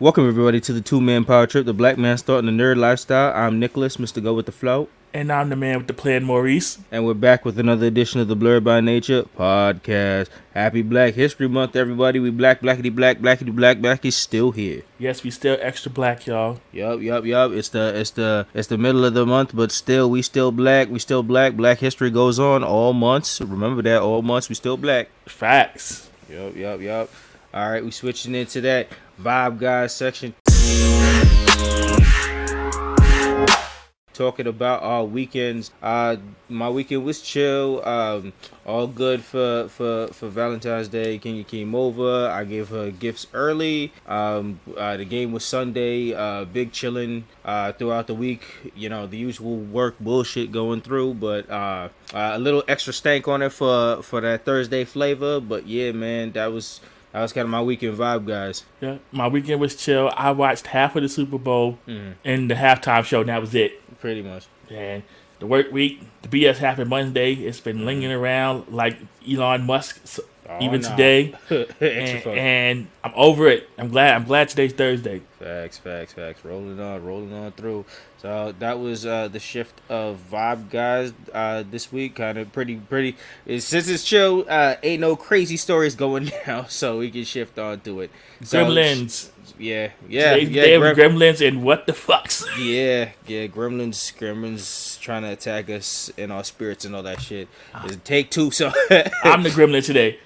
Welcome everybody to the two man power trip, the black man starting the nerd lifestyle. I'm Nicholas, Mr. Go with the Flow, And I'm the man with the plan, Maurice. and we're back with another edition of the Blurred by Nature podcast. Happy Black History Month, everybody. We black, blackity black, blackity black, black is still here. Yes, we still extra black, y'all. Yup, yup, yup. It's the it's the it's the middle of the month, but still we still black. We still black. Black history goes on all months. Remember that all months we still black. Facts. Yup, yup, yup. All right, we switching into that vibe guys section. Talking about our weekends. Uh, my weekend was chill. Um, all good for for for Valentine's Day. Kenya came over. I gave her gifts early. Um, uh, the game was Sunday. Uh, big chilling uh, throughout the week. You know the usual work bullshit going through, but uh, uh, a little extra stank on it for for that Thursday flavor. But yeah, man, that was that was kind of my weekend vibe, guys. Yeah, my weekend was chill. I watched half of the Super Bowl Mhm. and the halftime show, and that was it. Pretty much. And the work week, the BS happened Monday. It's been lingering around like Elon Musk Oh, even nah. today. And, and I'm over it. I'm glad. I'm glad today's Thursday. Facts, facts, facts. Rolling on, rolling on through. So that was uh, the shift of vibe, guys. Uh, this week, kind of pretty, pretty. Since it's chill, uh, ain't no crazy stories going down, so we can shift on to it. So, Gremlins. Yeah, yeah, Today's yeah. Grem- Gremlins and what the fucks. yeah, yeah. Gremlins, Gremlins trying to attack us and our spirits and all that shit. It's take two. So I'm the Gremlin today.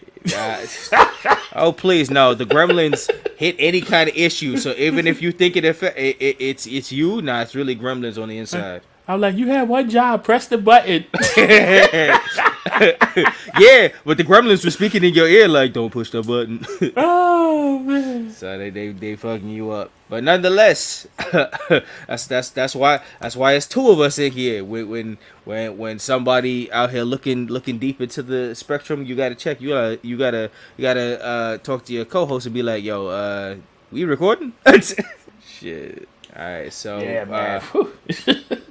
Oh please no! The Gremlins hit any kind of issue. So even if you think it, it, it it's it's you, nah, it's really Gremlins on the inside. I'm like, you had one job. Press the button. yeah, but the Gremlins were speaking in your ear like, "Don't push the button." oh man. so they they they fucking you up. But nonetheless, that's that's that's why that's why it's two of us in here. When when when when somebody out here looking looking deep into the spectrum, you gotta check. You gotta you gotta you gotta uh, talk to your co-host and be like, "Yo, uh, we recording?" Shit. All right, so Yeah, man. uh,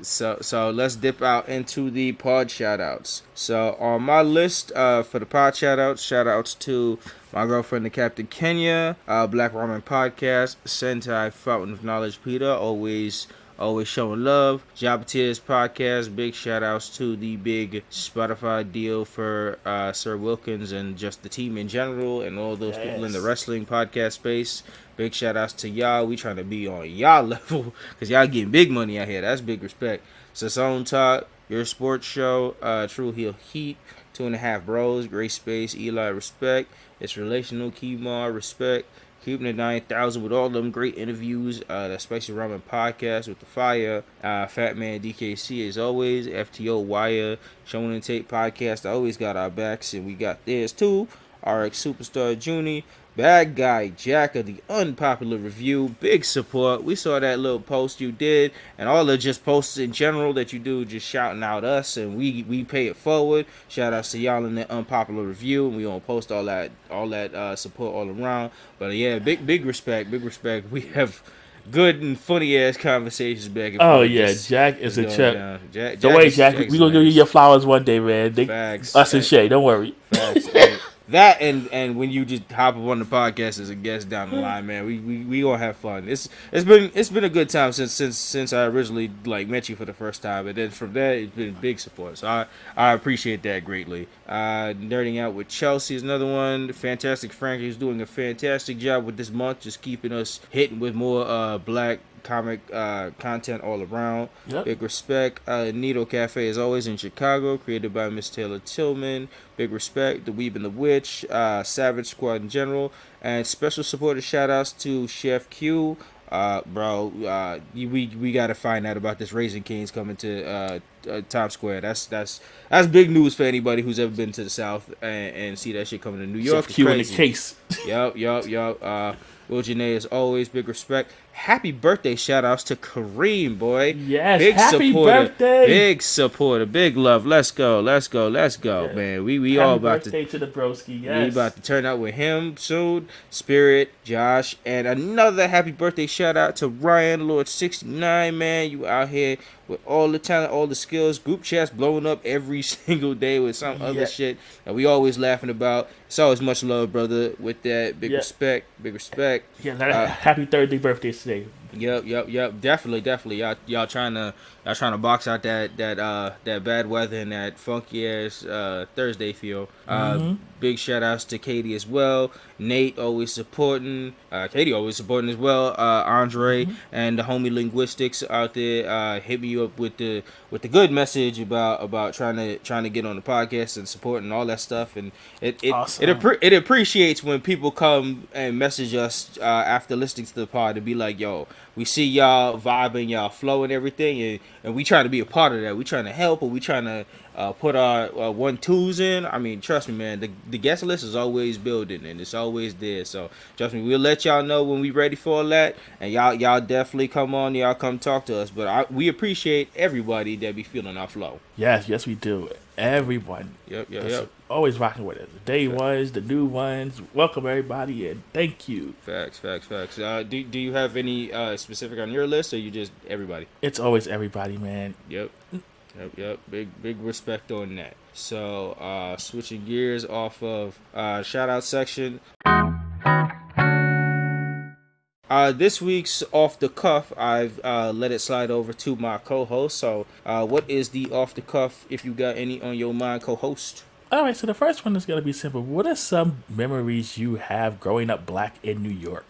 so so let's dip out into the pod shout outs. So on my list uh for the pod shout outs, shout outs to my girlfriend the Captain Kenya, uh Black Ramen Podcast, Sentai Fountain of Knowledge Peter, always always showing love. Jabba podcast, big shout outs to the big Spotify deal for uh Sir Wilkins and just the team in general and all those people in the wrestling podcast space. Big shout outs to y'all. We trying to be on y'all level because y'all getting big money out here. That's big respect. Sassone Talk, your sports show, uh, True Heel Heat, Two and a Half Bros, Great Space, Eli Respect. It's relational, Kemar Respect. Keeping the 9000 with all them great interviews. Uh, the Spicy Ramen podcast with the fire. Uh, Fat Man DKC as always. FTO Wire, Showing and Tape podcast. I always got our backs and we got theirs too. RX Superstar Junie. Bad guy Jack of the unpopular review, big support. We saw that little post you did, and all the just posts in general that you do, just shouting out us, and we we pay it forward. Shout outs to y'all in the unpopular review, and we gonna post all that all that uh, support all around. But yeah, big big respect, big respect. We have good and funny ass conversations back and Oh forth. yeah, Just- Jack is a check. down. Jack, Don't worry, Jack. Jack's We gonna give you your flowers one day, man. They, Facts. us and Shay. Don't worry. Facts. That and and when you just hop up on the podcast as a guest down the line, man, we, we we gonna have fun. It's it's been it's been a good time since since since I originally like met you for the first time, and then from there it's been big support. So I I appreciate that greatly. Uh, nerding out with Chelsea is another one. Fantastic Frankie is doing a fantastic job with this month, just keeping us hitting with more uh black comic uh content all around. Yep. Big respect. Uh, Needle Cafe is always in Chicago, created by Miss Taylor Tillman. Big respect. The Weeb and the Witch, uh, Savage Squad in general, and special supporter shout outs to Chef Q. Uh, bro, uh, we we gotta find out about this Raising Canes coming to uh, uh Times Square. That's that's that's big news for anybody who's ever been to the South and, and see that shit coming to New York. Chef Q in the case. Yup, yup, yup. Uh, Will Janae is always big respect. Happy birthday shout outs to Kareem, boy. Yes, Big happy supporter. birthday. Big supporter. Big love. Let's go. Let's go. Let's go, Yeah. man. We we Happy all about to Happy birthday to, the broski. Yes. We about to turn out with him soon. Spirit, Josh, and another happy birthday shout out to Ryan Lord 69, man. You out here with all the talent, all the skills. Group chats blowing up every single day with some other Yeah. shit that we always laughing about. It's always much love, brother. With that, big Yeah. respect, big respect. Yeah, Uh, happy Thursday birthday today. Yep, yep, yep. Definitely, definitely. Y'all, y'all trying to y'all trying to box out that that uh that bad weather and that funky ass uh Thursday feel. Uh, Mhm. big shout outs to Katie as well. Nate always supporting. Uh, Katie always supporting as well. Uh, Andre Mm-hmm. and the homie linguistics out there uh hit me up with the with the good message about about trying to trying to get on the podcast and supporting all that stuff and it it Awesome. it, appre- it appreciates when people come and message us uh, after listening to the pod to be like yo we see y'all vibing y'all flow and everything and, and we trying to be a part of that. We trying to help or we trying to uh, put our uh, one twos in i mean trust me man the, the guest list is always building and it's always there so trust me we'll let y'all know when we ready for all that and y'all y'all definitely come on y'all come talk to us but I, we appreciate everybody that be feeling our flow Yes, yes, we do. Everyone. yep yep yep Always rocking with us. The day ones, the new ones. Welcome everybody and thank you. Facts, facts, facts. Uh, do, do you have any uh, specific on your list, or you just everybody? It's always everybody, man. Yep, yep, yep. Big, big respect on that. So, uh, switching gears off of uh, shout out section. Uh, this week's off the cuff, I've uh, let it slide over to my co-host. So, uh, what is the off the cuff? If you got any on your mind, co-host. All right, so the first one is gonna be simple. What are some memories you have growing up black in New York?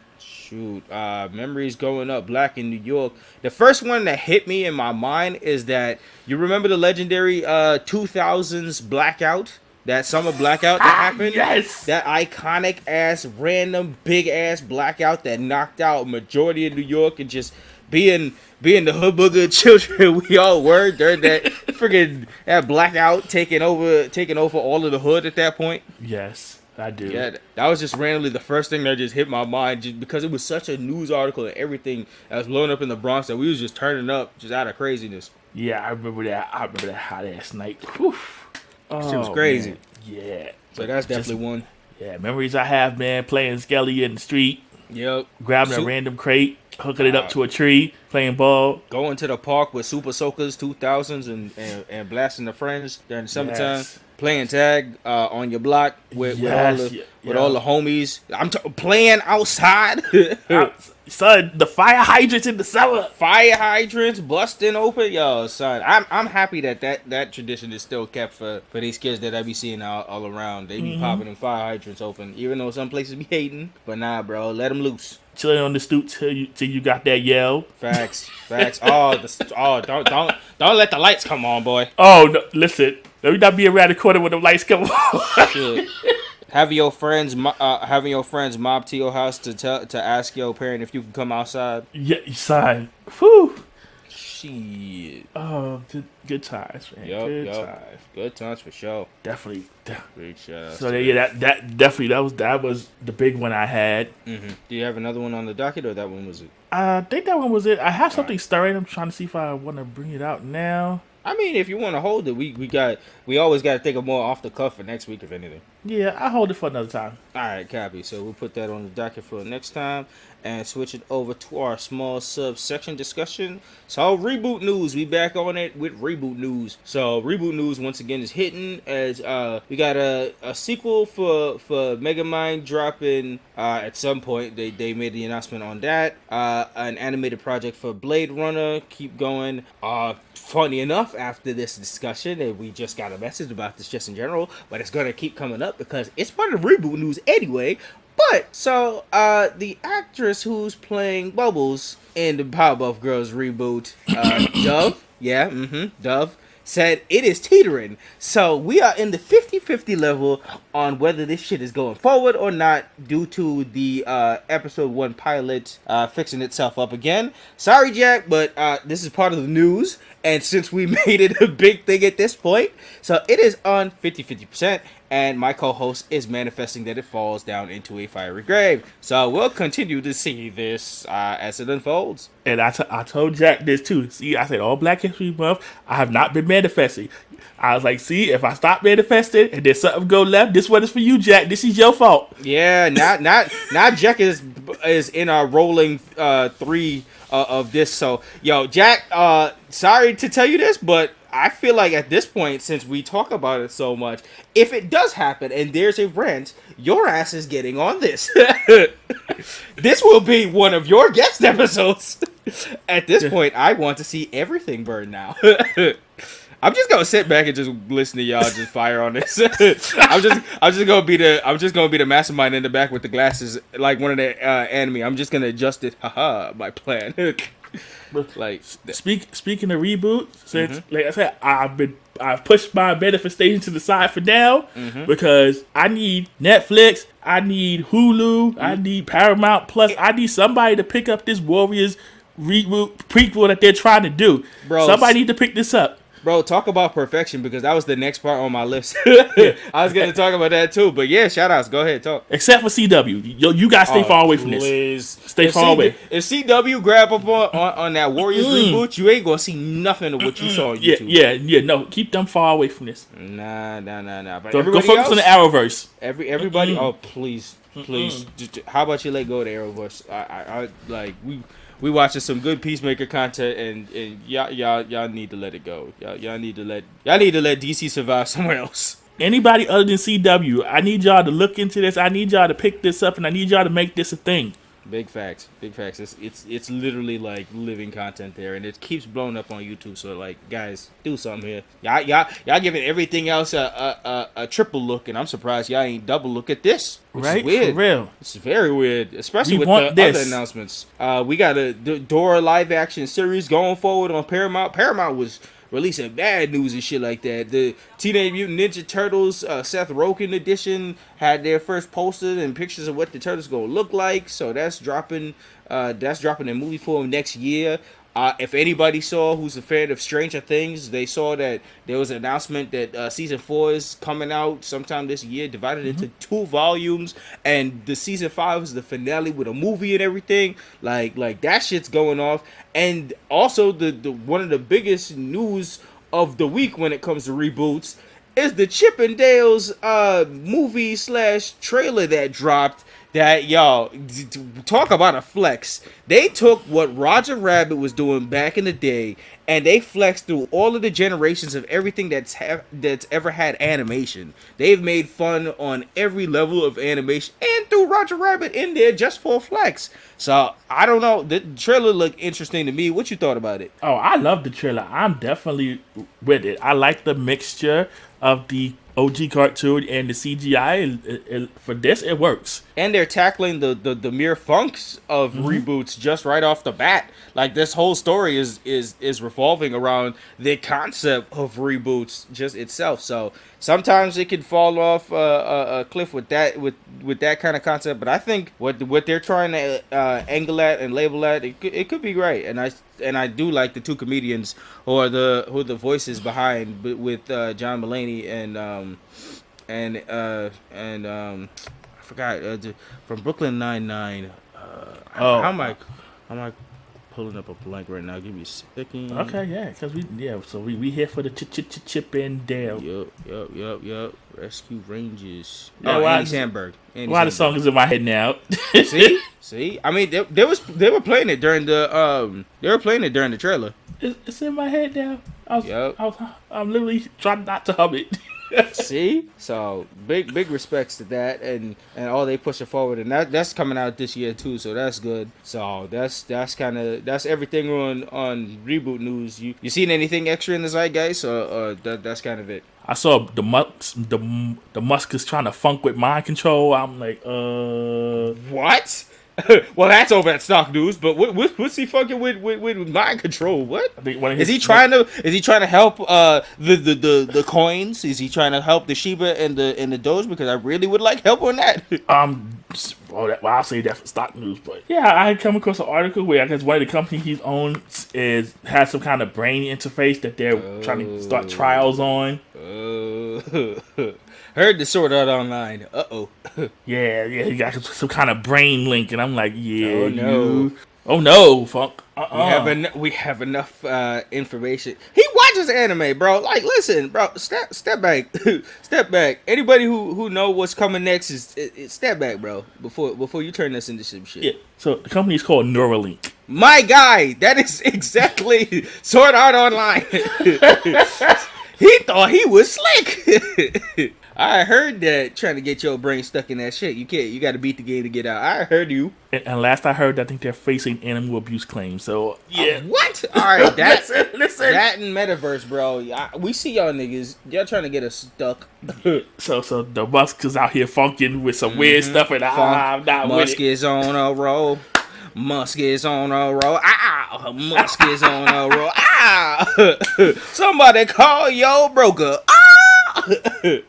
Shoot, uh, memories going up black in New York. The first one that hit me in my mind is that you remember the legendary uh 2000s blackout, that summer blackout that happened. Yes. That iconic ass, random big ass blackout that knocked out majority of New York and just being being the hood booger children we all were during that freaking that blackout taking over taking over all of the hood at that point. Yes, I do. Yeah, that was just randomly the first thing that just hit my mind, just because it was such a news article and everything that was blowing up in the Bronx that we was just turning up just out of craziness. Yeah, I remember that. I remember that hot ass night. Whew. Oh, was crazy. man. Yeah. So that's Just- definitely one. Yeah, memories I have, man. Playing Skelly in the street, Yep. grabbing a random crate, hooking it up to a tree, playing ball. Going to the park with Super Soakers 2000s and, and, and blasting the friends during the summertime. Yes. Playing tag uh, on your block with, Yes, with, all the, yeah, with all the homies. I'm t- playing outside. Out- son, the fire hydrants in the cellar. fire hydrants busting open, yo, son. I'm I'm happy that that, that tradition is still kept for, for these kids that I be seeing all, all around. They be Mm-hmm. popping them fire hydrants open, even though some places be hating. But nah, bro, let them loose. Chilling on the stoop till you till you got that yell. Facts, facts. Oh, the oh, don't don't don't let the lights come on, boy. Oh no! Listen, let me not be around the corner when the lights come on. Having your friends, uh, having your friends mob to your house to tell to ask your parent if you can come outside. yeah, son. Whew. Shit. Oh, good, good times, man. Yup, good yup. times. Good times for sure. Definitely. Big shout out. So yeah, that that definitely that was that was the big one I had. hmm Do you have another one on the docket, or that one was it? I think that one was it. I have something stirring. I'm trying to see if I want to bring it out now. I mean, if you want to hold it, we we got we always got to think of more off the cuff for next week, if anything. Yeah, I'll hold it for another time. All right, copy. So we'll put that on the docket for next time and switch it over to our small subsection discussion. So reboot news, we back on it with reboot news. So reboot news once again is hitting as uh we got a, a sequel for for Megamind dropping uh at some point. They they made the announcement on that. Uh an animated project for Blade Runner keep going. Uh funny enough after this discussion and we just got a message about this just in general, but it's gonna keep coming up because it's part of the reboot news anyway. But so uh the actress who's playing Bubbles in the Powerpuff Girls reboot, uh Dove, yeah, mm-hmm, Dove, said it is teetering. So we are in the 50-50 level on whether this shit is going forward or not due to the uh episode one pilot uh fixing itself up again. Sorry, Jack, but uh this is part of the news. And since we made it a big thing at this point, so it is on 50 50%. And my co-host is manifesting that it falls down into a fiery grave. So we'll continue to see this uh, as it unfolds. And I, t- I told Jack this too. See, I said all Black History Month, I have not been manifesting. I was like, see, if I stop manifesting and then something go left, this one is for you, Jack. This is your fault. Yeah, not not not Jack is is in our rolling uh, three uh, of this. So yo, Jack, uh, sorry to tell you this, but I feel like at this point, since we talk about it so much, if it does happen and there's a rent, your ass is getting on this. this will be one of your guest episodes. At this point, I want to see everything burn now. I'm just gonna sit back and just listen to y'all just fire on this. I'm just I'm just gonna be the I'm just gonna be the mastermind in the back with the glasses like one of the uh, anime. I'm just gonna adjust it. Haha, my plan. Like Speak speaking of reboot, since mm-hmm. like I said, I've been I've pushed my manifestation to the side for now mm-hmm. because I need Netflix, I need Hulu, mm-hmm. I need Paramount Plus, I need somebody to pick up this Warriors reboot prequel that they're trying to do. Bro, somebody need to pick this up. Bro, talk about perfection because that was the next part on my list. I was gonna talk about that too, but yeah, shout outs. Go ahead, talk. Except for CW, you, you guys stay Oh, far away from this. please. Stay If far C- away. If CW grab up on, on, on that Warriors Mm-mm. reboot, you ain't gonna see nothing of what you saw on Yeah, YouTube. yeah, yeah. yeah. No, keep them far away from this. Nah, nah, nah, nah. But Go, go focus else, on the Arrowverse. every everybody. Mm-mm. Oh, please, please. Just, how about you let go of the Arrowverse? I, I, I like we. We watching some good Peacemaker content, and, and y'all, y'all, y'all need to let it go. Y'all, y'all need to let y'all need to let DC survive somewhere else. Anybody other than CW, I need y'all to look into this. I need y'all to pick this up, and I need y'all to make this a thing. Big facts, big facts. It's it's it's literally like living content there, and it keeps blowing up on YouTube. So like, guys, do something here. Y'all y'all y'all giving everything else a a, a, a triple look, and I'm surprised y'all ain't double look at this. Right? Weird. For real. It's very weird, especially We with the this. other announcements. Uh, we got a D- Dora live action series going forward on Paramount. Paramount was releasing bad news and shit like that. The Teenage Mutant Ninja Turtles uh, Seth Rogen edition had their first posters and pictures of what the turtles gonna look like. So that's dropping. Uh, that's dropping in movie form next year. Uh, if anybody saw who's a fan of Stranger Things, they saw that there was an announcement that uh, season four is coming out sometime this year, divided into two volumes, and the season five is the finale with a movie and everything. Like, like that shit's going off, and also the, the one of the biggest news of the week when it comes to reboots is the Chippendales uh movie slash trailer that dropped. That y'all talk about a flex. They took what Roger Rabbit was doing back in the day, and they flexed through all of the generations of everything that's ha- that's ever had animation. They've made fun on every level of animation, and threw Roger Rabbit in there just for a flex. So I don't know. The trailer looked interesting to me. What you thought about it? Oh, I love the trailer. I'm definitely with it. I like the mixture of the OG cartoon and the CGI. It- it- for this, it works. And they're tackling the, the the mere funks of Mm-hmm. reboots just right off the bat. Like this whole story is is is revolving around the concept of reboots just itself. So sometimes it can fall off uh, a, a cliff with that with with that kind of concept. But i think what what they're trying to uh, angle at and label at it could, it could be great and i and i do like the two comedians who are the who the voices behind with uh, john Mulaney and um and uh and um forgot uh, from Brooklyn Nine Nine. Uh, Oh. how am I? How am I pulling up a blank right now? Give me a second. Okay, yeah, because we yeah, so we we here for the ch ch ch chip and Dale. Yup, yup, yup, yup. Rescue Rangers. Yeah, oh, why- Andy Samberg. Andy Why the Samberg. song is in my head now? See, see. I mean, they, they was they were playing it during the um they were playing it during the trailer. it's, it's in my head now. I was, Yup. I was I'm literally trying not to hum it. See, so big big respects to that, and and all they pushing forward, and that that's coming out this year too, so that's good. So that's that's kind of that's everything on on reboot news. You you seen anything extra in the zeitgeist, or, or that that's kind of it? I saw the Mus the the Musk is trying to funk with mind control. I'm like, uh, What? well, that's over at Stock News, but what, what what's he fucking with with, with mind control? What? I think one of Is he trying to? Is he trying to help uh the, the, the, the coins? Is he trying to help the Shiba and the and the Doge? Because I really would like help on that. Um, well, that, well, I'll say that for stock news, but yeah, I had come across an article where I guess one of the companies he's owns is has some kind of brain interface that they're trying to start Oh. trials on. Uh, Heard the Sword Art Online. Uh oh. Yeah, yeah, you got some, some kind of brain link, and I'm like, yeah, Oh, no. you- oh no, funk. Uh-uh. We have en- we have enough uh, information. He watches anime, bro. Like, listen, bro. Step step back, step back. Anybody who who know what's coming next is it, it- step back, bro. Before before you turn this into some shit. yeah. So the company is called Neuralink. My guy, that is exactly Sword Art Online. he thought he was slick. I heard that trying to get your brain stuck in that shit. You can't. You got to beat the game to get out. I heard you. And, and last I heard, I think they're facing animal abuse claims. So yeah, What? All right, that listen, listen. that in metaverse, bro. I, we see y'all niggas. Y'all trying to get us stuck. So so the Musk is out here funking with some weird stuff, and ah, I'm not with Musk is on a roll. Musk is on a roll. Ah, Musk is on a roll. Ah, somebody call your broker. Ah.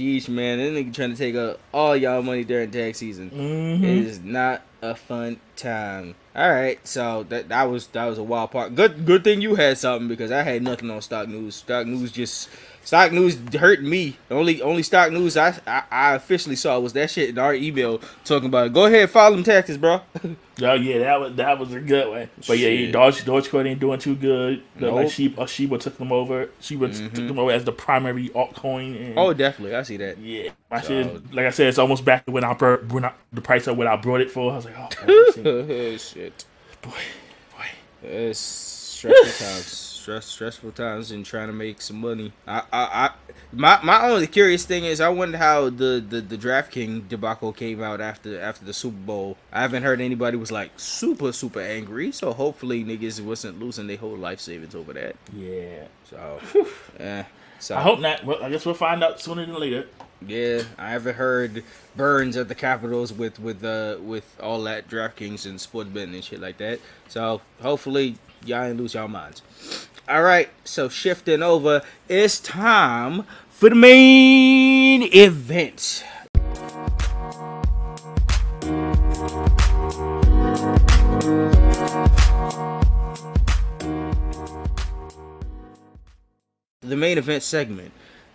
Sheesh, man, this nigga trying to take up all y'all money during tax season. Mhm. It is not a fun time. All right, so that that was that was a wild part. Good good thing you had something because I had nothing on stock news. Stock news just stock news hurt me. The only only stock news I, I I officially saw was that shit in our email talking about it. Go ahead, file them taxes, bro. Oh yeah, that was that was a good one. But yeah, Shit. Doge Dogecoin ain't doing too good. Like Nope. Shiba, uh, Shiba took them over. Shiba took them over as the primary altcoin. And oh, definitely, I see that. yeah, my shit. Like I said, it's almost back to when I I, the price of what I brought it for. I was like, oh, boy, shit, boy, boy. it's stressful times. Stress, stressful times, and trying to make some money. I, I, I my my only curious thing is I wonder how the the the DraftKings debacle came out after after the Super Bowl. I haven't heard anybody was like super super angry. So hopefully niggas wasn't losing their whole life savings over that. Yeah, So, yeah. So I hope not. Well, I guess we'll find out sooner than later. Yeah, I haven't heard Burns at the Capitals with with uh with all that DraftKings and sports betting and shit like that. So hopefully y'all ain't lose y'all minds. All right, so shifting over, it's time for the main event. The main event segment,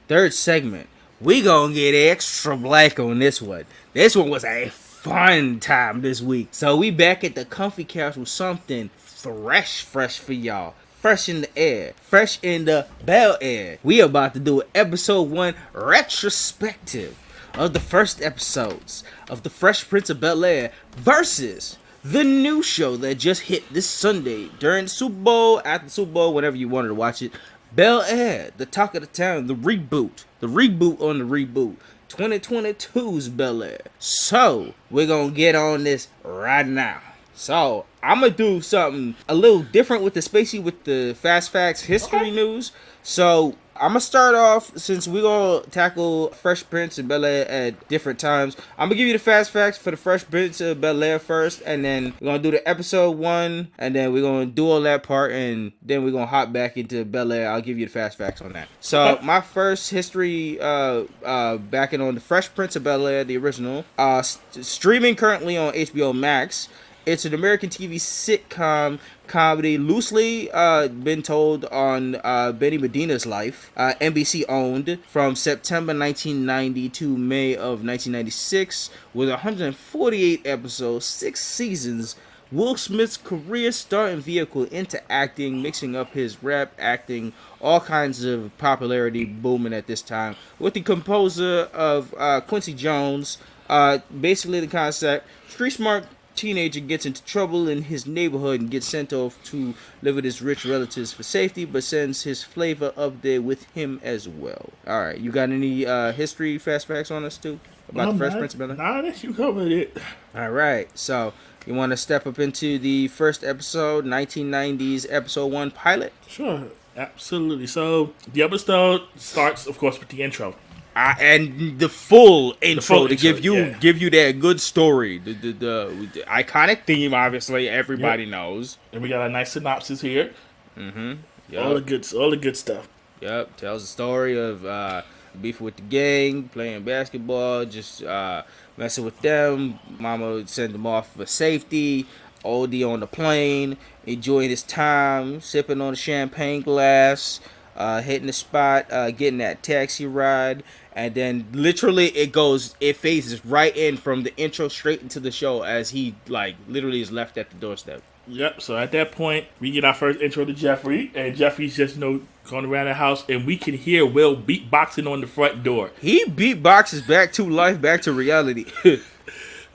third segment. We gonna get extra black on this one. This one was a fun time this week. So we back at the comfy couch with something fresh, fresh for y'all. Fresh in the air, fresh in the Bel Air. We about to do an episode one retrospective of the first episodes of the Fresh Prince of Bel Air versus the new show that just hit this Sunday during Super Bowl, after the Super Bowl, whenever you wanted to watch it. Bel Air, the talk of the town, the reboot, the reboot on the reboot. 2022's Bel Air. So, we're gonna get on this right now. So, I'm gonna do something a little different with the spacey with the fast facts history Okay. news. So, I'm gonna start off since we're gonna tackle Fresh Prince and Bel Air at different times. I'm gonna give you the fast facts for the Fresh Prince of Bel Air first, and then we're gonna do the episode one, and then we're gonna do all that part, and then we're gonna hop back into Bel Air. I'll give you the fast facts on that. So my first history, uh, uh, backing on the Fresh Prince of Bel Air, the original, uh, st- streaming currently on HBO Max. It's an American TV sitcom comedy, loosely uh, been told on uh, Benny Medina's life. Uh, NBC owned from September 1990 to May of 1996, with 148 episodes, six seasons. Will Smith's career starting vehicle into acting, mixing up his rap, acting, all kinds of popularity booming at this time. With the composer of uh, Quincy Jones, uh, basically the concept: street smart teenager gets into trouble in his neighborhood and gets sent off to live with his rich relatives for safety, but sends his flavor up there with him as well. All right, you got any uh, history fast facts on us too about the Fresh Prince of Bel-Air? Nah, that you covered it. All right, so you want to step up into the first episode, 1990s episode one pilot. Sure, absolutely. So the episode starts, of course, with the intro. Uh, and the full intro full to intro, give you yeah. give you that good story, the the, the, the iconic theme. Obviously, everybody knows. And we got a nice synopsis here. Mm-hmm. All the Yep. good, all the good stuff. Yep. Tells the story of uh, beef with the gang, playing basketball, just uh, messing with them. Mama send them off for safety. OD on the plane, enjoying his time, sipping on the champagne glass. uh, hitting the spot, uh, getting that taxi ride, and then literally it goes, it phases right in from the intro straight into the show as he like literally is left at the doorstep. Yep. So at that point, we get our first intro to Jeffrey, and Jeffrey's just you know going around the house, and we can hear Will beatboxing on the front door. He beatboxes back to life, back to reality.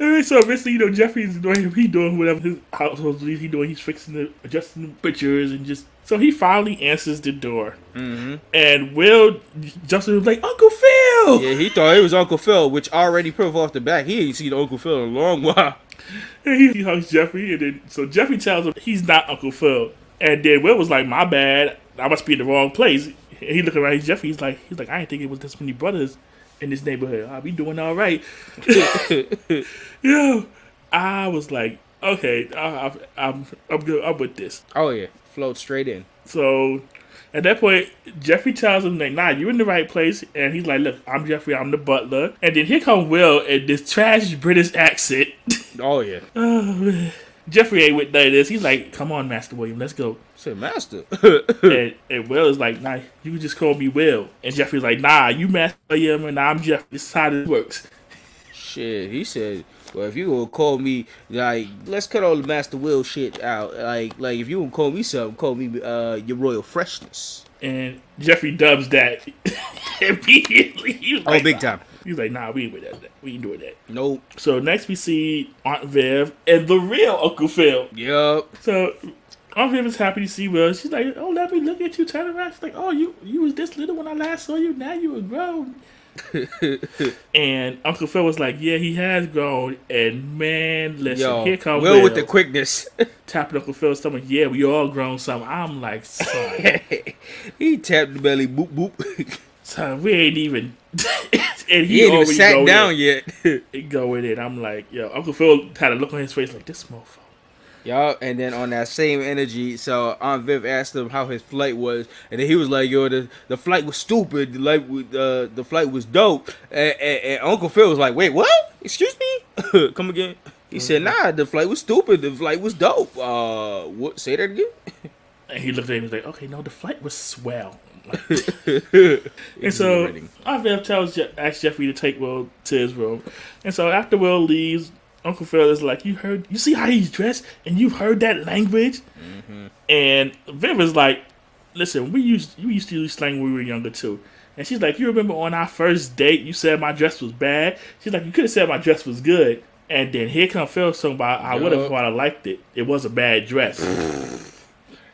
And so eventually, you know, Jeffrey's doing he doing whatever his household needs. He doing he's fixing the adjusting the pictures and just so he finally answers the door. mm-hmm. And Will Justin was like, Uncle Phil. Yeah, he thought it was Uncle Phil, which already proved off the back. He ain't seen Uncle Phil in a long while. And he, he hugs Jeffrey, and then so Jeffrey tells him he's not Uncle Phil. And then Will was like, "My bad, I must be in the wrong place." And he looked around. He's Jeffrey. He's like, he's like, I didn't think it was this many brothers in this neighborhood. I'll be doing all right. Yo, I was like, okay, I, I, I'm I'm good. I'm with this. Oh yeah, float straight in. So at that point, Jeffrey tells him like, "Nah, you're in the right place." And he's like, "Look, I'm Jeffrey. I'm the butler." And then here come Will in this trash British accent. Oh yeah, oh man. Jeffrey ain't with none of this. He's like, "Come on, Master William, let's go." Say, master. and, and Will is like, "Nah, you just call me Will." And Jeffrey's like, "Nah, you Master William, and I'm Jeffrey. This is how this works." Shit, he said. Well, if you gonna call me like, let's cut all the Master Will shit out. Like, like if you gonna call me something, call me uh your royal freshness. And Jeffrey dubs that immediately. He Oh, like, big nah. time. He's like, "Nah, we ain't with that. We ain't doing that." Nope. So next we see Aunt Viv and the real Uncle Phil. Yup. So Aunt Viv is happy to see Will. She's like, "Oh, let me look at you." Turn around. She's like, "Oh, you you was this little when I last saw you. Now you are grown." and Uncle Phil was like, "Yeah, he has grown." And man, listen, Yo, here comes Will Will, with the quickness. tapping Uncle Phil's stomach. Yeah, we all grown some. I'm like, son, he tapped the belly, boop boop. son we ain't even. and he ain't even sat down in. yet. He going in. I'm like, yo, Uncle Phil had a look on his face like this motherfucker. Yup, and then on that same energy, so Aunt Viv asked him how his flight was, and then he was like, "Yo, the, the flight was stupid. Like, uh, the flight was dope." And, and, and Uncle Phil was like, "Wait, what? Excuse me? Come again?" He said, "Nah, the flight was stupid. The flight was dope. Uh, what? Say that again." And he looked at him and was like, okay, no, the flight was swell. and And so Aunt Viv tells Je- asks Jeffrey to take Will to his room. And so after Will leaves, Uncle Phil is like, You heard you see how he's dressed and you've heard that language? Mm-hmm. And Viv is like, Listen, we used you used to use slang when we were younger too. And she's like, You remember on our first date you said my dress was bad? She's like, You could have said my dress was good. And then here come Phil talking about I would have thought I liked it. It was a bad dress.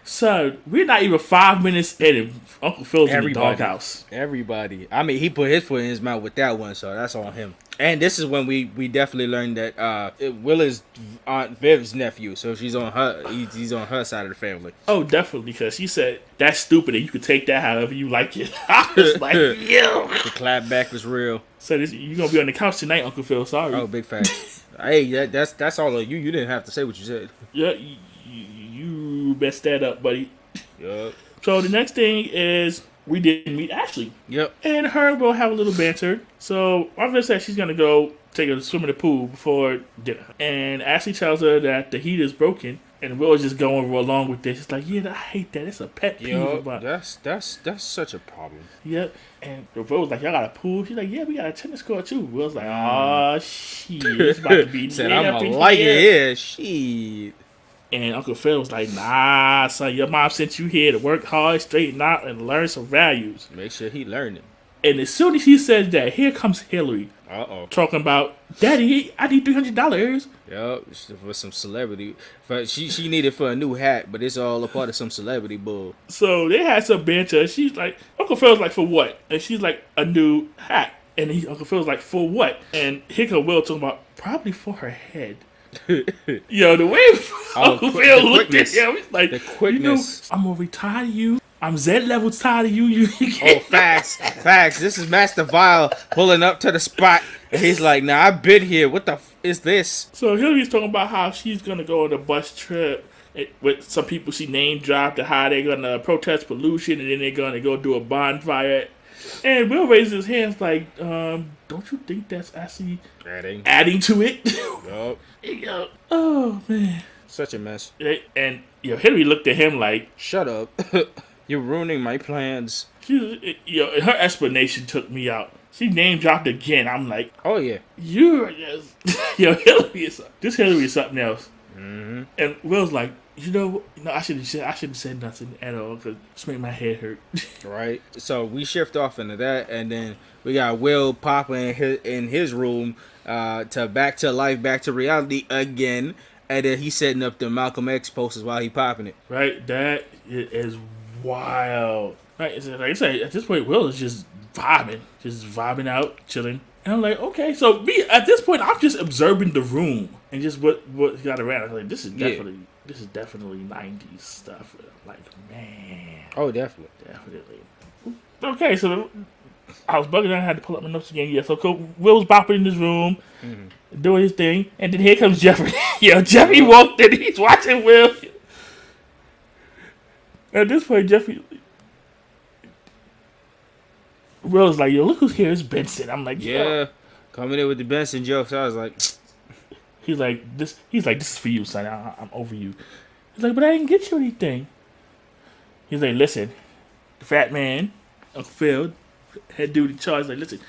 so we're not even five minutes in and Uncle Phil's in the Everybody. doghouse. Everybody. I mean, he put his foot in his mouth with that one, so that's on him. And this is when we we definitely learned that uh Will is Aunt Viv's nephew, so she's on her. He's, he's on her side of the family. Oh, definitely, because she said that's stupid and you could take that however you like it. I was like, yo. The clapback was real. So this, you're gonna be on the couch tonight, Uncle Phil. Sorry. Oh, big fact. hey, that, that's that's all of you. You didn't have to say what you said. Yeah, you, you messed that up, buddy. Yup. So the next thing is we didn't meet Ashley, Yep. and her will have a little banter. So Marvin said she's gonna go take a swim in the pool before dinner, and Ashley tells her that the heat is broken. And Will is just going along with this. It's like, yeah, I hate that. It's a pet peeve Yo, mine. that's that's that's such a problem. Yep. And the Will was like, y'all got a pool? She's like, yeah, we got a tennis court too. Will's like, oh, shit. It's about to be Said I'm gonna like here." it here. Shit. And Uncle Phil was like, nah, son, your mom sent you here to work hard, straighten out, and learn some values. Make sure he learned it. And as soon as he says that, here comes Hillary Uh oh. talking about, Daddy, I need $300. Yep. For some celebrity. For, she she needed for a new hat, but it's all a part of some celebrity bull. So they had some banter. She's like, Uncle Phil's like, for what? And she's like, a new hat. And he, Uncle Phil's like, for what? And here come Will talking about, probably for her head. Yo, the way Uncle quick- Phil looked at him, he's like, The you know. I'm gonna retire you. I'm Z level tired of you. You, Oh, facts, facts. This is Master Vile pulling up to the spot. And he's like, "Nah, I've been here. What the f- is this?" So Hillary's talking about how she's gonna go on a bus trip eh, with some people she name dropped, and how they're gonna protest pollution, and then they're gonna go do a bonfire. And Will raises his hands like, um, "Don't you think that's actually Adding. adding to it?" You oh man. Such a mess. And you know, Hillary looked at him like, Shut up. You're ruining my plans. She, you know, her explanation took me out. She name dropped again. I'm like, Oh yeah. you're just, yo, Hillary is this Hillary is something else. Mm-hmm. And Will's like, you know, no, I should have said I should have said nothing at all because it's make my head hurt. Right. So we shift off into that, and then we got Will popping in his, in his room uh, to back to life, back to reality again, and then he's setting up the Malcolm X posters while he popping it. right? That is wild. Right? So, like I said, at this point, Will is just vibing, just vibing out, chilling. And I'm like, okay, so me at this point, I'm just observing the room and just what what got around. I'm like, this is Yeah. This is definitely '90s stuff. Like, man, Oh, definitely. definitely. Okay, so I was bugging. I had to pull up my notes again. Yeah, so cool. Will was bopping in his room, mm-hmm. doing his thing, and then here comes Jeffrey. Yo, Jeffrey mm-hmm. walked in. He's watching Will. At this point, Jeffrey. Will is like, yo, look who's here. It's Benson. I'm like, Yeah. yeah. Coming in with the Benson jokes, I was like, He's like, this. He's like, this is for you, son. I, I'm over you. He's like, but I didn't get you anything. He's like, listen, the fat man, Uncle Phil, head in charge. Like, listen,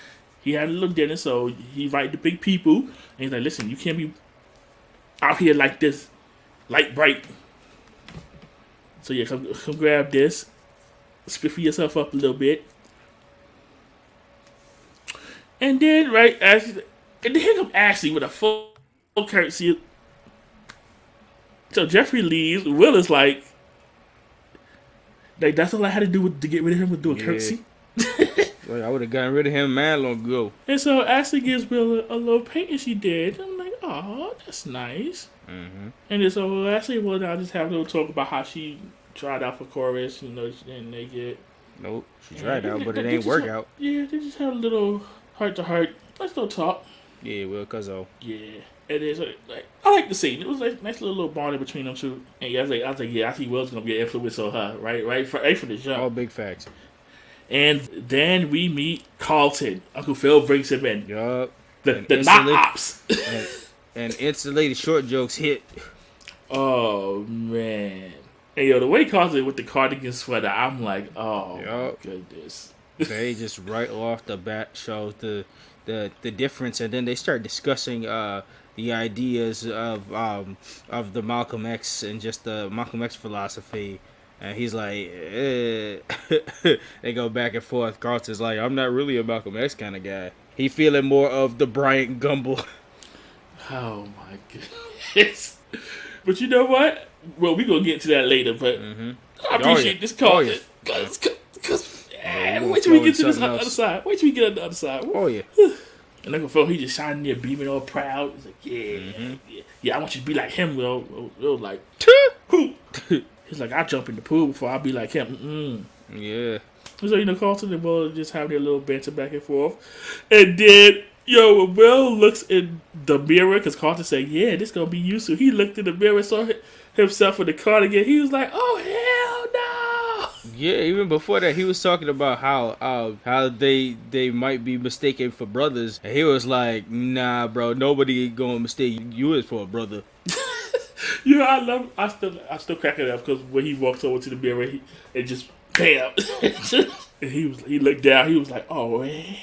he had a little dinner, so he invited the big people. And he's like, listen, you can't be out here like this, light bright. So yeah, come, come grab this, spiffy yourself up a little bit, and then right as and then here come Ashley with a full curtsy. So Jeffrey leaves. Will is like, like that's all I had to do with, to get rid of him was do a Yeah. curtsy. I would have gotten rid of him man long ago. And so Ashley gives Will a, a little painting she did. I'm like, oh, that's nice. Mm-hmm. And then so Ashley will now just have a little talk about how she tried out for chorus. You know, she didn't make it. Nope. She tried out, but they- it they ain't work have- out. Yeah, they just had a little heart to heart. Let's go talk. Yeah, well, cause oh, Yeah, it is. Like, I like the scene. It was like nice little little bonding between them two. And yeah, I was like, I was like, yeah, I see Will's gonna be an influence on her, right, right, for, right from the jump. all big facts. And then we meet Carlton. Uncle Phil brings him in. Yup. The And the not ops. And, and instantly the short jokes hit. oh man. And yo, the way Carlton with the cardigan sweater, I'm like, oh my goodness. they just right off the bat shows the the the difference and then they start discussing uh the ideas of um of the Malcolm X and just the Malcolm X philosophy and he's like eh. they go back and forth Carlton's like I'm not really a Malcolm X kind of guy he feeling more of the Bryant Gumbel Oh my goodness. But you know what? Well, we gonna get to that later. But Mhm. I appreciate yeah. this Oh, yeah. Cause, cause, cause, Yeah, we wait till we get to this other side. Wait till we get on the other side. oh yeah And Uncle Phil, he just shining there, beaming all proud. He's like, yeah, Mm-hmm. yeah, yeah. I want you to be like him. Will, Will, Will like, who? He's like, I jump in the pool before I be like him. Mm-mm. yeah So you know, Carlton and Will just having their little banter back and forth, and then yo, when Will looks in the mirror because Carlton said, "Yeah, this gonna be you." So he looked in the mirror, saw himself with the cardigan. He was like, "Oh hell no!" Yeah, even before that, he was talking about how uh, how they they might be mistaken for brothers, and he was like, "Nah, bro, nobody gonna mistake you as for a brother." You know, I love. I still, I still crack it up because when he walks over to the mirror, he it just bam, and he was he looked down. He was like, "Oh man,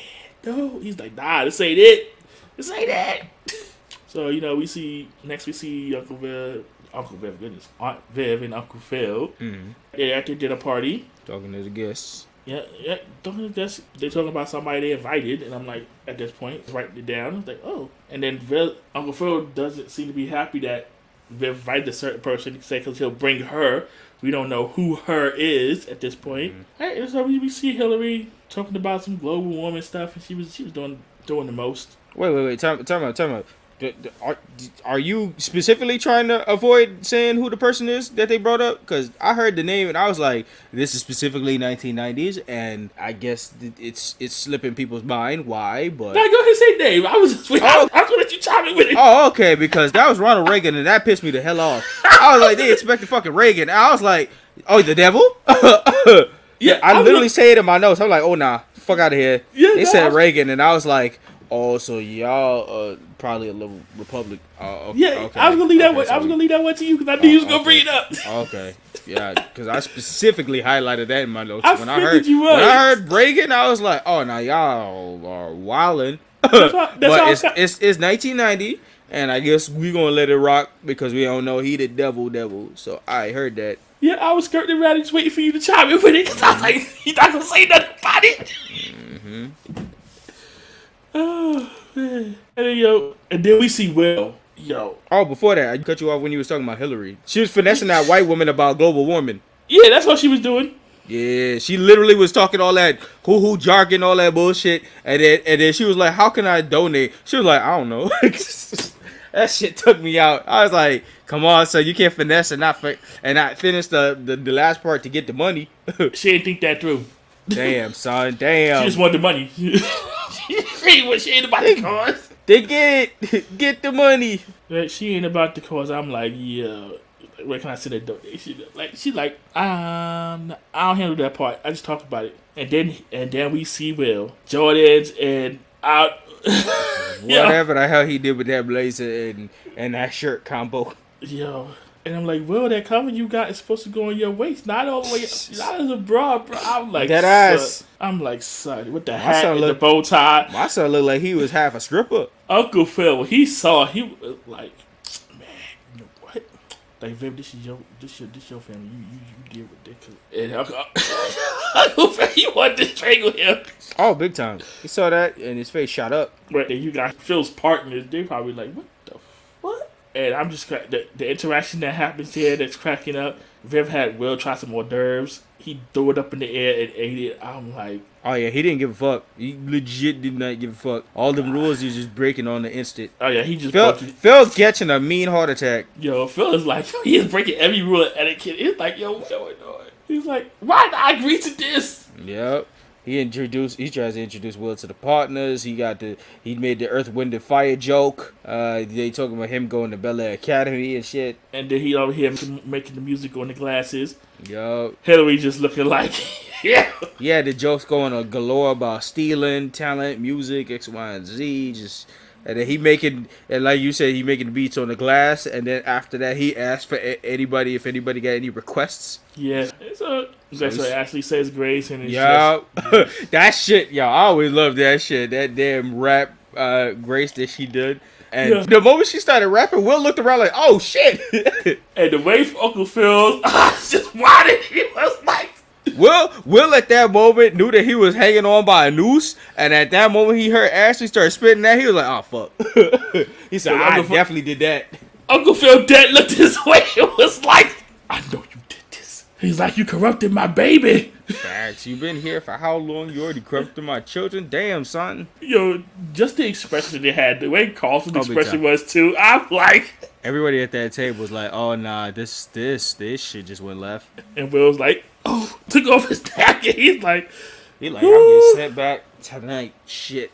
no." He's like, "Nah, this ain't it. This ain't it." So you know, we see next. We see Uncle Viv, Uncle Viv, goodness, Aunt Viv and Uncle Phil. Mm-hmm. They're at their dinner party. Talking to the guests. Yeah, yeah. Don't that's they're talking about somebody they invited, and I'm like, at this point, writing it down. It's like, oh, and then Viv, Uncle Phil doesn't seem to be happy that Viv invited a certain person, say because he'll bring her. We don't know who her is at this point. Hey, and so we, we see Hillary talking about some global warming stuff, and she was she was doing doing the most. Wait, wait, wait. Time, time out, time out. Are, are you specifically trying to avoid saying who the person is that they brought up? Because I heard the name and I was like, "This is specifically 1990s," and I guess it's it's slipping people's mind. Why? But Now go ahead and say name. I was I, Oh. I was gonna let you chime in with it. Oh, okay, because that was Ronald Reagan, and that pissed me the hell off. I was like, they expected fucking Reagan. I was like, oh, the devil? yeah, I was literally say it in my notes. I'm like, oh, nah, fuck out of here. Yeah, they no, said was- Reagan, and I was like, oh, so y'all uh, probably a little Republic. Oh, okay, Yeah, okay. I was gonna leave that. Okay, one, I was gonna leave that one to you because I knew you was gonna okay. bring it up. Okay. Yeah, because I specifically highlighted that in my notes. I when I heard you when would. I heard Reagan, I was like, "Oh, now y'all are wildin'." why- that's but it's, it's it's 1990, and I guess we gonna let it rock because we don't know he the devil, devil. So I heard that. Yeah, I was skirting around just waiting for you to chime in with it because I was like, you not gonna say nothing about it. Mm-hmm. Oh man. And then yo, and then we see Will. Yo, Oh, before that, I cut you off when you was talking about Hillary. She was finessing that white woman about global warming. yeah, that's what she was doing. Yeah, she literally was talking all that hoo hoo jargon, all that bullshit, and then and then she was like, "How can I donate?" She was like, "I don't know." that shit took me out. I was like, "Come on, so you can't finesse and not fi- and not finish the, the the last part to get the money." She didn't think that through. Damn, son, Damn. She just wanted the money. she ain't what she ain't about the cause. they get it. get the money. Like, she ain't about the cause. I'm like, yeah. Where can I send a donation? Like she like, um, I don't handle that part. I just talk about it, and then and then we see Will Jordans and out. Whatever the hell he did with that blazer and and that shirt combo. Yo. And I'm like, Will, that cover you got is supposed to go on your waist, not all the way, not as a bra, bro. I'm like, That ass. I'm like, son, with the hat and the bow tie. My son looked like he was half a stripper. Uncle Phil, when he saw, he was like, man, you know what? Like, Viv, this is your, this your, this your family. You, you, you deal with this. And Uncle, Uncle Phil, he wanted to strangle him. Oh, big time. He saw that and his face shot up. But then you got Phil's partners. They probably like, what? And I'm just the, the interaction that happens here that's cracking up. Viv had Will try some hors d'oeuvres. He threw it up in the air and ate it. I'm like, Oh yeah, he didn't give a fuck. He legit did not give a fuck. All the rules he was just breaking on the instant. oh yeah, he just Phil, broke it. Phil catching a mean heart attack. Yo, Phil is like, he is breaking every rule of etiquette. He's like, yo, what's going on? He's like, why did I agree to this? Yep. He introduced. He tries to introduce Will to the partners. He got the. He made the Earth, Wind, and Fire joke. Uh, they talking about him going to Bel Air Academy and shit. And then he over here making the music on the glasses. Yup. Hilary just looking like, yeah. Yeah, the jokes going on galore about stealing talent, music, X, Y, and Z. Just and then he making and like you said, he making beats on the glass. And then after that, he asked for a- anybody if anybody got any requests. Yeah. So, that's what Ashley says grace and Yeah, that shit, yo, I always loved that shit. That damn rap uh, grace that she did. And Yeah. the moment she started rapping, Will looked around like, "Oh shit!" And the way Uncle Phil just wanted, he was like, Will Will at that moment knew that he was hanging on by a noose, and at that moment he heard Ashley start spitting that. He was like, "Oh fuck!" he said, "I Uncle Phil- definitely did that." Uncle Phil dead looked his way. It was like, I know you did this. He's like, you corrupted my baby. Facts. You've been here for how long? You already corrupted my children. Damn, son. Yo, just the expression they had, the way Carlton's Oh, expression was too. I'm like, Everybody at that table was like, "Oh nah, this this this shit just went left." and Will's like, oh, took off his jacket. He's like, He like, I'm getting sent back tonight. Shit.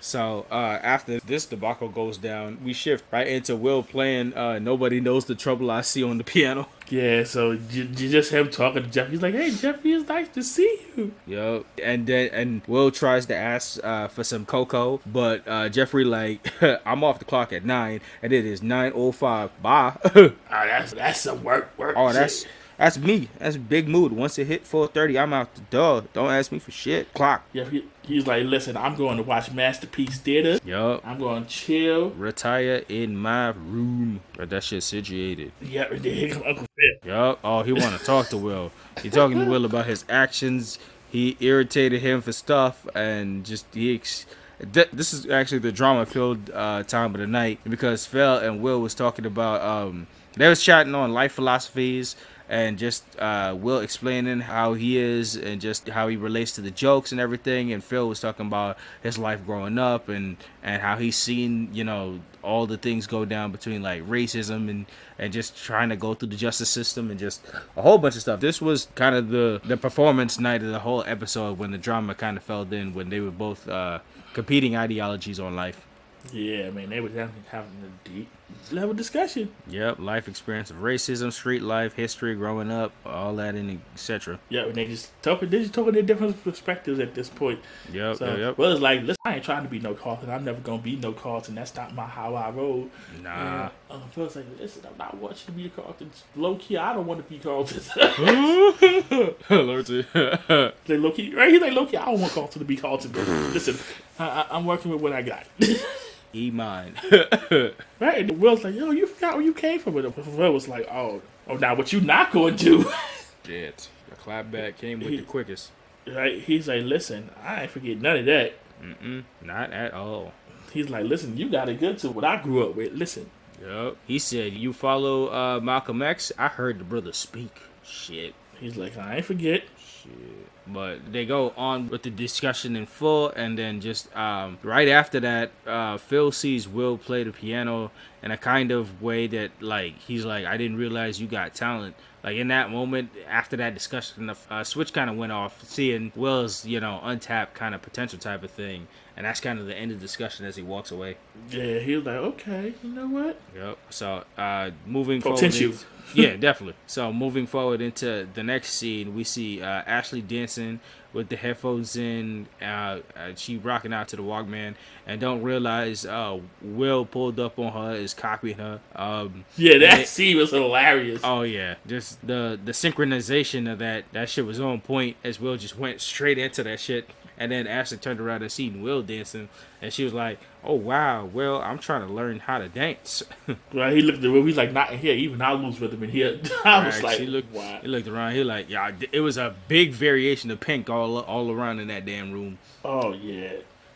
So uh, after this debacle goes down, we shift right into Will playing uh, "Nobody Knows the Trouble I See" on the piano. yeah. So j- j- just him talking to Jeff. He's like, hey, Jeffrey, it's nice to see you. Yep. and then and Will tries to ask uh, for some cocoa, but uh, Jeffrey like, I'm off the clock at nine, and it is nine oh five. Bye. Oh, that's that's some work, work. oh, shit. that's that's me. That's big mood. Once it hit four thirty, I'm out the door. Don't ask me for shit. Clock. Yeah, he, he's like, listen, I'm going to watch Masterpiece Theater. Yo, I'm going to chill. retire in my room. But that shit situated. Yeah, here come Uncle Phil. Yup. Oh, he want to talk to Will. He talking to Will about his actions. He irritated him for stuff, and just he. Ex- th- this is actually the drama-filled uh, time of the night because Phil and Will was talking about. Um, they was chatting on life philosophies and just uh, Will explaining how he is and just how he relates to the jokes and everything. And Phil was talking about his life growing up and and how he's seen you know all the things go down between like racism and and just trying to go through the justice system and just a whole bunch of stuff. This was kind of the the performance night of the whole episode when the drama kind of fell in when they were both uh, competing ideologies on life. Yeah, man, they were having having a deep. Level discussion. Yep, life experience of racism, street life, history, growing up, all that, and etc. Yeah, and they just talking, they just talking their different perspectives at this point. Yep, So, yep, yep. well, it's like, listen, I ain't trying to be no Carlton. I'm never gonna be no Carlton. That's not my how I roll. Nah. And um, Uncle Phil's like, listen, I'm not watching to be a Carlton. Low key, I don't want to be Carlton. To- like low key, right? He's like, low key, I don't want Carlton to be Carlton. But listen, I, I, I'm working with what I got. e mine. right? And Will's like, yo, you forgot where you came from. And Uncle Phil was like, oh, oh, now what you not going to do? Shit. The clapback came with the quickest. right? He's like, listen, I ain't forget none of that. Mm-mm, not at all. He's like, listen, you got it good to what I grew up with. Listen, Yep. He said, "You follow uh, Malcolm X? I heard the brother speak. Shit. he's like, I ain't forget. Shit. But they go on with the discussion in full, and then just um, right after that, uh, Phil sees Will play the piano in a kind of way that, like, he's like, "I didn't realize you got talent." Like in that moment, after that discussion, the uh, switch kind of went off, seeing Will's, you know, untapped kind of potential type of thing, and that's kind of the end of the discussion as he walks away. Yeah, he was like, okay, you know what? Yep. So, uh, moving Potential. forward, yeah, definitely. So, moving forward into the next scene, we see uh, Ashley dancing with the headphones in. Uh, uh, she rocking out to the Walkman, and don't realize uh, Will pulled up on her, is copying her. Um, Yeah, that it- scene was hilarious. Oh yeah, just the the synchronization of that that shit was on point as Will just went straight into that shit. And then Ashley turned around and seen Will dancing, and she was like, "Oh wow, Will, I'm trying to learn how to dance." Right? He looked at the room. He's like, not in here. Even I lose rhythm in here. I was Right, like, she looked, wow. he looked around. He like, yeah, it was a big variation of pink all all around in that damn room. Oh yeah.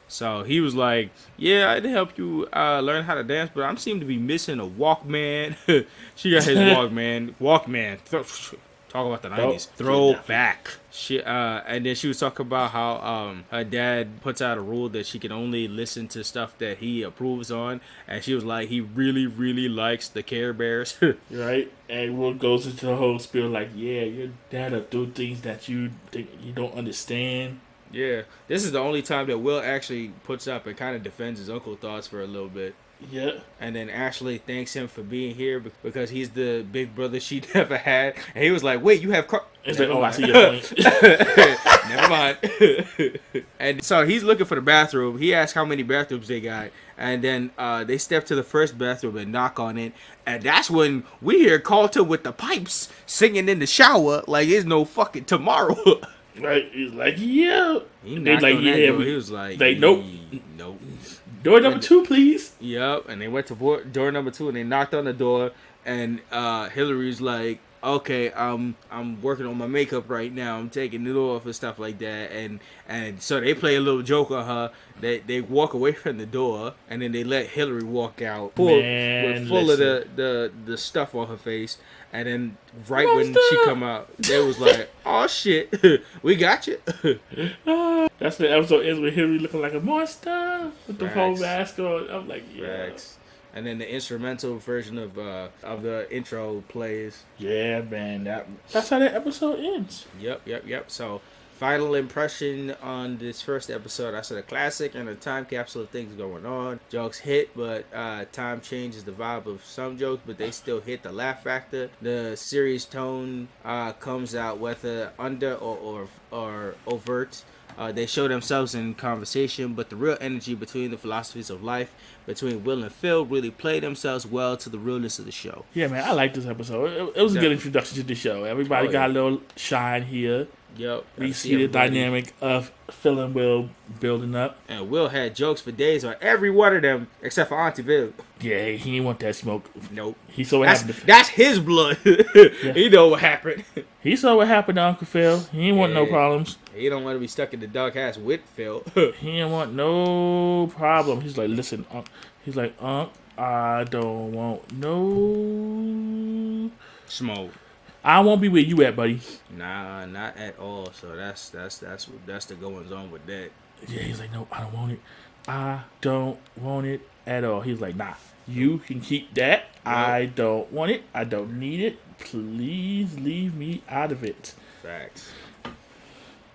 So he was like, yeah, I did help you uh, learn how to dance, but I'm seem to be missing a Walkman. she got his Walkman, Walkman. Talk about the nineties. Throw back. She uh, and then she was talking about how um her dad puts out a rule that she can only listen to stuff that he approves on, and she was like, he really really likes the Care Bears. Right? And Will goes into the whole spiel like, yeah, your dad'll do things that you think you don't understand. Yeah, this is the only time that Will actually puts up and kind of defends his uncle thoughts for a little bit. Yeah. And then Ashley thanks him for being here because he's the big brother she never had. And he was like, "Wait, you have car?" It's like, oh, I see your point. Never mind. and so he's looking for the bathroom. He asks how many bathrooms they got, and then uh, they step to the first bathroom and knock on it. And that's when we hear Carlton with the pipes singing in the shower like it's no fucking tomorrow. right? He's like, yeah. he they like, yeah. door. He was like, they, nope. nope." Door number two, please. Yep, and they went to door number two and they knocked on the door, and uh, Hilary's like, "Okay, um, I'm working on my makeup right now. I'm taking it off and stuff like that." And and so they play a little joke on her. They they walk away from the door, and then they let Hilary walk out, full Man, full of the, the the stuff on her face. And then right when she come out, they was like, "Oh shit, we got you." That's the episode ends with Hilary looking like a monster with the whole Facts. mask on. I'm like, yeah, Facts. And then the instrumental version of uh of the intro plays. yeah, man. That that's how that episode ends. Yep, yep, yep. So, final impression on this first episode. I said a classic and a time capsule of things going on. Jokes hit, but uh, time changes the vibe of some jokes, but they still hit the laugh factor. The serious tone uh, comes out whether under or or, or overt. Uh, they show themselves in conversation, but the real energy between the philosophies of life between Will and Phil really play themselves well to the realness of the show. Yeah, man, I like this episode. It, it was a good introduction to the show. Everybody Oh, got a little shine here. Yep. We see the dynamic of Phil and Will building up. And Will had jokes for days on every one of them except for Auntie Viv. Yeah, he didn't want that smoke. Nope. He saw what That's, happened. To, that's his blood. he know what happened. he saw what happened to Uncle Phil. He didn't want no problems. he don't want to be stuck in the dog house with Phil. He didn't want no problem. He's like, listen, Unc. He's like, Unc, I don't want no. Smoke. I won't be where you at, buddy. Nah, not at all. So that's that's that's that's the goings on with that. Yeah, he's like, no, I don't want it. I don't want it at all. He's like, nah, you can keep that. I don't want it. I don't need it. Please leave me out of it. Facts.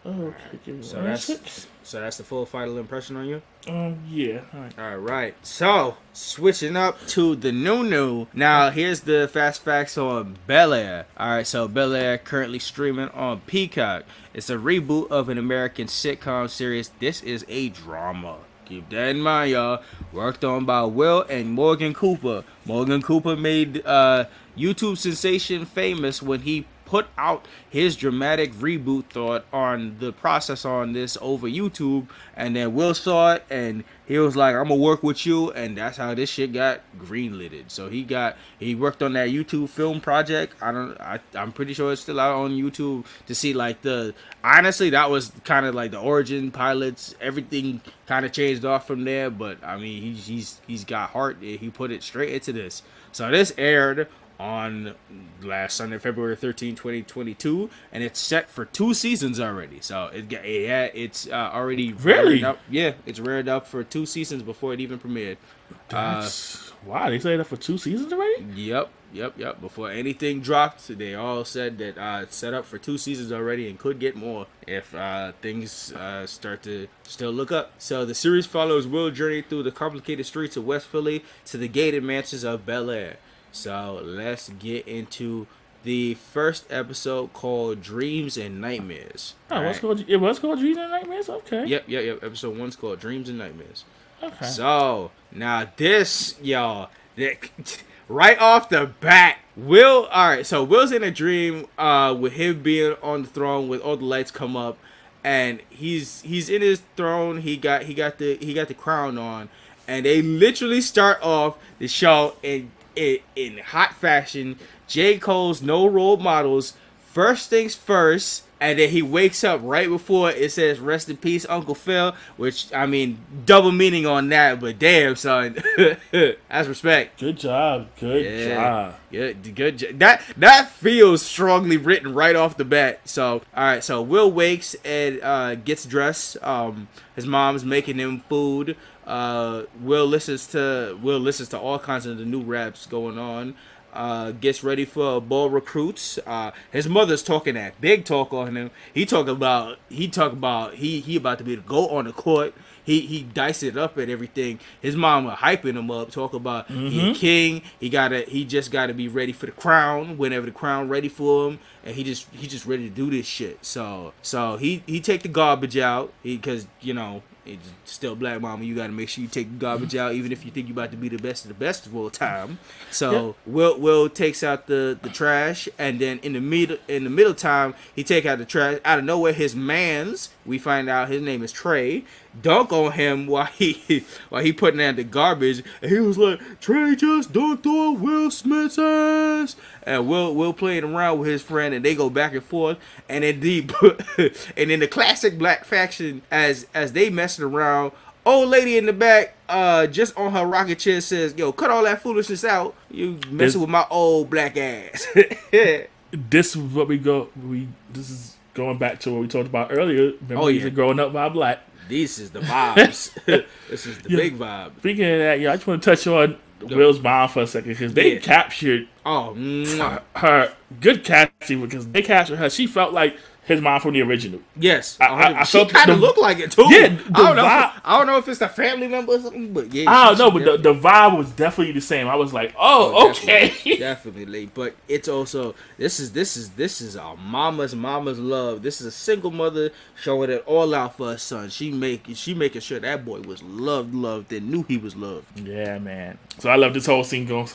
Okay, give me So that's so that's the full final impression on you. Um yeah. All right. All right. So switching up to the new new. Now here's the fast facts on Bel Air. All right. So Bel Air currently streaming on Peacock. It's a reboot of an American sitcom series. This is a drama. Keep that in mind, y'all. Worked on by Will and Morgan Cooper. Morgan Cooper made uh, YouTube sensation famous when he put out his dramatic reboot thought on the process on this over YouTube, and then Will saw it and he was like, "I'm gonna work with you," and that's how this shit got greenlighted. So he got he worked on that YouTube film project. I don't, I, I'm pretty sure it's still out on YouTube to see like the. Honestly, that was kind of like the origin pilots. Everything kind of changed off from there, but I mean, he's he's he's got heart. He put it straight into this. So this aired on last Sunday, February 13, 2022, and it's set for two seasons already. So it, yeah, it's uh, already Really? up. Yeah, it's reared up for two seasons before it even premiered. Uh, That's wow. They say that for two seasons already. Yep, yep, yep. Before anything dropped, they all said that uh, it's set up for two seasons already and could get more if uh, things uh, start to still look up. So the series follows Will journey through the complicated streets of West Philly to the gated mansions of Bel Air. So let's get into the first episode called Dreams and Nightmares. Oh, what's Alright? called? It was called Dreams and Nightmares. Okay. Yep, yep, yep. Episode one's called Dreams and Nightmares. Okay. So now this, y'all, that- right off the bat, Will. All right, so Will's in a dream, uh, with him being on the throne, with all the lights come up, and he's he's in his throne. He got he got the he got the crown on, and they literally start off the show in in, in hot fashion. J Cole's no role models. First things first, and then he wakes up right before it says "Rest in peace, Uncle Phil," which I mean, double meaning on that, but damn, son, that's respect. Good job. Good Yeah, job. yeah, good. jo- That that feels strongly written right off the bat. So, all right, so Will wakes and uh, gets dressed. Um, his mom's making him food. Uh, Will listens to Will listens to all kinds of the new raps going on. Uh, gets ready for ball recruits. Uh, his mother's talking that big talk on him. He talk about he talk about he he about to be the go on the court. He he dice it up and everything. His mama hyping him up, talk about he a king. He gotta he just gotta be ready for the crown whenever the crown ready for him, and he just he just ready to do this shit. So so he he take the garbage out because you know it's still black mama. You gotta make sure you take garbage out, even if you think you're about to be the best of the best of all time. So Will Will takes out the the trash, and then in the middle in the middle time he take out the trash out of nowhere. His man's we find out his name is Trey. Dunk on him while he while he putting out the garbage, and he was like, "Trey just dunked on Will Smith's ass." And Will Will playing around with his friend, and they go back and forth, and then the and in the classic black faction, as as they messing around, old lady in the back, uh, just on her rocket chair says, "Yo, cut all that foolishness out. You messing Is- with my old black ass." This is what we go. We this is going back to what we talked about earlier. Remember, Oh, yeah. growing up by black. this is the vibes. this is the Yeah. big vibe. Speaking of that, yeah, I just want to touch on Will's mom for a second because they Yeah. captured Oh, mwah. her good casting because they captured her. She felt like his mom from the original. yes. I- I- I she kind of looked like it too. Yeah, I don't know. vibe- I don't know if it's a family member or something, but yeah. I don't know, but the, the vibe was definitely the same. I was like, oh, Oh, okay. definitely, definitely. But it's also this is this is this is a mama's mama's love. This is a single mother showing it all out for her son. She make she making sure that boy was loved, loved, and knew he was loved. yeah, man. So I love this whole scene going.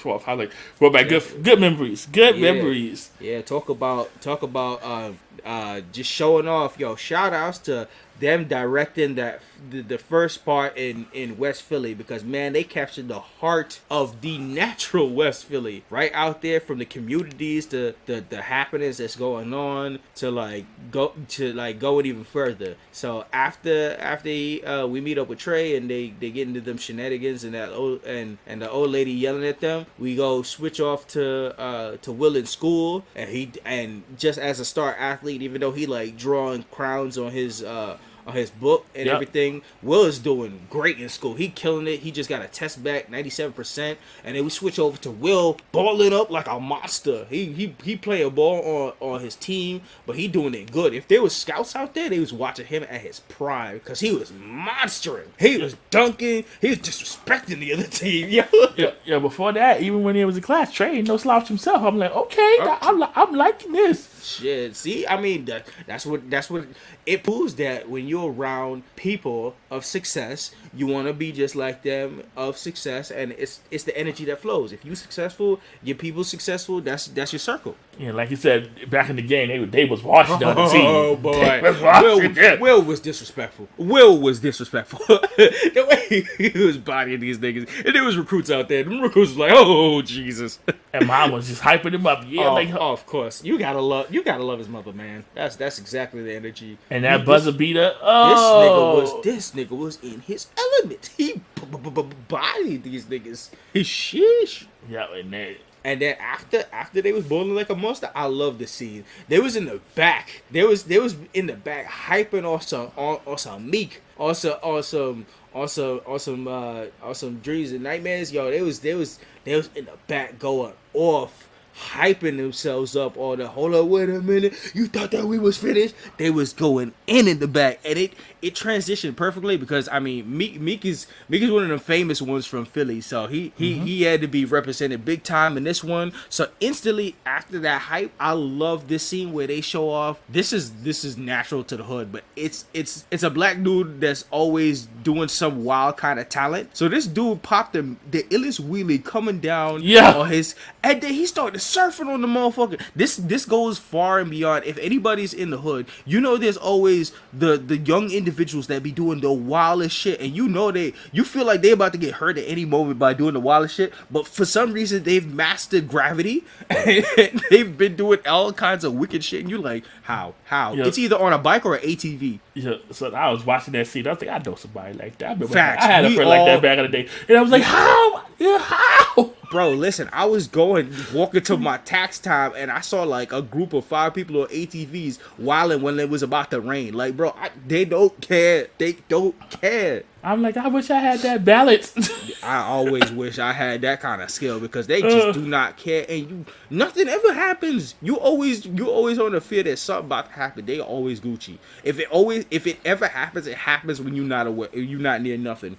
Forth. I like brought back good good memories. Good Yeah. memories. Yeah, talk about talk about uh uh just showing off. Yo, shout outs to them directing that the, the first part in in West Philly because man, they captured the heart of the natural West Philly right out there from the communities to the the happenings that's going on to like go to like going even further. So after after he, uh, we meet up with Trey and they they get into them shenanigans and that old and and the old lady yelling at them, we go switch off to uh to Will in school and he and just as a star athlete, even though he like drawing crowns on his uh on his book and Yep. everything. Will is doing great in school. He killing it. He just got a test back, ninety seven percent, and then we switch over to Will balling up like a monster. He he he play a ball on on his team, but he doing it good. If there was scouts out there, they was watching him at his prime because he was monstering. He was dunking. He was disrespecting the other team. Yo. Yeah, yeah. Before that, even when he was in class, Trey no slouch himself. I'm like, okay, I'm, I'm liking this. Shit. See, I mean that that's what that's what it proves that when you're around people of success, you want to be just like them of success, and it's it's the energy that flows. If you're successful, your people successful. That's that's your circle. Yeah, like you said back in the game, they they was watching the other team. Oh boy, was Will. Will was disrespectful. Will was disrespectful. the way he was bodying these niggas, and there was recruits out there. The recruits was like, "Oh Jesus!" And mom was just hyping him up. Yeah, oh, like, oh, of course, you gotta love you gotta love his mother, man. That's that's exactly the energy. and that This- buzzer beater. This Oh, nigga was this nigga was in his element. He b- b- b- bodied these niggas. He sheesh. Yeah, and that. And then after after they was bowling like a monster, I love the scene. They was in the back. They was they was in the back hyping on some on, some Meek, also on some on some uh on some dreams and nightmares. Yo, they was they was they was in the back going off. Hyping themselves up all the hold up, wait a minute. You thought that we was finished? They was going in in the back, and it it transitioned perfectly because I mean Meek Meek is Meek is one of the famous ones from Philly, so he he mm-hmm. he had to be represented big time in this one. So instantly after that hype, I love this scene where they show off. This is this is natural to the hood, but it's it's it's a black dude that's always doing some wild kind of talent. So this dude popped the the illest wheelie coming down Yeah. on his and then he started surfing on the motherfucker. This this goes far and beyond. If anybody's in the hood, you know there's always the the young individuals that be doing the wildest shit, and you know they you feel like they about to get hurt at any moment by doing the wildest shit, but for some reason they've mastered gravity and they've been doing all kinds of wicked shit, and you're like, how how? Yeah. It's either on a bike or an ATV. Yeah, so I was watching that scene. I was like, I know somebody like that. I, remember Facts. I had a friend like that back in the day, and I was like, how? Yeah, how? Bro, listen, I was going walking to my tax time and I saw like a group of five people on ATVs wilding when it was about to rain. Like, bro, I, they don't care. They don't care. I'm like, I wish I had that balance. I always wish I had that kind of skill because they just uh. do not care and you nothing ever happens. You always you always on the fear that something about to happen. They always Gucci. If it always if it ever happens, it happens when you're not aware you're not near nothing.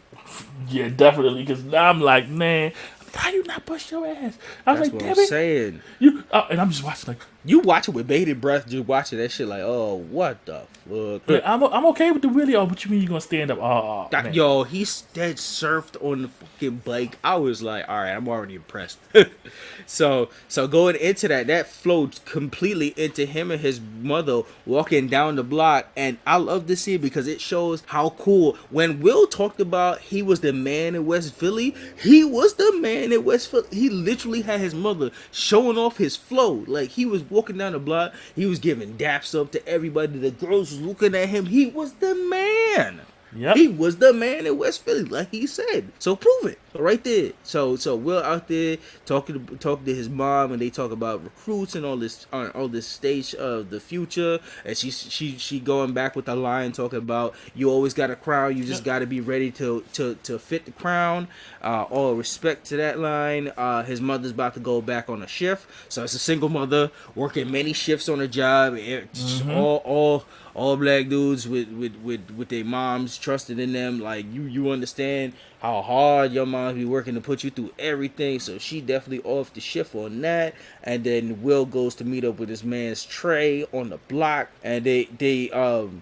yeah, definitely. Because now I'm like, man, how you not push your ass? I was That's like, what damn it. saying. You, oh, and I'm just watching like, You watch it with bated breath, just watching that shit like, oh, what the fuck? man, I'm, I'm okay with the wheelie. Oh, what you mean you're gonna stand up? Oh, oh, oh, That- man. yo, he dead surfed on the fucking bike. I was like, all right, I'm already impressed. so, so going into that, that flowed completely into him and his mother walking down the block, and I love to see it because it shows how cool. When Will talked about he was the man in West Philly, he was the man in West Philly. He literally had his mother showing off his flow, like he was walking down the block, he was giving daps up to everybody. The girls was looking at him. He was the man. Yep. He was the man in West Philly, like he said. So prove it, right there. So so Will out there talking to, talking to his mom, and they talk about recruits and all this on all this stage of the future. And she she she going back with the line talking about you always got a crown, you just got to be ready to to to fit the crown. Uh, all respect to that line. Uh, his mother's about to go back on a shift, so it's a single mother working many shifts on a job. It's all all all black dudes with with with with their moms trusting in them like you you understand how hard your mom be working to put you through everything. So she definitely off the shift on that. And then will goes to meet up with his man's Trey on the block. And they they um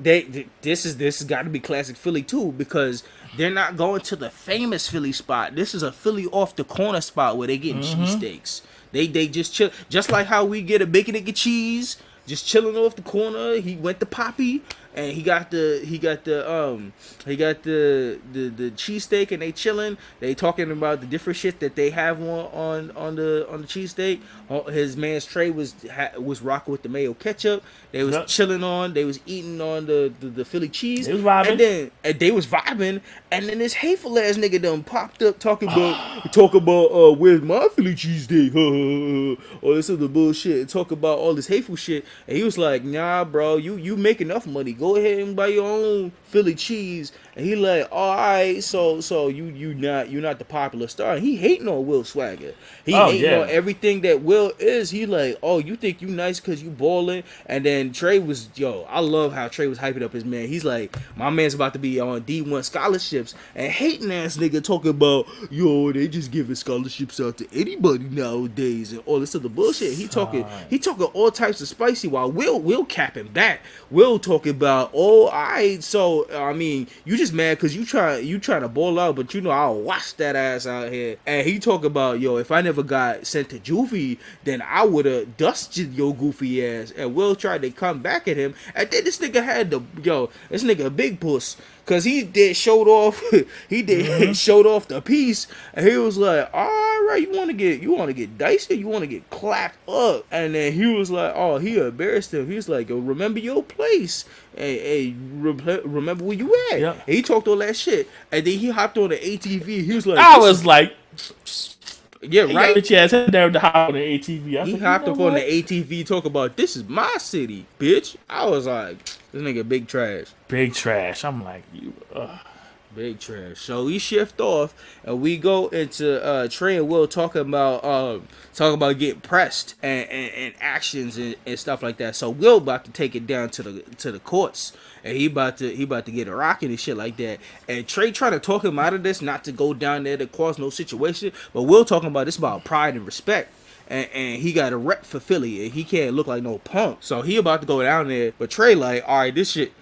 they, th this is this has got to be classic philly too because they're not going to the famous philly spot. This is a philly off the corner spot where they getting cheesesteaks. They they just chill just like how we get a bacon egg and cheese just chilling off the corner. He went to Poppy and he got the he got the um he got the the the cheesesteak and they chilling. They talking about the different shit that they have on on on the on the cheesesteak. His man's Trey was ha, was rocking with the mayo ketchup. They was Yep. chilling on. They was eating on the the, the Philly cheese. They was vibing. And then and they was vibing. And then this hateful ass nigga done popped up talking about talk about uh where's my Philly cheesesteak? all this is the bullshit. And talk about all this hateful shit. And he was like, Nah, bro, you you make enough money. Go ahead and buy your own Philly cheese. And he like, all right, so so you you not you not the popular star. And he hating on Will Swagger. He Oh, hating yeah. on everything that Will is. He like, oh, you think you nice because you balling. And then Trey was, yo, I love how Trey was hyping up his man. He's like, my man's about to be on D1 scholarships. And hating ass nigga talking about, yo, they just giving scholarships out to anybody nowadays and all this other bullshit. He talking, he talking all types of spicy while Will, Will capping back. Will talking about, oh, I so I mean, you just mad because you try you try to ball out, but you know I'll wash that ass out here. And he talk about, yo, if I never got sent to juvie, then I would have dusted your goofy ass. And Will tried to come back at him, and then this nigga had the yo, this nigga big puss. Cause he did showed off, he did mm-hmm. showed off the piece, and he was like, "All right, you want to get, you want to get dicey, you want to get clapped up," and then he was like, "Oh, he embarrassed him." He was like, "Yo, remember your place, hey, hey, re- remember where you at?" Yeah. And he talked all that shit, and then he hopped on the ATV. He was like, I was like, yeah, right? right." Bitch ass head down to hop on the ATV. I He like, hopped you up know on the? ATV, talk about this is my city, bitch. I was like, this nigga big trash. big trash. I'm like, you. Uh, Big trash. So we shift off and we go into uh Trey and Will talking about um talking about getting pressed and, and, and actions and, and stuff like that. So Will about to take it down to the to the courts and he about to he about to get a rocket and shit like that. And Trey trying to talk him out of this, not to go down there to cause no situation. But Will talking about this about pride and respect. And, and he got a rep for Philly, and he can't look like no punk. So he about to go down there, but Trey like, all right, this shit,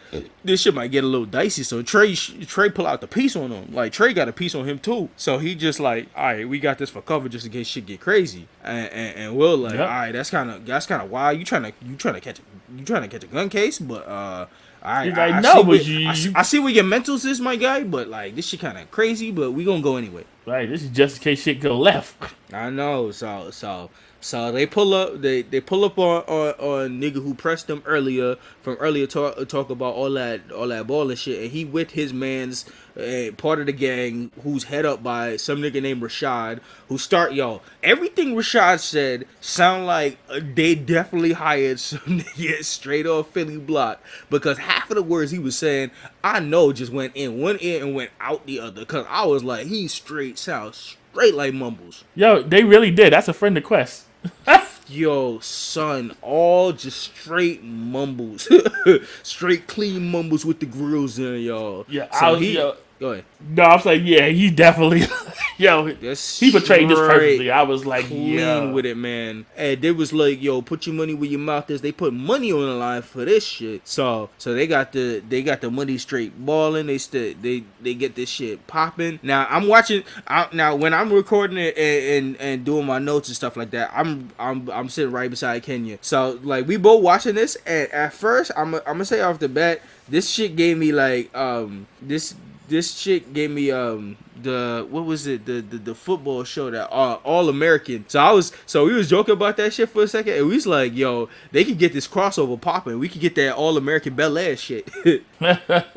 this shit might get a little dicey. So Trey, Trey pull out the piece on him. Like Trey got a piece on him too. So he just like, all right, we got this for cover just in case shit get crazy. And and, and Will like, Yep. all right, that's kind of that's kind of wild. You trying to you trying to catch a, you trying to catch a gun case, but uh. I, He's I, like, I "No, but you- I, I see where your mentals is, my guy. But like, this shit kind of crazy. But we gonna go anyway. right, this is just in case shit go left. I know. So so so they pull up. They they pull up on on, on nigga who pressed them earlier from earlier talk talk about all that all that ball and shit. And he with his man's uh, part of the gang who's head up by some nigga named Rashad. Who start y'all. everything Rashad said sound like uh, they definitely hired some nigga straight off Philly block because half of the words he was saying I know just went in one ear and went out the other. Cause I was like he straight sounds straight like mumbles. Yo, they really did. That's a friend of Quest. Yo, son, all just straight mumbles, straight clean mumbles with the grills in, y'all. Yeah, so he. yo- go ahead. No, I'm saying yeah, he definitely. yo, That's he portrayed this perfectly. I was like, Clean yeah. with it, man. And they was like, yo, put your money where your mouth is. They put money on the line for this shit. So, so they got the they got the money straight balling. They st- they they get this shit popping. Now I'm watching. I, now when I'm recording it and, and and doing my notes and stuff like that, I'm I'm I'm sitting right beside Kenya. So like we both watching this, and at first I'm I'm gonna say off the bat, this shit gave me like um this this chick gave me um the what was it the the, the football show that uh, all American. So I was so we was joking about that shit for a second, and we was like, yo, they could get this crossover popping. We could get that all American Bel Air shit.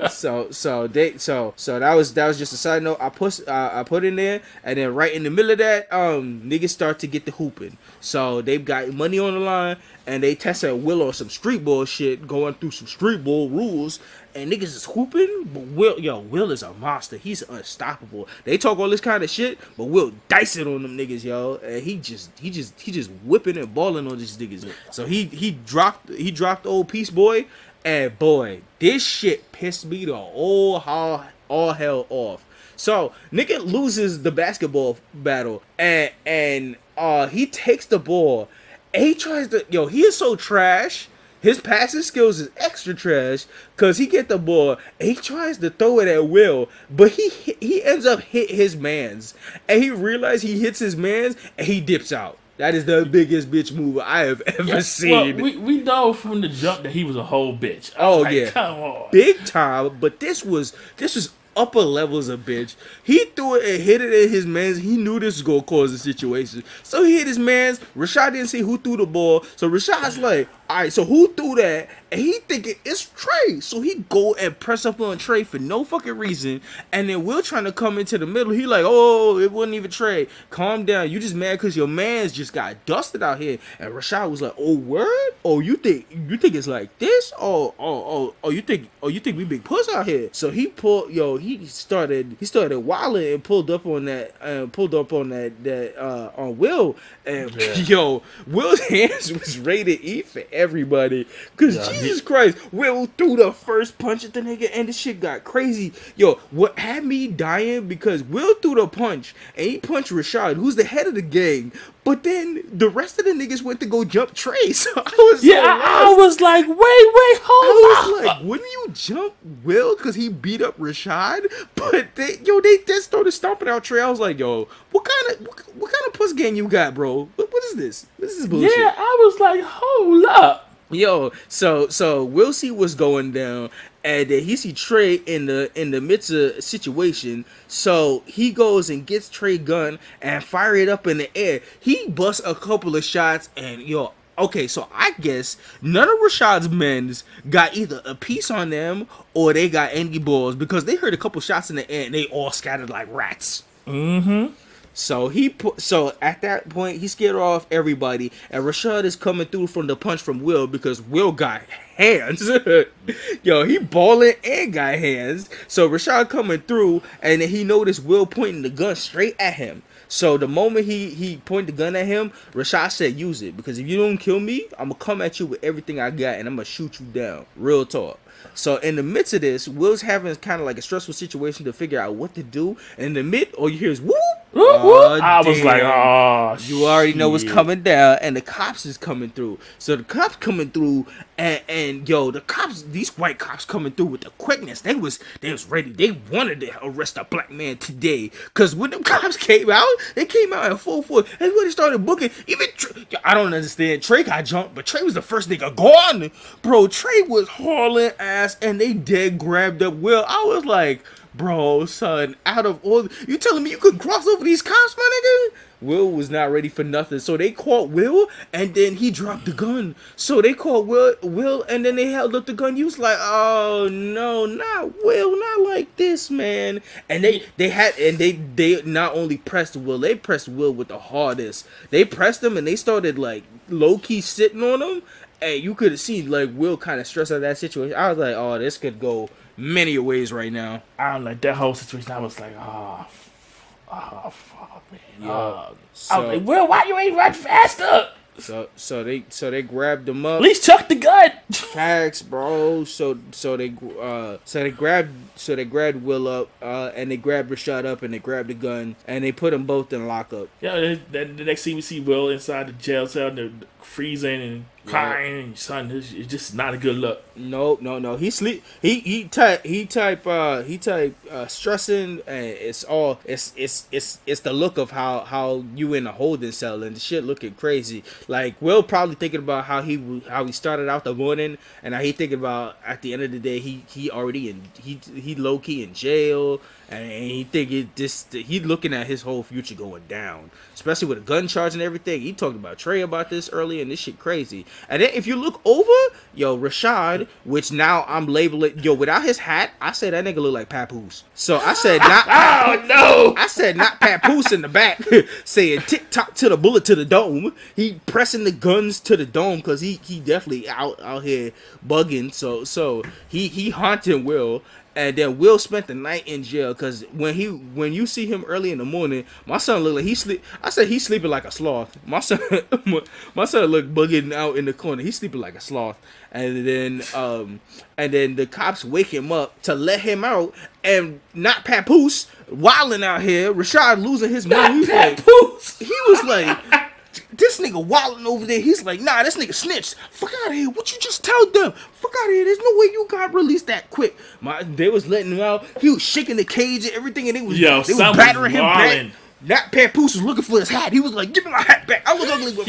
so so they so so that was that was just a side note. I put uh, I put in there, and then right in the middle of that, um, niggas start to get the hooping. So they've got money on the line, and they test tested Will on some street ball shit, going through some street ball rules. And niggas is hooping, but Will, yo, Will is a monster. He's unstoppable. They talk all this kind of shit, but Will dice it on them niggas, yo. And he just, he just, he just whipping and balling on these niggas. So he, he dropped, he dropped old Peace Boy, and boy, this shit pissed me the whole all, all hell off. So nigga loses the basketball battle, and and uh he takes the ball, and he tries to yo. He is so trash. His passing skills is extra trash because he get the ball and he tries to throw it at Will, but he he ends up hit his man's, and he realizes he hits his man's and he dips out. That is the biggest bitch move I have ever Well, seen. we, we know from the jump that he was a whole bitch. I Oh, like, yeah. come on. big time. But this was this was upper levels of bitch. He threw it and hit it at his man's. He knew this was gonna cause a situation, so he hit his man's. Rashad didn't see who threw the ball, so Rashad's like, all right, so who threw that? And he thinking it's Trey. So he go and press up on Trey for no fucking reason. And then Will trying to come into the middle. He like, oh, it wasn't even Trey. Calm down. You just mad because your man's just got dusted out here. And Rashad was like, oh, word? Oh, you think you think it's like this? Oh, oh, oh, oh, you think oh you think we big puss out here? So he pulled yo, he started he started wilding and pulled up on that uh, pulled up on that that uh on Will and Yeah. yo, Will's hands was rated E for everybody. Cause Yeah, Jesus Christ, Will threw the first punch at the nigga and the shit got crazy. Yo, what had me dying because Will threw the punch and he punched Rashad, who's the head of the gang. But then the rest of the niggas went to go jump Trey. So I was so Yeah, I, I was like, wait, wait, I hold was up. like, wouldn't you jump Will because he beat up Rashad? But they, yo, they just started stomping out Trey. I was like, yo, what kind of what, what kind of puss game you got, bro? What, what is this? This is bullshit. yeah, I was like, hold up. Yo, so so we'll see what's going down, and then he see Trey in the in the midst of situation. So he goes and gets Trey gun and fire it up in the air. He busts a couple of shots, and yo, okay, so I guess none of Rashad's men's got either a piece on them or they got any balls because they heard a couple shots in the air and they all scattered like rats. Mm-hmm. So he put so at that point he scared off everybody, and Rashad is coming through from the punch from Will because Will got hands. Yo, he balling and got hands. So Rashad coming through, and he noticed Will pointing the gun straight at him. So the moment he he pointed the gun at him, Rashad said, "Use it because if you don't kill me, I'm gonna come at you with everything I got, and I'm gonna shoot you down." Real talk. So in the midst of this, Will's having kind of like a stressful situation to figure out what to do. And in the mid, all you hear is whoop. Whoop, whoop. Aw, I was like, oh, You already know what's coming down, and the cops is coming through. So the cops coming through, and, and yo, the cops, these white cops coming through with the quickness. They was they was ready. They wanted to arrest a black man today. Cause when them cops came out, they came out in full force. And when they started booking, even Trey, I don't understand. Trey got jumped, but Trey was the first nigga gone, bro. Trey was hauling ass, and they dead grabbed up Will. I was like. Bro, son, out of all, you telling me you couldn't cross over these cops, my nigga? Will was not ready for nothing, so they caught Will, and then he dropped the gun. So they caught Will, Will, and then they held up the gun. You was like, oh no, not Will, not like this, man. And they they had, and they they not only pressed Will, they pressed Will with the hardest. They pressed him, and they started like low key sitting on him, and you could see like Will kind of stressed out that situation. I was like, oh, this could go many ways right now. I don't like that whole situation. I was like, oh, oh fuck, man. Yeah. Oh. I was like, Will, why you ain't run faster? So so they so they grabbed him up. At least chuck the gun. Facts, bro. So so they uh so they grabbed so they grabbed Will up uh and they grabbed Rashad up and they grabbed the gun and they put them both in lockup. Yeah, then then the next scene we see Will inside the jail cell, the freezing and crying. Son, it's, it's just not a good look. No, no, no. He sleep. He he type he type uh he type uh stressing and it's all it's it's it's it's the look of how how you in a holding cell and the shit looking crazy. Like Will probably thinking about how he how he started out the morning and how he thinking about at the end of the day he he already in he he low key in jail and he thinking this he looking at his whole future going down, especially with a gun charge and everything. He talked about Trey about this earlier and this shit crazy. And then if you look over, yo Rashad, which now I'm labeling yo without his hat, I said that nigga look like Papoose. So I said not Oh no! I said not Papoose in the back saying tick tock to the bullet to the dome. He pressing the guns to the dome because he he definitely out out here bugging. So so he he haunting Will. And then Will spent the night in jail because when he when you see him early in the morning, my son look like he sleep. I said he's sleeping like a sloth. My son, my son look bugging out in the corner. He's sleeping like a sloth. And then um and then the cops wake him up to let him out, and not Papoose wilding out here. Rashad losing his mind. He's like, Papoose. he was like, this nigga wilding over there. He's like, nah, this nigga snitched. Fuck out of here. What you just tell them? Fuck out of here. There's no way you got released that quick. My, they was letting him out. He was shaking the cage and everything, and they was Yo, they was was battering him back. Nat Papoose was looking for his hat. He was like, "Give me my hat back. I look ugly with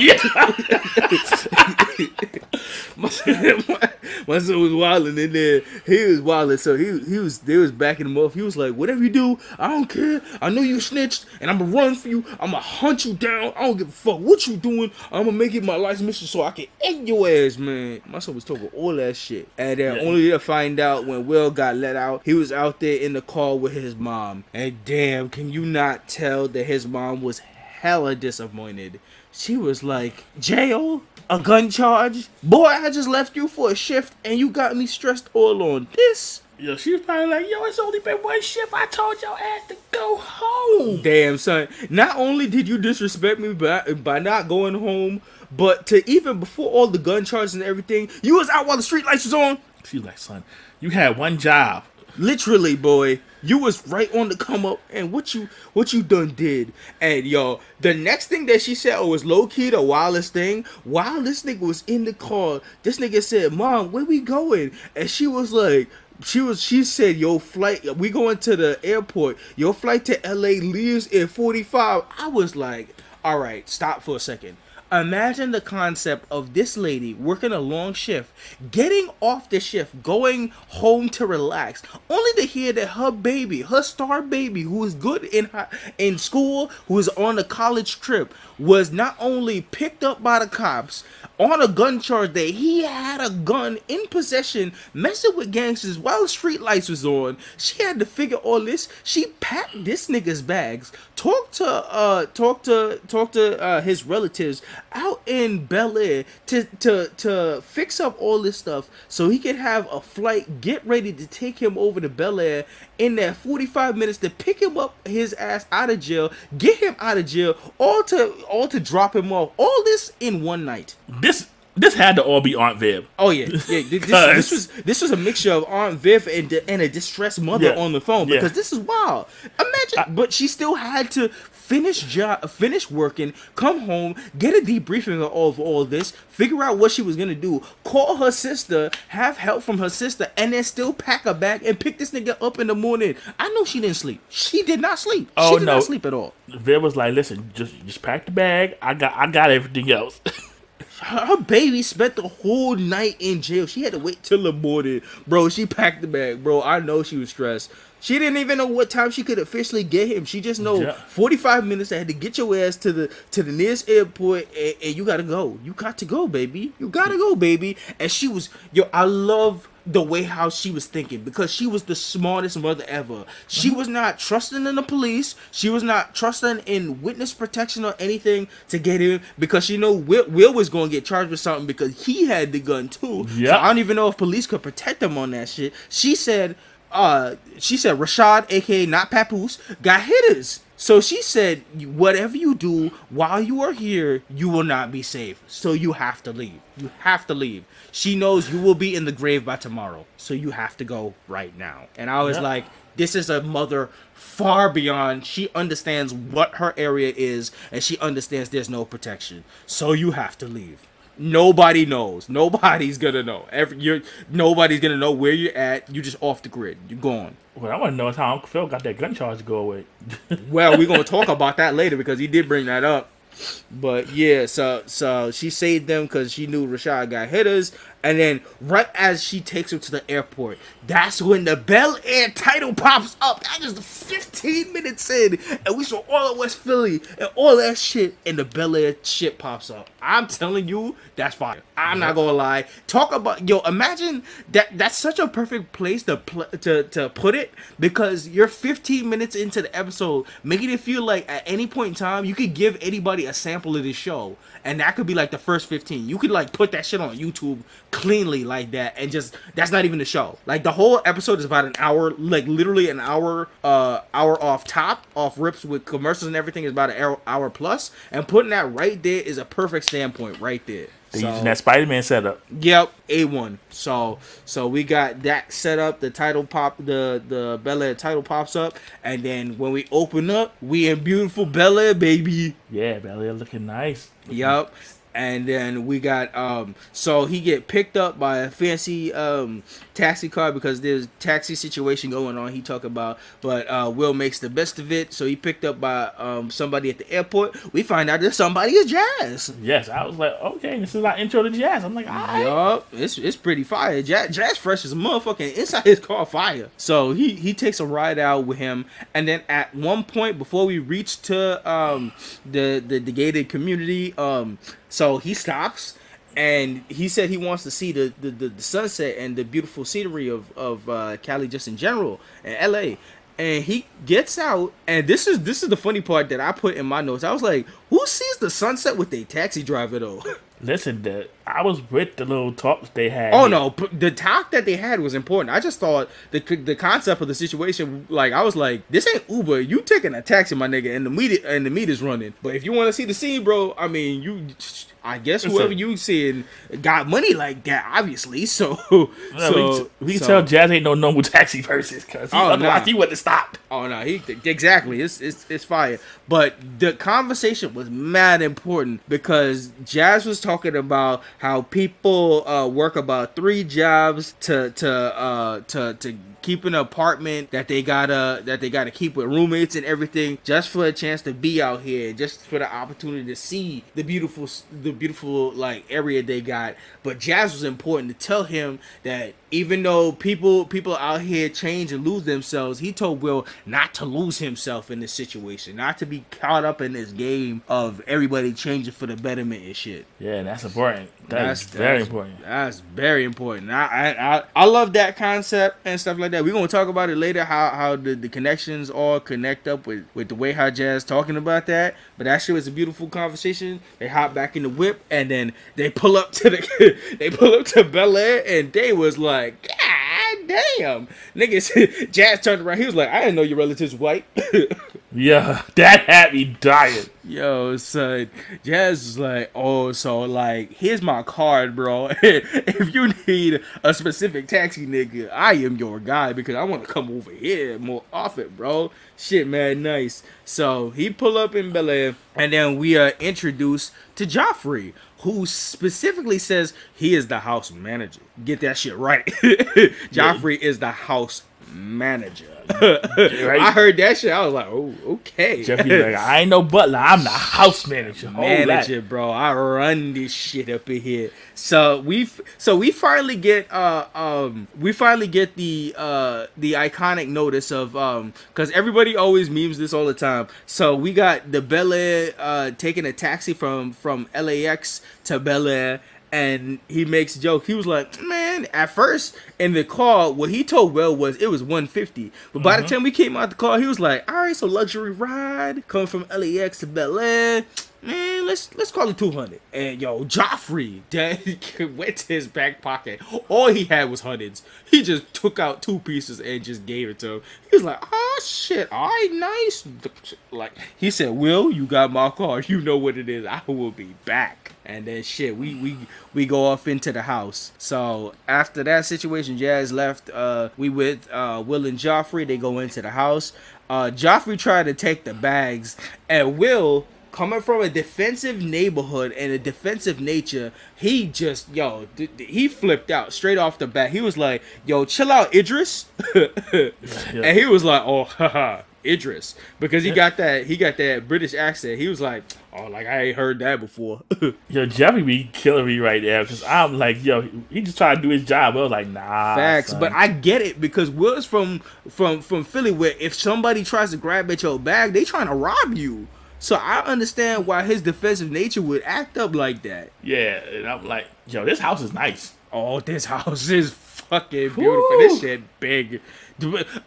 my, my, my son was wilding in there. He was wilding, so he he was they was backing him off. He was like, "Whatever you do, I don't care. I know you snitched, and I'm gonna run for you. I'm gonna hunt you down. I don't give a fuck what you doing. I'm gonna make it my life's mission so I can end your ass, man." My son was talking all that shit, and then Yeah. only to find out when Will got let out, he was out there in the car with his mom, and damn, can you not tell that his mom was hella disappointed? She was like, "Jail." A gun charge? Boy, I just left you for a shift and you got me stressed all on this. Yo, she was probably like, yo, it's only been one shift. I told your ass to go home. Damn, son. Not only did you disrespect me by, by not going home, but to even before all the gun charges and everything, you was out while the street lights was on. She was like, son, you had one job. Literally, boy, you was right on the come up, and what you what you done did, and yo, the next thing that she said oh, was low key the wildest thing. While this nigga was in the car, this nigga said, "Mom, where we going?" And she was like. She was. She said, "Your flight. We going to the airport. Your flight to LA leaves in 45." I was like, "All right, stop for a second. Imagine the concept of this lady working a long shift, getting off the shift, going home to relax, only to hear that her baby, her star baby, who is good in hi- in school, who is on a college trip, was not only picked up by the cops on a gun charge that he had a gun in possession, messing with gangsters while street lights was on. She had to figure all this. She packed this nigga's bags, talked to uh, talk to talk to uh, his relatives out in Bel Air to to to fix up all this stuff so he could have a flight, get ready to take him over to Bel Air in that 45 minutes to pick him up his ass out of jail, get him out of jail, all to all to drop him off. All this in one night. This this had to all be Aunt Viv. Oh yeah, yeah. This, this, was this was a mixture of Aunt Viv and and a distressed mother Yeah, on the phone yeah. because this is wild. Imagine, but she still had to finish job, finish working, come home, get a debriefing of all, of all this, figure out what she was gonna do, call her sister, have help from her sister, and then still pack a bag and pick this nigga up in the morning. I know she didn't sleep. She did not sleep. Oh, she did no. not sleep at all. Viv was like, listen, just just pack the bag. I got I got everything else. Her, her baby spent the whole night in jail. She had to wait till the morning, bro. She packed the bag, bro. I know she was stressed. She didn't even know what time she could officially get him. She just know Yeah. 45 minutes. I had to get your ass to the to the nearest airport, and, and you gotta go. You got to go, baby. You gotta go, baby. And she was yo. I love the way how she was thinking because she was the smartest mother ever. She mm-hmm. was not trusting in the police. She was not trusting in witness protection or anything to get him because she know Will, Will was going to get charged with something because he had the gun too. So I don't even know if police could protect him on that shit. She said, uh, she said Rashad, aka not Papoose, got hitters. So she said, whatever you do while you are here, you will not be safe. So you have to leave. You have to leave. She knows you will be in the grave by tomorrow. So you have to go right now. And I was like, this is a mother far beyond. She understands what her area is, and she understands there's no protection. So you have to leave. Nobody knows. Nobody's gonna know. Every you're nobody's gonna know where you're at. You just off the grid. You're gone. what I want to know is how Uncle Phil got that gun charge to go away. Well, we're gonna talk about that later because he did bring that up. But yeah, so so she saved them because she knew Rashad got hitters, and then right as she takes her to the airport, that's when the Bel Air title pops up. That is 15 minutes in, and we saw all of West Philly and all that shit, and the Bel Air shit pops up. I'm telling you, that's fire. I'm not gonna lie. Talk about yo. Imagine that. That's such a perfect place to pl- to to put it because you're 15 minutes into the episode, making it feel like at any point in time you could give anybody a sample of this show, and that could be like the first 15. You could like put that shit on YouTube cleanly like that, and just that's not even the show. Like the whole episode is about an hour, like literally an hour, uh, hour off top, off rips with commercials and everything is about an hour, hour plus, and putting that right there is a perfect standpoint right there. They So- using that Spider Man setup. Yep, A one. So so we got that set up. The title pop, the the Bel Air title pops up, and then when we open up, we in beautiful Bel Air, baby. Yeah, Bel Air looking nice. Yep. and then we got um so he get picked up by a fancy um taxi car because there's taxi situation going on he talk about but uh will makes the best of it so he picked up by um somebody at the airport we find out that somebody is jazz Yes, I was like, okay, this is our intro to jazz. I'm like, all right. Yup, it's it's pretty fire. Jazz, Jazz Fresh as a motherfucking inside his car fire. So he he takes a ride out with him, and then at one point before we reach to um the the, the gated community, um so he stops. And he said he wants to see the, the, the, sunset and the beautiful scenery of, of uh, Cali just in general and LA and he gets out and this is this is the funny part that i put in my notes. I was like who sees the sunset with a taxi driver though? Listen, the, I was with the little talks they had. oh here. no the talk that they had was important i just thought the the concept of the situation like i was like this ain't uber you taking a taxi my nigga and the meter and the meter's running but if you want to see the scene bro i mean you i guess whoever you seeing got money like that obviously so so we, we can so- tell Jazz ain't no normal taxi person because Oh, otherwise nah. he wouldn't have stopped. Oh no, he exactly. It's it's it's fire. But the conversation was mad important because Jazz was talking about how people uh, work about three jobs to to uh, to to keep an apartment that they gotta that they gotta keep with roommates and everything just for a chance to be out here, just for the opportunity to see the beautiful the beautiful like area they got. But Jazz was important to tell him that even though people people out here change and lose themselves, he told Will not to lose himself in this situation, not to be caught up in this game of everybody changing for the betterment and shit. Yeah, that's important. That's, very that's- important. That's very important. I, I I I love that concept and stuff like that. We're gonna talk about it later. How how the, the connections all connect up with with the way how Jazz talking about that. But that shit was a beautiful conversation. They hop back in the whip and then they pull up to the they pull up to Bel Air and they was like, God damn, niggas. Jazz turned around. He was like, I didn't know your relatives white. Yeah, that had me dying. Yo, son, Jazz is like, oh, so like, here's my card, bro. if you need a specific taxi, nigga, I am your guy because I want to come over here more often, bro. Shit, man, nice. So he pull up in Bel Air, and then we are introduced to Joffrey, who specifically says he is the house manager. Get that shit right. Joffrey is the house manager. I heard that shit. I was like, oh, okay. Geoffrey's like, I ain't no butler. I'm the house manager. Manager, bro. I run this shit up in here. So we, so we finally get, uh, um, we finally get the, uh, the iconic notice of, um, because everybody always memes this all the time. So we got the Bel Air, uh, taking a taxi from from LAX to Bel Air. And he makes a joke. He was like, "Man, at first in the car, what he told Will was it was 150. But by the mm-hmm. time we came out the car, he was like, "All right, so luxury ride coming from LAX to Bel Air man, let's let's call it 200. And yo, Joffrey, dad went to his back pocket. All he had was hundreds. He just took out two pieces and just gave it to him. He was like, oh shit, all right, nice. Like he said, Will, you got my car. You know what it is. I will be back. And then shit, we we we go off into the house. So after that situation, Jazz left. Uh, we with uh Will and Joffrey. They go into the house. Uh, Joffrey tried to take the bags, and Will coming from a defensive neighborhood and a defensive nature, he just yo, he flipped out straight off the bat. He was like, "Yo, chill out, Idris," and he was like, "Oh, haha, Idris," because he got that he got that British accent. He was like, "Oh, like I ain't heard that before." Yo, Geoffrey be killing me right now because I'm like, yo, he just trying to do his job. I was like, nah. Facts, son. but I get it because Will's from from from Philly, where if somebody tries to grab at your bag, they trying to rob you. So I understand why his defensive nature would act up like that. yeah, and I'm like, yo, this house is nice. Oh, this house is fucking beautiful. Woo. This shit big.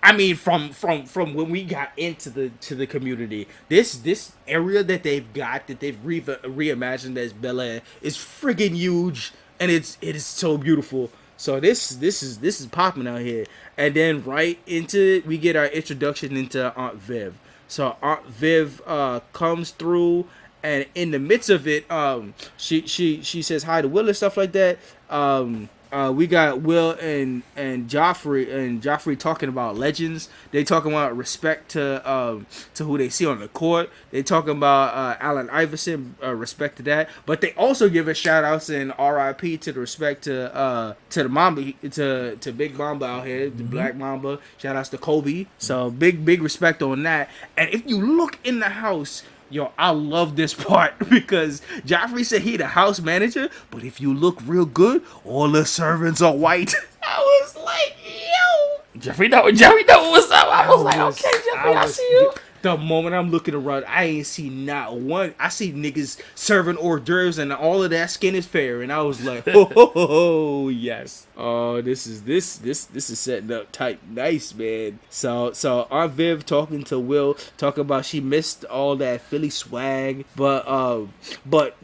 I mean, from from from when we got into the to the community, this this area that they've got that they've re- reimagined as Bel Air is friggin' huge, and it's it is so beautiful. So this this is this is popping out here, and then right into we get our introduction into Aunt Viv. So Aunt Viv uh, comes through and in the midst of it, um, she she she says hi to Will and stuff like that. Um, uh, we got Will and and Joffrey and Joffrey talking about legends. They talking about respect to um, to who they see on the court. They talking about uh, Allen Iverson, uh, respect to that. But they also give a shout outs and R.I.P. to the respect to uh, to the Mamba to to Big Mamba out here, the Black Mamba. Shout outs to Kobe. So big big respect on that. And if you look in the house. Yo, I love this part because Joffrey said he the house manager, but if you look real good, all the servants are white. I was like, yo. Geoffrey know Geoffrey know what's up. I was like, was- okay, Geoffrey, I, was- see you. The moment I'm looking around, I ain't see not one. I see niggas serving hors d'oeuvres and all of that skin is fair, and I was like, oh, ho, ho, yes. Oh, this is this this this is setting up tight, nice man. So so Aunt Viv talking to Will, talking about she missed all that Philly swag, but uh, but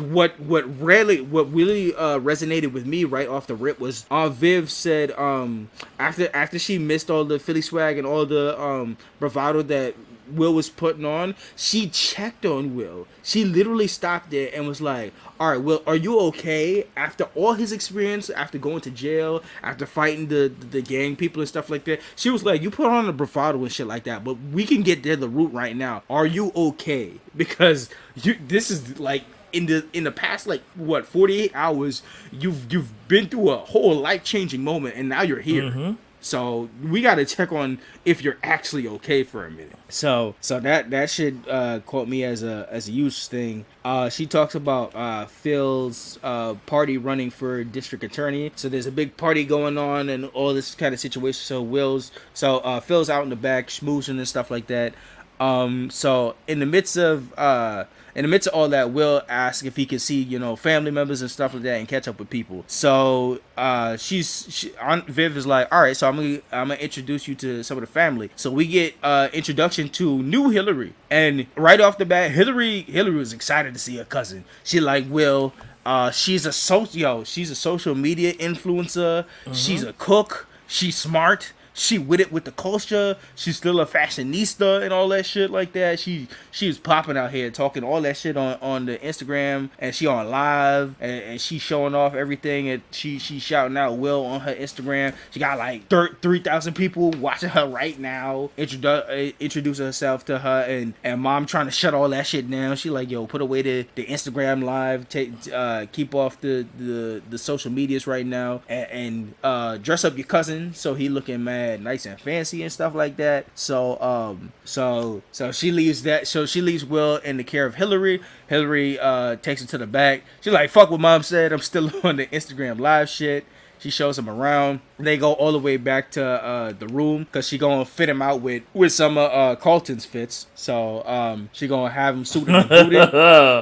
what what really what really uh resonated with me right off the rip was Aunt Viv said um after after she missed all the Philly swag and all the um bravado that Will was putting on, she checked on Will. She literally stopped there and was like, "All right, Will, are you okay?" After all his experience, after going to jail, after fighting the the gang people and stuff like that, she was like, "You put on the bravado and shit like that, but we can get to the root right now. Are you okay?" Because you, this is like in the in the past like what 48 hours you've you've been through a whole life-changing moment and now you're here mm-hmm. So we got to check on if you're actually okay for a minute. So so that that should uh quote me as a as a huge thing. Uh she talks about uh phil's uh party running for district attorney. So there's a big party going on and all this kind of situation. So will's so uh phil's out in the back schmoozing and stuff like that. Um so in the midst of uh in the midst of all that, Will ask if he can see, you know, family members and stuff like that and catch up with people. So uh, she's she, Aunt Viv is like, all right, so I'm gonna I'm gonna introduce you to some of the family. So we get uh, introduction to new Hilary, and right off the bat, Hilary Hilary was excited to see her cousin. She like Will. Uh, she's a socio. She's a social media influencer. She's a cook. She's smart she with it with the culture. She's still a fashionista and all that shit like that. She she's popping out here talking all that shit on on the Instagram and she on live and, and she showing off everything and she she shouting out Will on her Instagram. She got like three thousand people watching her right now. Introdu- uh, introduce herself to her and and mom trying to shut all that shit down. She like yo put away the the Instagram live. Take uh keep off the the the social medias right now and, and uh dress up your cousin so he looking mad nice and fancy and stuff like that. So um so so she leaves that so she leaves Will in the care of Hilary. Hilary uh takes her to the back. She's like, fuck what mom said. I'm still on the Instagram live shit. She shows him around. They go all the way back to uh, the room because she gonna fit him out with with some of uh, Carlton's fits. So um, she gonna have him suited and booted.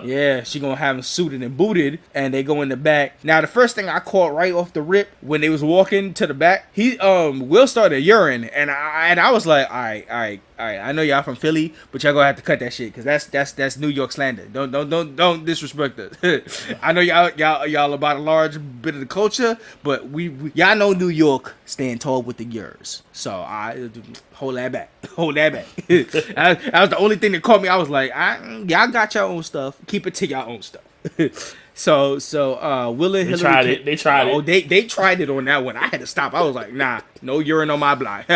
Yeah, she gonna have him suited and booted, and they go in the back. Now, the first thing I caught right off the rip when they was walking to the back, he um Will started urine, and I and I was like, all right, all right, all right. I know y'all from Philly, but y'all gonna have to cut that shit because that's that's that's New York slander. Don't don't don't don't disrespect us. I know y'all y'all y'all about a large bit of the culture, but we, we y'all know New York stand tall with the yours. So I hold that back, hold that back. that, that was the only thing that caught me. I was like, I, y'all got your own stuff. Keep it to your own stuff. so so uh Will and They Hilary tried it. They tried oh, it. they they tried it on that one. I had to stop. I was like, nah, no urine on my block.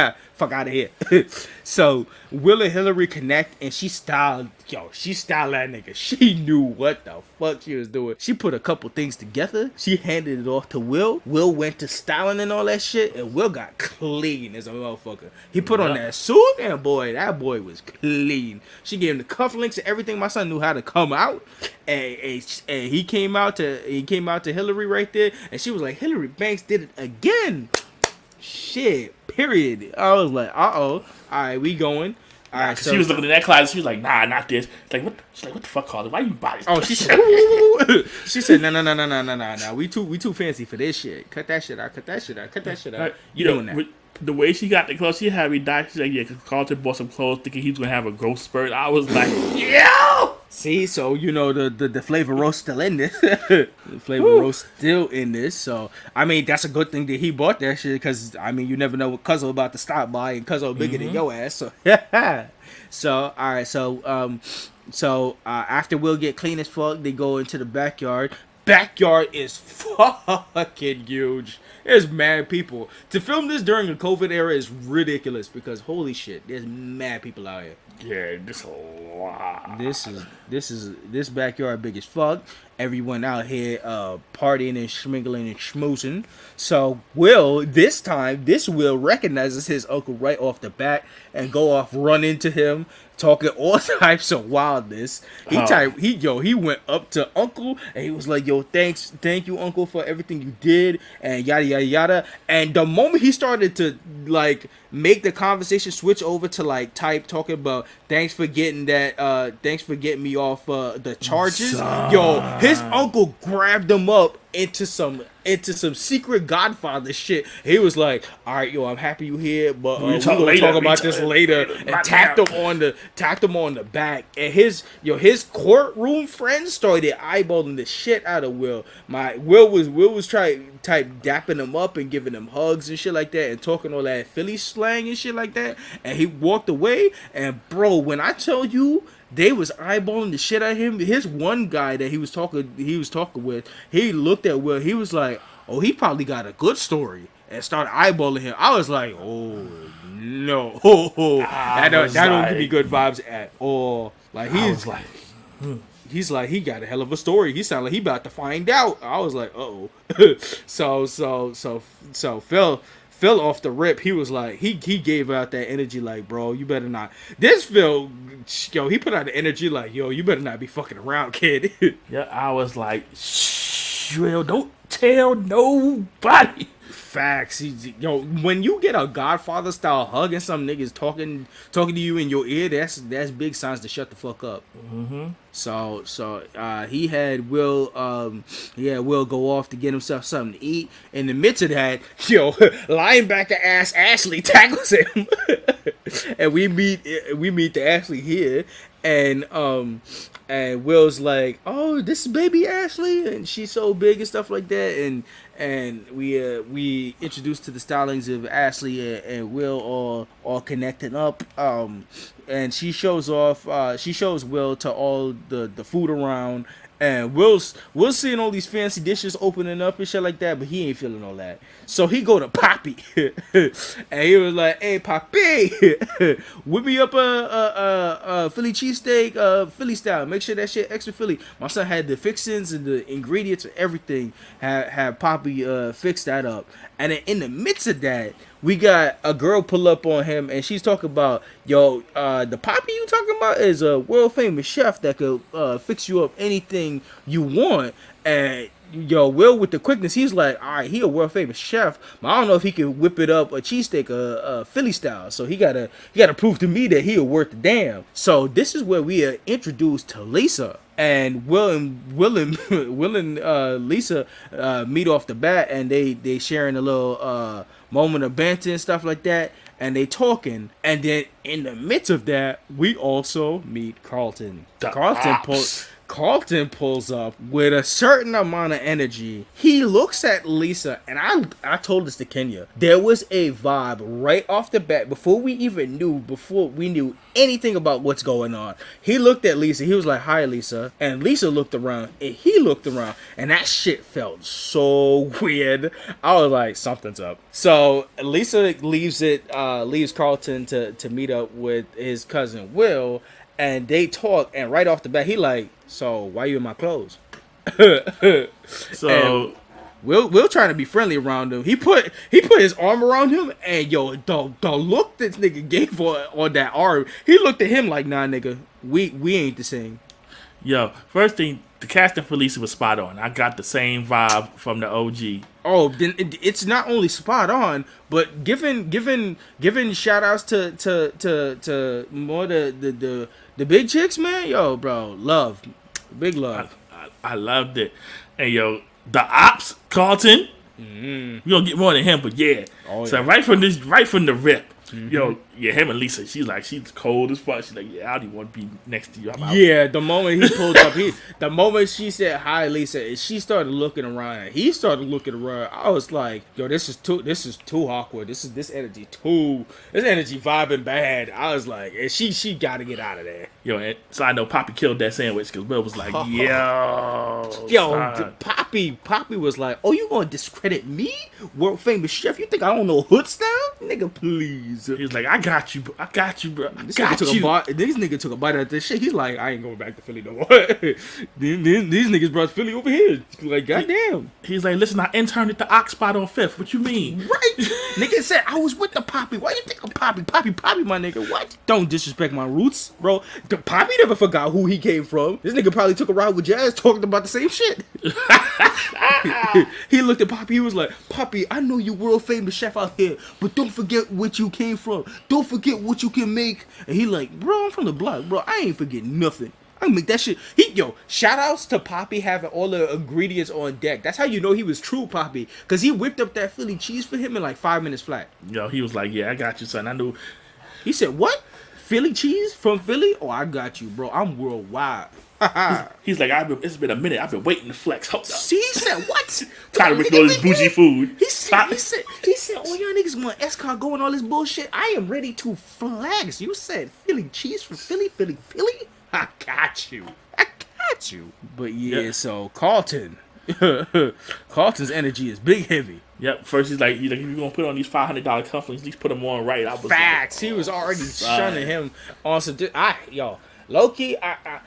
Fuck out of here. so Will and Hilary connect, and she styled, yo, she styled that nigga. She knew what the fuck she was doing. She put a couple things together. She handed it off to Will. Will went to styling and all that shit, and Will got clean as a motherfucker. He put on that suit, and boy, that boy was clean. She gave him the cufflinks and everything. My son knew how to come out, and, and, and he came out to he came out to Hilary right there, and she was like, Hilary Banks did it again. Shit. Period. I was like, uh oh. All right, we going. All right. So she was looking in that closet. She was like, "Nah, not this." It's like, what? She's like, "What the fuck, Carly? Why you buy this?" Oh, she said. she said, no, no, no, no, no, no, no, no. We too, we too fancy for this shit. Cut that shit out. Cut that shit out. Cut that shit out. Like, You yo, doing that? with The way she got the clothes, she had me die. She's like, "Yeah, because Carlton bought some clothes, thinking he was gonna have a growth spurt." I was like, "Yo!" See, so you know the the, the flavor roast still in this. the flavor roast still in this. So I mean, that's a good thing that he bought that shit because I mean, you never know what Cuzzo about to stop by and Cuzzo bigger than your ass. So yeah. So all right. So um, So uh, after Will get clean as fuck, they go into the backyard. Backyard is fucking huge. There's mad people. To film this during the COVID era is ridiculous because holy shit, there's mad people out here. Yeah, this a lot. This is this is this backyard big as fuck. Everyone out here uh partying and schmingling and schmoozing. So Will this time this Will recognizes his uncle right off the bat and go off run into him talking all types of wildness. He Oh. type he yo he went up to Uncle and he was like yo thanks thank you Uncle for everything you did and yada yada yada. And the moment he started to like make the conversation switch over to like type talking about thanks for getting that uh thanks for getting me off uh the charges. Yo his uncle grabbed him up into some into some secret Godfather shit. He was like, "All right, yo, I'm happy you here, but uh, We we talk gonna later. talk about this later." later. And tapped him on the tapped him on the back, and his yo his courtroom friends started eyeballing the shit out of Will. My Will was Will was trying type dapping him up and giving him hugs and shit like that, and talking all that Philly slang and shit like that. And he walked away. And bro, when I tell you they was eyeballing the shit out of him. His one guy that he was talking he was talking with, he looked at Will. He was like, "Oh, he probably got a good story." And started eyeballing him. I was like, "Oh no, that don't, that don't give me good vibes at all." Like he's was like, he's like he got a hell of a story. He sounded like he about to find out. I was like, oh. so so so so Phil Phil off the rip, he was like he he gave out that energy like, bro, you better not. This Phil, yo, he put out the energy like, yo, you better not be fucking around, kid. yeah, I was like, shh, Will, don't tell nobody. Facts. He, yo, when you get a Godfather style hug and some niggas talking talking to you in your ear, that's that's big signs to shut the fuck up. Mm-hmm. So so uh, he had Will um had Will go off to get himself something to eat. In the midst of that, yo, linebacker ass Ashley tackles him, and we meet we meet the Ashley here, and um and Will's like, oh, this is baby Ashley, and she's so big and stuff like that, and and we uh, we introduced to the stylings of Ashley and, and Will all all connecting up. Um, and she shows off. Uh, she shows Will to all the the food around. And Will's Will's seeing all these fancy dishes opening up and shit like that, but he ain't feeling all that. So he go to Poppy, and he was like, "Hey, Poppy, whip me up a a, a, a Philly cheesesteak, uh, Philly style. Make sure that shit extra Philly." My son had the fixings and the ingredients and everything. Had had Poppy uh fix that up, and then in the midst of that, we got a girl pull up on him, and she's talking about, "Yo, uh, the Poppy you talking about is a world famous chef that could uh fix you up anything you want." And yo, Will with the quickness, he's like, all right, he a world famous chef, but I don't know if he can whip it up a cheesesteak, a, uh Philly style. So he gotta he gotta prove to me that he a worth the damn. So this is where we are introduced to Lisa. And Will and Will and, Will and uh, Lisa uh, meet off the bat, and they they sharing a little uh, moment of banter and stuff like that, and they talking. And then in the midst of that, we also meet Carlton. The Carlton ops. Carlton pulls up with a certain amount of energy. He looks at Lisa, and I I told this to Kenya. There was a vibe right off the bat before we even knew before we knew anything about what's going on. He looked at Lisa. He was like, "Hi, Lisa," and Lisa looked around, and he looked around, and that shit felt so weird. I was like, "Something's up." So Lisa leaves it, uh, leaves Carlton to to meet up with his cousin Will and they talk and right off the bat he like so why you in my clothes So And- will will trying to be friendly around him he put he put his arm around him and yo the, the look this nigga gave on, on that arm he looked at him like nah nigga we we ain't the same yo, first thing, the casting for Lisa was spot on. I got the same vibe from the OG. oh then it- it's not only spot on but given given given shout outs to to to to more the the the, the big chicks man yo bro love big love I, I loved it. And yo, the ops, Carlton. Mm-hmm. We gonna get more than him, but yeah. Oh, so right from this, right from the rip, Yo, yeah, him and Lisa, she's like, she's cold as fuck. She's like, yeah, I don't want to be next to you. I'm out. Yeah, the moment he pulled up, he the moment she said hi, Lisa, and she started looking around. He started looking around. I was like, yo, this is too, this is too awkward. This is this energy too, this energy vibing bad. I was like, and she she got to get out of there. Yo, and so I know Poppy killed that sandwich because Will was like, yo, Yo, d- Poppy, Poppy was like, "Oh, you gonna discredit me, world famous chef? You think I don't know hood style, nigga? Please." He's like, I got you, bro. I got you, bro. I This nigga got took you. a bite. This nigga took a bite of this shit. He's like, I ain't going back to Philly no more. these, these, these niggas brought Philly over here. Like, goddamn. He's like, listen, I interned at the Ox spot on Fifth. What you mean? Right? nigga said I was with the Poppy. Why you think I'm Poppy? Poppy, Poppy, my nigga. What? Don't disrespect my roots, bro. The Poppy never forgot who he came from. This nigga probably took a ride with Jazz talking about the same shit. he looked at Poppy. He was like, Poppy, I know you world famous chef out here, but don't forget what you came from. Don't forget what you can make. And he like, bro, I'm from the block, bro. I ain't forget nothing. I can make that shit. He yo, shout outs to Poppy having all the ingredients on deck. That's how you know he was true Poppy. Cause he whipped up that Philly cheese for him in like five minutes flat. Yo, he was like, yeah, I got you, son. I knew. He said, What? Philly cheese from Philly? Oh, I got you, bro. I'm worldwide. He's like, I've been, it's been a minute. I've been waiting to flex. Hold up. See, he said what? Tired of Nigga, making all this nigga, bougie food. He said, he said, he said, oh y'all niggas want escargot and all this bullshit. I am ready to flex. You said Philly cheese from Philly, Philly, Philly. I got you. I got you. But yeah, Yeah. so Carlton, Carlton's energy is big heavy. Yep. First, he's like, he's like, if you're gonna put on these five hundred dollar cufflinks, at least put them on right. I was Facts. Like, he was already son. shunning him on some. di- I yo, Loki. I, I, I,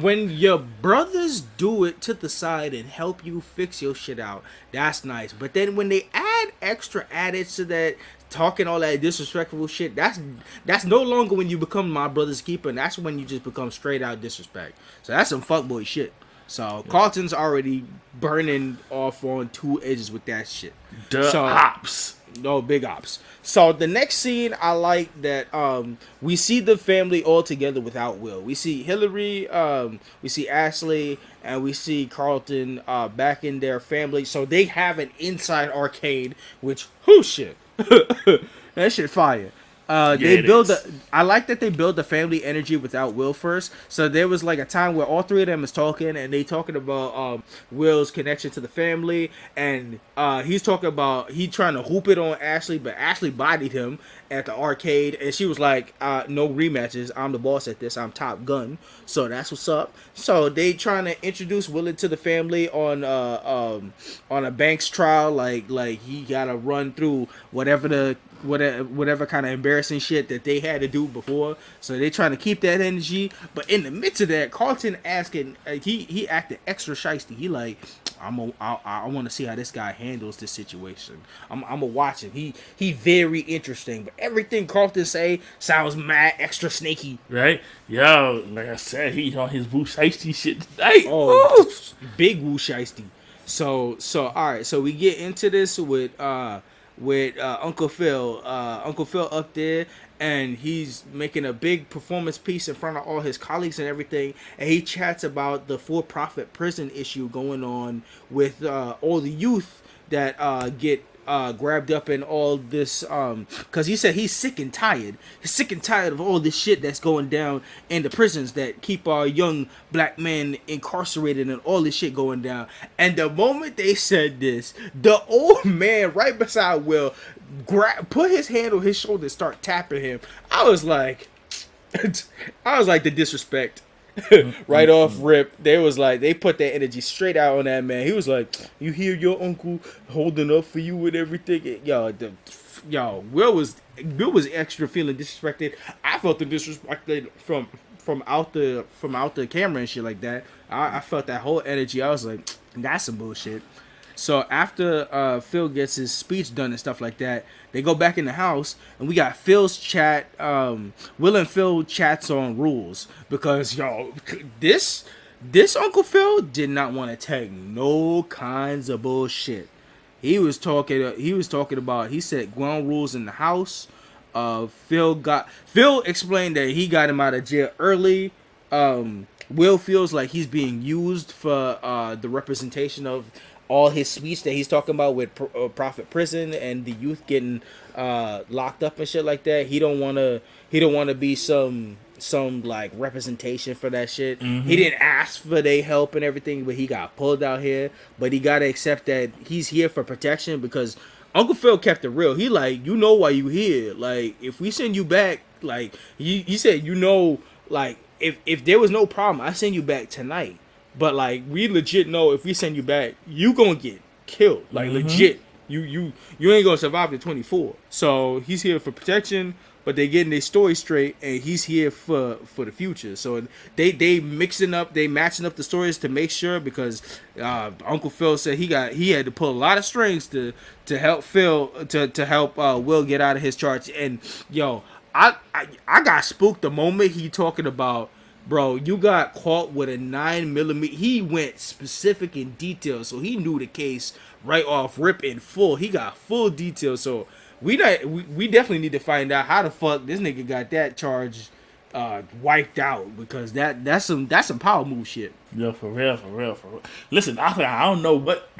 when your brothers do it to the side and help you fix your shit out, that's nice. But then when they add extra addeds to that, talking all that disrespectful shit, that's that's no longer when you become my brother's keeper. And that's when you just become straight out disrespect. So that's some fuckboy shit. So Carlton's already burning off on two edges with that shit. Duh, So- ops. No big ops. So the next scene, I like that um, we see the family all together without Will. We see Hilary, um, we see Ashley, and we see Carlton uh, back in their family. So they have an inside arcade, which who shit, that shit fire. Uh, Yeah, they build. I like that they build the family energy without Will first. So there was like a time where all three of them is talking and they talking about um, Will's connection to the family, and uh, he's talking about he trying to hoop it on Ashley, but Ashley bodied him at the arcade, and she was like, uh, "No rematches. I'm the boss at this. I'm Top Gun." So that's what's up. So they trying to introduce Will into the family on uh, um, on a Banks trial, like like he got to run through whatever the whatever whatever kind of embarrassing shit that they had to do before. So they trying to keep that energy. But in the midst of that, Carlton asking uh, he he acted extra shisty. He like. I'm a, I, I want to see how this guy handles this situation. I'm, I'm gonna watch him. He he very interesting, but everything Carlton say sounds mad extra snaky. Right? Yo, like I said, he on his Pooh Shiesty shit today. Oh, big woo shiesty. So so all right. So we get into this with uh with uh, Uncle Phil. Uh, Uncle Phil up there, and he's making a big performance piece in front of all his colleagues and everything. And he chats about the for-profit prison issue going on with uh, all the youth that uh, get uh, grabbed up in all this um because he said he's sick and tired. He's sick and tired of all this shit that's going down in the prisons that keep our young black men incarcerated and all this shit going down. And the moment they said this the old man right beside will grab put his hand on his shoulder and start tapping him. I was like i was like the disrespect right off rip they was like they put that energy straight out on that man. He was like you hear your uncle holding up for you with everything? Yo the yo will was will was extra feeling disrespected. I felt the disrespected from from out the from out the camera and shit like that. I, I felt that whole energy. I was like that's some bullshit. So after uh, Phil gets his speech done and stuff like that, they go back in the house and we got Phil's chat. Um, Will and Phil chats on rules because y'all this this Uncle Phil did not want to take no kinds of bullshit. He was talking. He was talking about. He said ground rules in the house. Uh, Phil got Phil explained that he got him out of jail early. Um, Will feels like he's being used for uh, the representation of all his speech that he's talking about with Pro- uh, Profit Prison and the youth getting uh, locked up and shit like that. He don't want to. He don't want to be some some like representation for that shit. He didn't ask for their help and everything, but he got pulled out here. But he gotta accept that he's here for protection because Uncle Phil kept it real. He like, you know why you here. Like, if we send you back, like he, he said, you know, like if if there was no problem, I send you back tonight. But like we legit know if we send you back, you gonna get killed. Like legit. You you you ain't gonna survive the 24. So he's here for protection, but they getting their story straight, and he's here for for the future. So they they mixing up, they matching up the stories to make sure because uh, Uncle Phil said he got he had to pull a lot of strings to to help Phil to to help uh, Will get out of his charge. And yo, I I, I got spooked the moment he talking about bro, you got caught with a nine millimeter. He went specific in detail, so he knew the case right off rip in full. He got full detail, so we not we, we definitely need to find out how the fuck this nigga got that charge uh wiped out because that that's some that's some power move shit. Yeah, for real, for real, for real. Listen, I I don't know what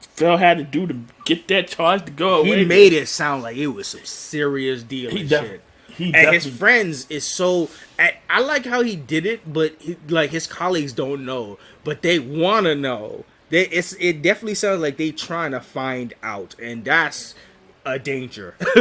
Phil had to do to get that charge to go away. He made it sound like it was some serious deal He and def- shit. He and his friends is so I, I like how he did it but he, like his colleagues don't know but they want to know they it's it definitely sounds like they trying to find out and that's a danger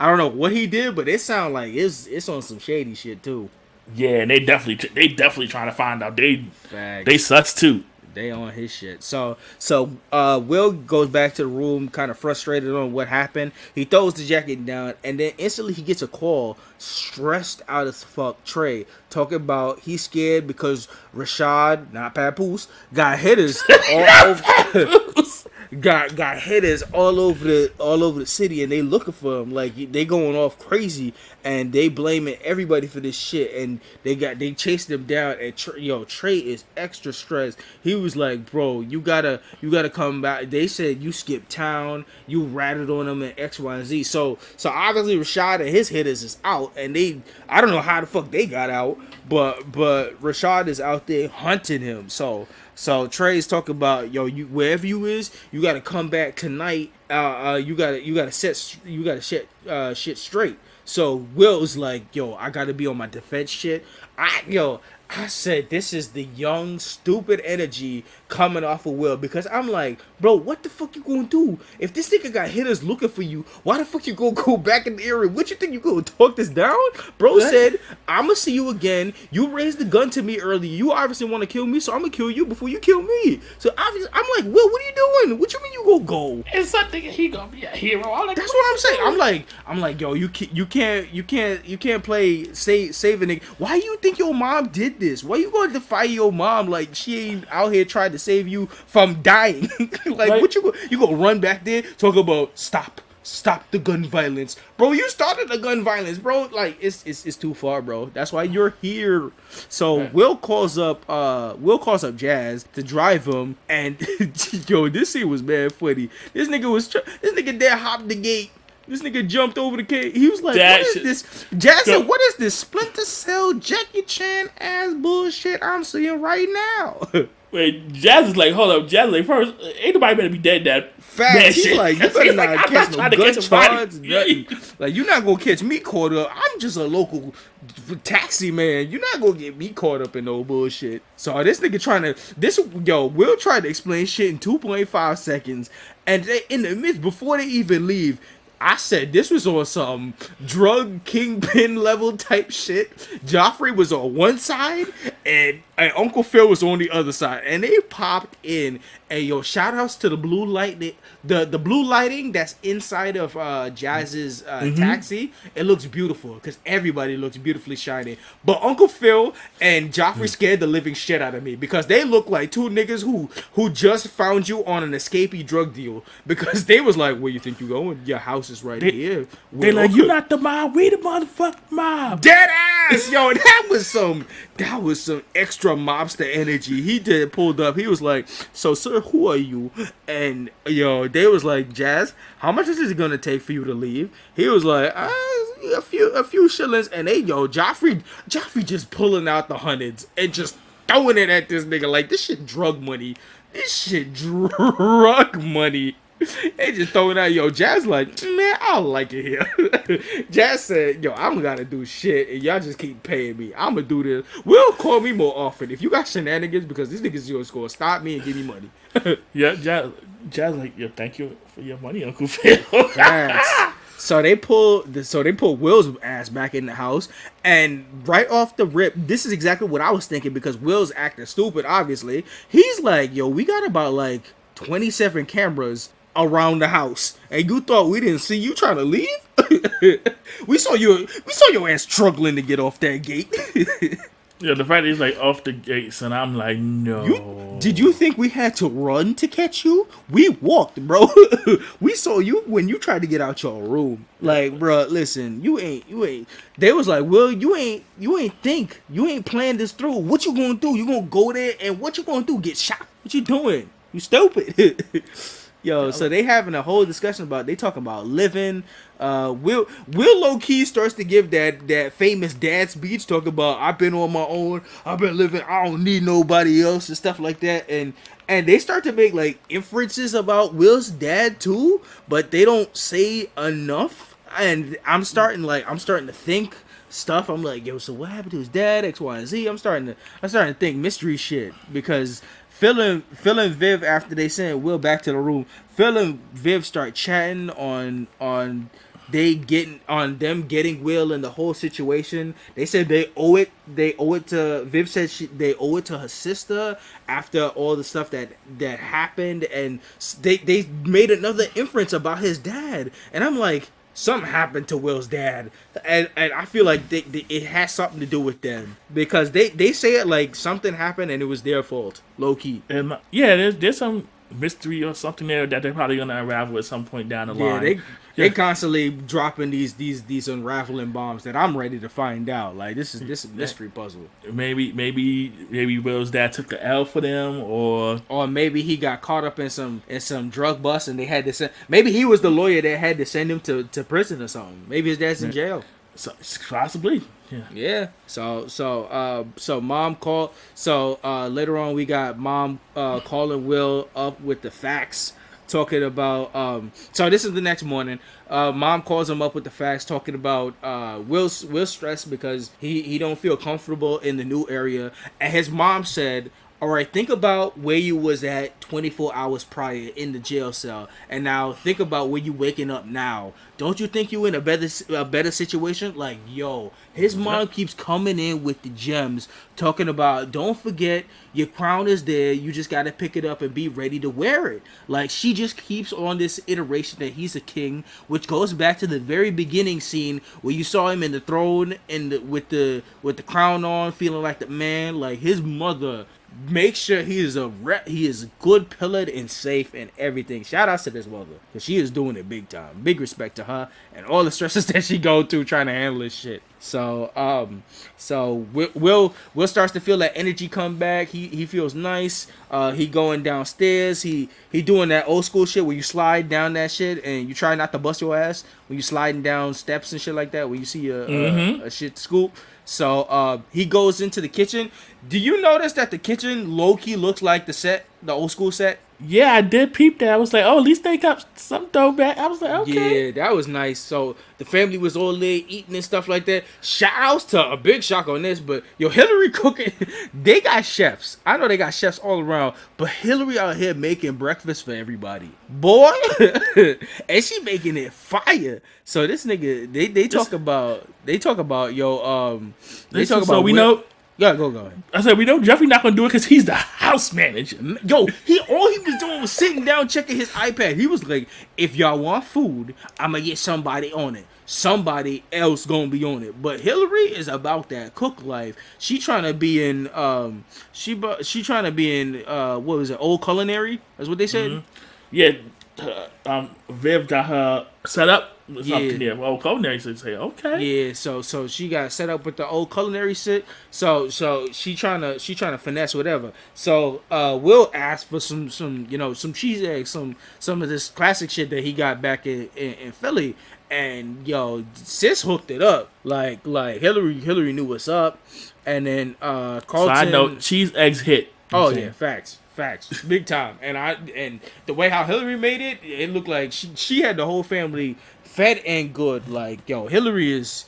i don't know what he did but it sounds like it's it's on some shady shit too Yeah, and they definitely they definitely trying to find out. They Facts. they sus too. They on his shit. So so uh Will goes back to the room kind of frustrated on what happened. He throws the jacket down and then instantly he gets a call stressed out as fuck Trey talking about he's scared because Rashad, not Papoose, got hitters all over got got hitters all over the all over the city and they looking for him like they going off crazy and they blaming everybody for this shit and they got they chased him down and Trey, yo Trey is extra stressed. He was like bro you gotta you gotta come back. They said you skipped town you ratted on them and X Y and Z. So so obviously Rashad and his hitters is out and they I don't know how the fuck they got out but but Rashad is out there hunting him. So so Trey's talking about yo, you wherever you is, you gotta come back tonight. Uh, uh you gotta you gotta set you gotta shit uh shit straight. So Will's like, yo, I gotta be on my defense shit. I yo, I said this is the young stupid energy coming off of Will because I'm like, bro, what the fuck you gonna do if this nigga got hitters looking for you? Why the fuck you gonna go back in the area? What you think you gonna talk this down? Bro What? said, I'ma see you again. You raised the gun to me earlier. You obviously want to kill me, so I'm gonna kill you before you kill me. So obviously, I'm like, Will, what are you doing? What you mean you gonna go? And something he gonna be a hero. I'm like, That's what I'm saying. I'm like, I'm like, yo, you can't, you can't, you can't, you can't play save saving nigga. Why you think your mom did this? Why you gonna defy your mom like she ain't out here trying to save you from dying? like, Right. what you go, you gonna run back there talk about stop, stop the gun violence, bro? You started the gun violence, bro. Like, it's it's, it's too far, bro. That's why you're here. So Right. Will calls up, uh, Will calls up Jazz to drive him, and yo, this scene was mad funny. This nigga was, tr- this nigga there hopped the gate. This nigga jumped over the gate. He was like, That "What is this?" Jazz Yo. said, "What is this Splinter Cell Jackie Chan ass bullshit I'm seeing right now?" Wait, Jazz is like, hold up, Jazz is like first, ain't nobody better be dead that Facts. that He's shit. like, you better like, not I'm catch no trying to gun catch a body. charge, nothing. Like, you're not gonna catch me caught up. I'm just a local taxi man. You're not gonna get me caught up in no bullshit. So this nigga trying to this yo will try to explain shit in 2.5 seconds, and they, in the midst before they even leave. I said this was on some drug kingpin level type shit. Joffrey was on one side and, and Uncle Phil was on the other side. And they popped in. And yo, shout outs to the blue light the the blue lighting that's inside of uh Jazz's uh, taxi. It looks beautiful because everybody looks beautifully shiny. But Uncle Phil and Joffrey scared the living shit out of me because they look like two niggas who who just found you on an escapee drug deal because they was like, "Where you think you going? Your house is right here." They like, you not the mob, we the motherfucking mob. Dead ass, yo. That was some. That was some extra mobster energy. He did pulled up. He was like, "So, sir, who are you?" And yo, they was like, "Jazz, how much is it gonna take for you to leave?" He was like, uh, "A few, a few shillings." And they, yo, Joffrey, Joffrey just pulling out the hundreds and just throwing it at this nigga like this shit drug money. This shit drug money. They just throwing out, yo, Jazz like, man, I don't like it here. Jazz said, yo, I'm gonna do shit, and y'all just keep paying me. I'm gonna do this. Will call me more often if you got shenanigans because this nigga's your score. Stop me and give me money. Yeah, Jazz, Jazz like, yo, thank you for your money, Uncle Phil. So they pull the so they pull Will's ass back in the house, and right off the rip, this is exactly what I was thinking because Will's acting stupid. Obviously, he's like, "Yo, we got about like twenty seven cameras around the house, and you thought we didn't see you trying to leave? we saw you. We saw your ass struggling to get off that gate. yeah, the fact that he's like off the gates, and I'm like, no. You, did you think we had to run to catch you? We walked, bro. we saw you when you tried to get out your room. Like, bro, listen, you ain't, you ain't. They was like, well, you ain't, you ain't think, you ain't planned this through. What you gonna do? You gonna go there and what you gonna do? Get shot? What you doing? You stupid. Yo, so they having a whole discussion about they talking about living. Uh, Will Will low key starts to give that that famous dad speech talking about I've been on my own, I've been living, I don't need nobody else and stuff like that, and and they start to make like inferences about Will's dad too, but they don't say enough. And I'm starting like I'm starting to think stuff. I'm like, yo, so what happened to his dad? X, Y, and Z. I'm starting to I'm starting to think mystery shit because Phil and Viv after they sent Will back to the room, Phil and Viv start chatting on on they getting on them getting Will and the whole situation. They said they owe it. They owe it to Viv said she they owe it to her sister after all the stuff that that happened, and they they made another inference about his dad, and I'm like. Something happened to Will's dad, and and I feel like they, they, it has something to do with them because they they say it like something happened and it was their fault, low key. And yeah, there's there's some mystery or something there that they're probably gonna unravel at some point down the Yeah, line. they Yeah. they constantly dropping these these these unraveling bombs that I'm ready to find out. Like this is this is a mystery puzzle, maybe maybe maybe Will's dad took the L for them, or or maybe he got caught up in some in some drug bust and they had to send. Maybe he was the lawyer that had to send him to, to prison or something. Maybe his dad's in jail. so, possibly. Yeah. Yeah. So so uh so mom called. So uh later on we got mom uh calling Will up with the facts talking about um so this is the next morning. Uh mom calls him up with the facts talking about uh will's will stress because he he don't feel comfortable in the new area. And his mom said all right think about where you was at 24 hours prior in the jail cell. And now think about where you waking up now. Don't you think you in a better a better situation? Like yo his mom keeps coming in with the gems talking about don't forget your crown is there. You just got to pick it up and be ready to wear it. Like she just keeps on this iteration that he's a king which goes back to the very beginning scene where you saw him in the throne and the, with the with the crown on feeling like the man. Like his mother make sure he is a re- he is good pillared and safe and everything shout out to this mother because she is doing it big time big respect to her and all the stresses that she go through trying to handle this shit so um so Will Will, Will starts to feel that energy come back. He he feels nice. Uh he going downstairs. He he doing that old school shit where you slide down that shit and you try not to bust your ass when you sliding down steps and shit like that when you see a a, a shit scoop. So uh he goes into the kitchen. Do you notice that the kitchen low key looks like the set, the old school set? Yeah, I did peep that. I was like, oh, at least they got some throwback. I was like, okay. Yeah, that was nice. So the family was all there eating and stuff like that. Shout outs to a big shock on this, but yo, Hilary cooking. They got chefs. I know they got chefs all around, but Hilary out here making breakfast for everybody, boy, and she making it fire. So this nigga, they they talk about they talk about yo um they talk about so we Will- know. Yeah, go go. ahead. I said we know Geoffrey not gonna do it because he's the house manager. Yo, he all he was doing was sitting down checking his iPad. He was like, "If y'all want food, I'm gonna get somebody on it. Somebody else gonna be on it." But Hilary is about that cook life. She trying to be in um she she trying to be in uh what was it old culinary? That's what they said. Yeah, uh, um, Viv got her set up with Yeah. there. Well, culinary should say, okay. Yeah, so so she got set up with the old culinary shit. So so she trying to she trying to finesse whatever. So uh Will asked for some some you know some cheese eggs, some some of this classic shit that he got back in in, in Philly. And yo, sis hooked it up like like Hilary Hilary knew what's up, and then uh Carlton. Side note: cheese eggs hit. Oh yeah, facts, Facts, big time. And I and the way how Hilary made it, it looked like she she had the whole family fed and good. Like yo, Hilary is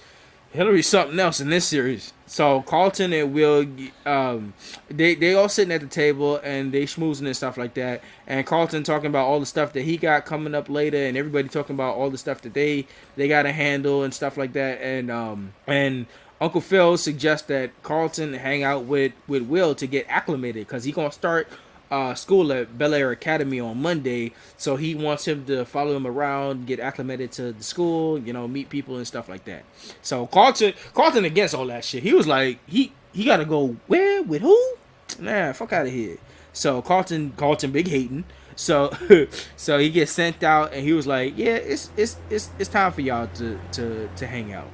Hilary's something else in this series. So Carlton and Will, um, they they all sitting at the table and they schmoozing and stuff like that. And Carlton talking about all the stuff that he got coming up later, and everybody talking about all the stuff that they they got to handle and stuff like that. And um and Uncle Phil suggests that Carlton hang out with with Will to get acclimated because he gonna start uh, school at Bel Air Academy on Monday, so he wants him to follow him around, get acclimated to the school, you know, meet people and stuff like that. So Carlton, Carlton against all that shit. He was like, he he got to go where with who? Nah, fuck out of here. So Carlton, Carlton, big hating. So so he gets sent out, and he was like, yeah, it's it's it's it's time for y'all to to to hang out.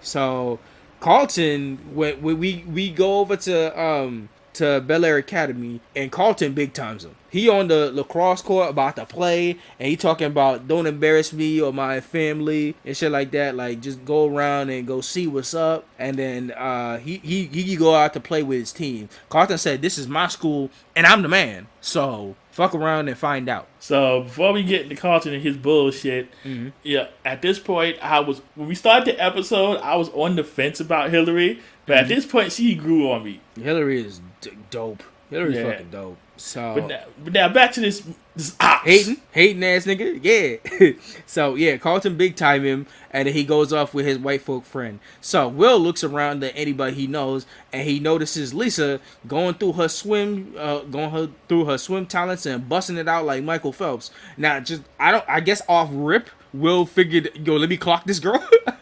So Carlton, when, when we we go over to um to Bel Air Academy, and Carlton big times him. He on the lacrosse court about to play, and he talking about don't embarrass me or my family and shit like that. Like just go around and go see what's up, and then uh, he he he go out to play with his team. Carlton said, "This is my school, and I'm the man." So fuck around and find out. So before we get into Carlton and his bullshit, mm-hmm. yeah, at this point I was when we started the episode, I was on the fence about Hilary, but mm-hmm. at this point she grew on me. Hilary is dope. Hilary's yeah. fucking dope. So, but now, but now back to this, this ops. hating, hating ass nigga. Yeah. so yeah, Carlton big time him, and then he goes off with his white folk friend. So Will looks around at anybody he knows, and he notices Lisa going through her swim, uh, going her through her swim talents and busting it out like Michael Phelps. Now, just I don't, I guess off rip, Will figured, yo, let me clock this girl.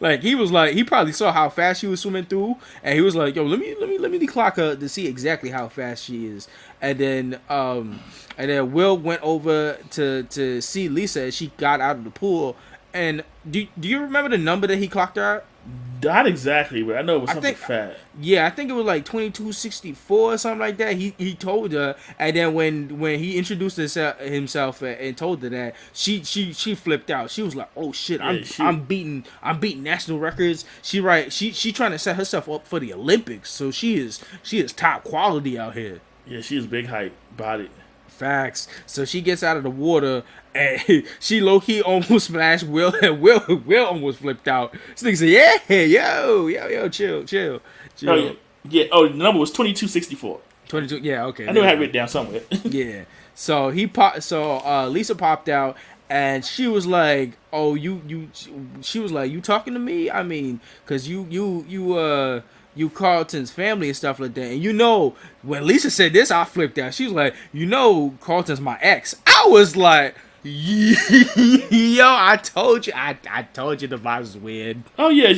Like he was like he probably saw how fast she was swimming through, and he was like, "Yo, let me let me let me clock her to see exactly how fast she is." And then um, and then Will went over to to see Lisa as she got out of the pool. And do do you remember the number that he clocked her at? Not exactly, but I know it was something think, fat. Yeah, I think it was like twenty two sixty four or something like that. He he told her, and then when when he introduced himself and told her that, she she she flipped out. She was like, "Oh shit, I'm she, I'm beating I'm beating national records." She right she she trying to set herself up for the Olympics, so she is she is top quality out here. Yeah, she is big height body. Facts. So she gets out of the water and she low key almost splashed Will and Will Will almost flipped out. This nigga said, Yeah, yo, yo, yo, chill, chill. chill. Oh, yeah. yeah. Oh, the number was twenty two sixty four. Twenty two. Yeah. Okay. I knew I had it down somewhere. yeah. So he popped. So uh, Lisa popped out, and she was like, "Oh, you you." She was like, "You talking to me? I mean, cause you you you uh." You Carlton's family and stuff like that. And you know, when Lisa said this, I flipped out. She was like, you know, Carlton's my ex. I was like, yo, I told you, I, I told you the vibe was weird. Oh yeah,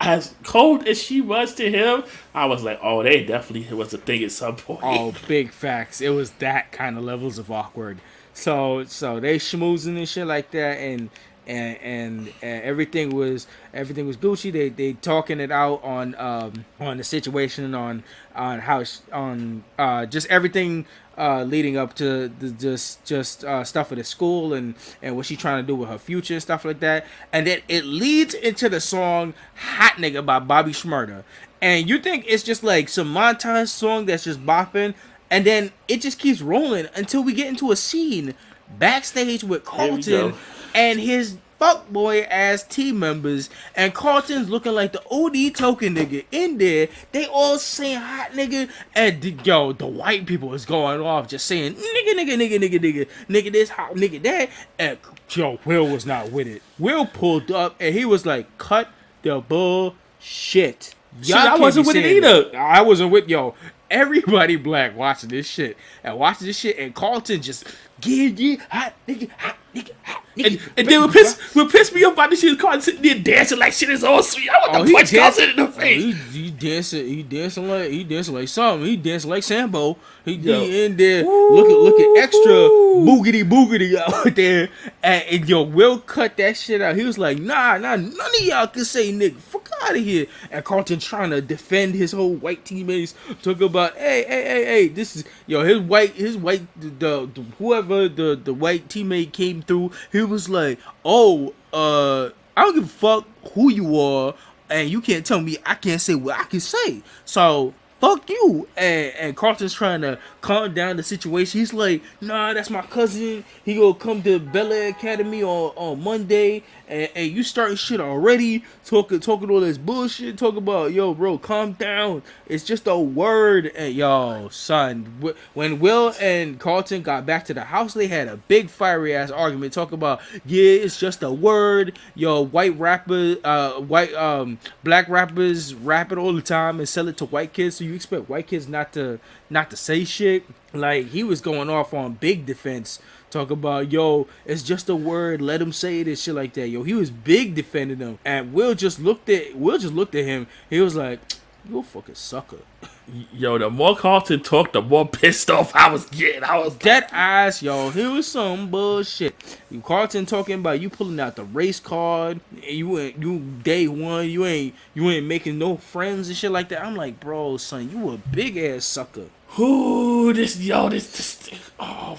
as cold as she was to him, I was like, oh, they definitely was a thing at some point. Oh, big facts. It was that kind of levels of awkward. So, so they schmoozing and shit like that, and and, and and, everything was everything was Gucci. They they talking it out on um on the situation on on how on uh just everything uh leading up to the just just uh stuff at the school and and what she trying to do with her future and stuff like that. And then it leads into the song "Hot Nigga" by Bobby Shmurda. And you think it's just like some montage song that's just bopping, and then it just keeps rolling until we get into a scene backstage with Carlton and his fuckboy ass team members, and Carlton's looking like the OD token nigga in there. They all saying hot nigga, and the, yo, the white people is going off just saying nigga, nigga, nigga, nigga, nigga, nigga this, hot nigga that. And yo, Will was not with it. Will pulled up and he was like, cut the bullshit. Y'all I wasn't with it either. That. I wasn't with yo. Everybody black watching this shit and watching this shit, and Carlton just get yeah, hot nigga, hot nigga, ah, hot and, and then what pissed, what pissed me off about this shit Carlton sitting there dancing like shit is all sweet. I want oh, to punch Carlton in the oh, face. Oh, he, he, dancing, he dancing like he dancing like something. He dancing like Sambo. He, he in there Ooh, looking looking extra boogity boogity out there. And, and, yo, Will cut that shit out. He was like, nah, nah, none of y'all can say nigga. Fuck out of here. And Carlton trying to defend his whole white teammates. Talk about, hey, hey, hey, hey, this is yo, his white, his white, the, the whoever the the white teammate came through. He was like, oh, uh, I don't give a fuck who you are, and you can't tell me I can't say what I can say. So fuck you. And, and Carlton's trying to calm down the situation. He's like, nah, that's my cousin. He gonna come to Bel Air Academy on, on Monday. And, and you starting shit already. Talking talking all this bullshit. Talking about, yo, bro, calm down. It's just a word. And yo, son, when Will and Carlton got back to the house, they had a big fiery ass argument. Talk about, yeah, it's just a word. Yo, white rapper, uh, white, um, black rappers rap it all the time and sell it to white kids. So you expect white kids not to not to say shit. Like he was going off on big defense, talk about yo, it's just a word, let him say it and shit like that. Yo, he was big defending them, and Will just looked at Will just looked at him. He was like, "You a fucking sucker." Yo, the more Carlton talked, the more pissed off I was getting. I was that ass, yo. Here was some bullshit. You Carlton talking about you pulling out the race card. You ain't you day one. You ain't you ain't making no friends and shit like that. I'm like, bro, son, you a big ass sucker. Who this yo this this oh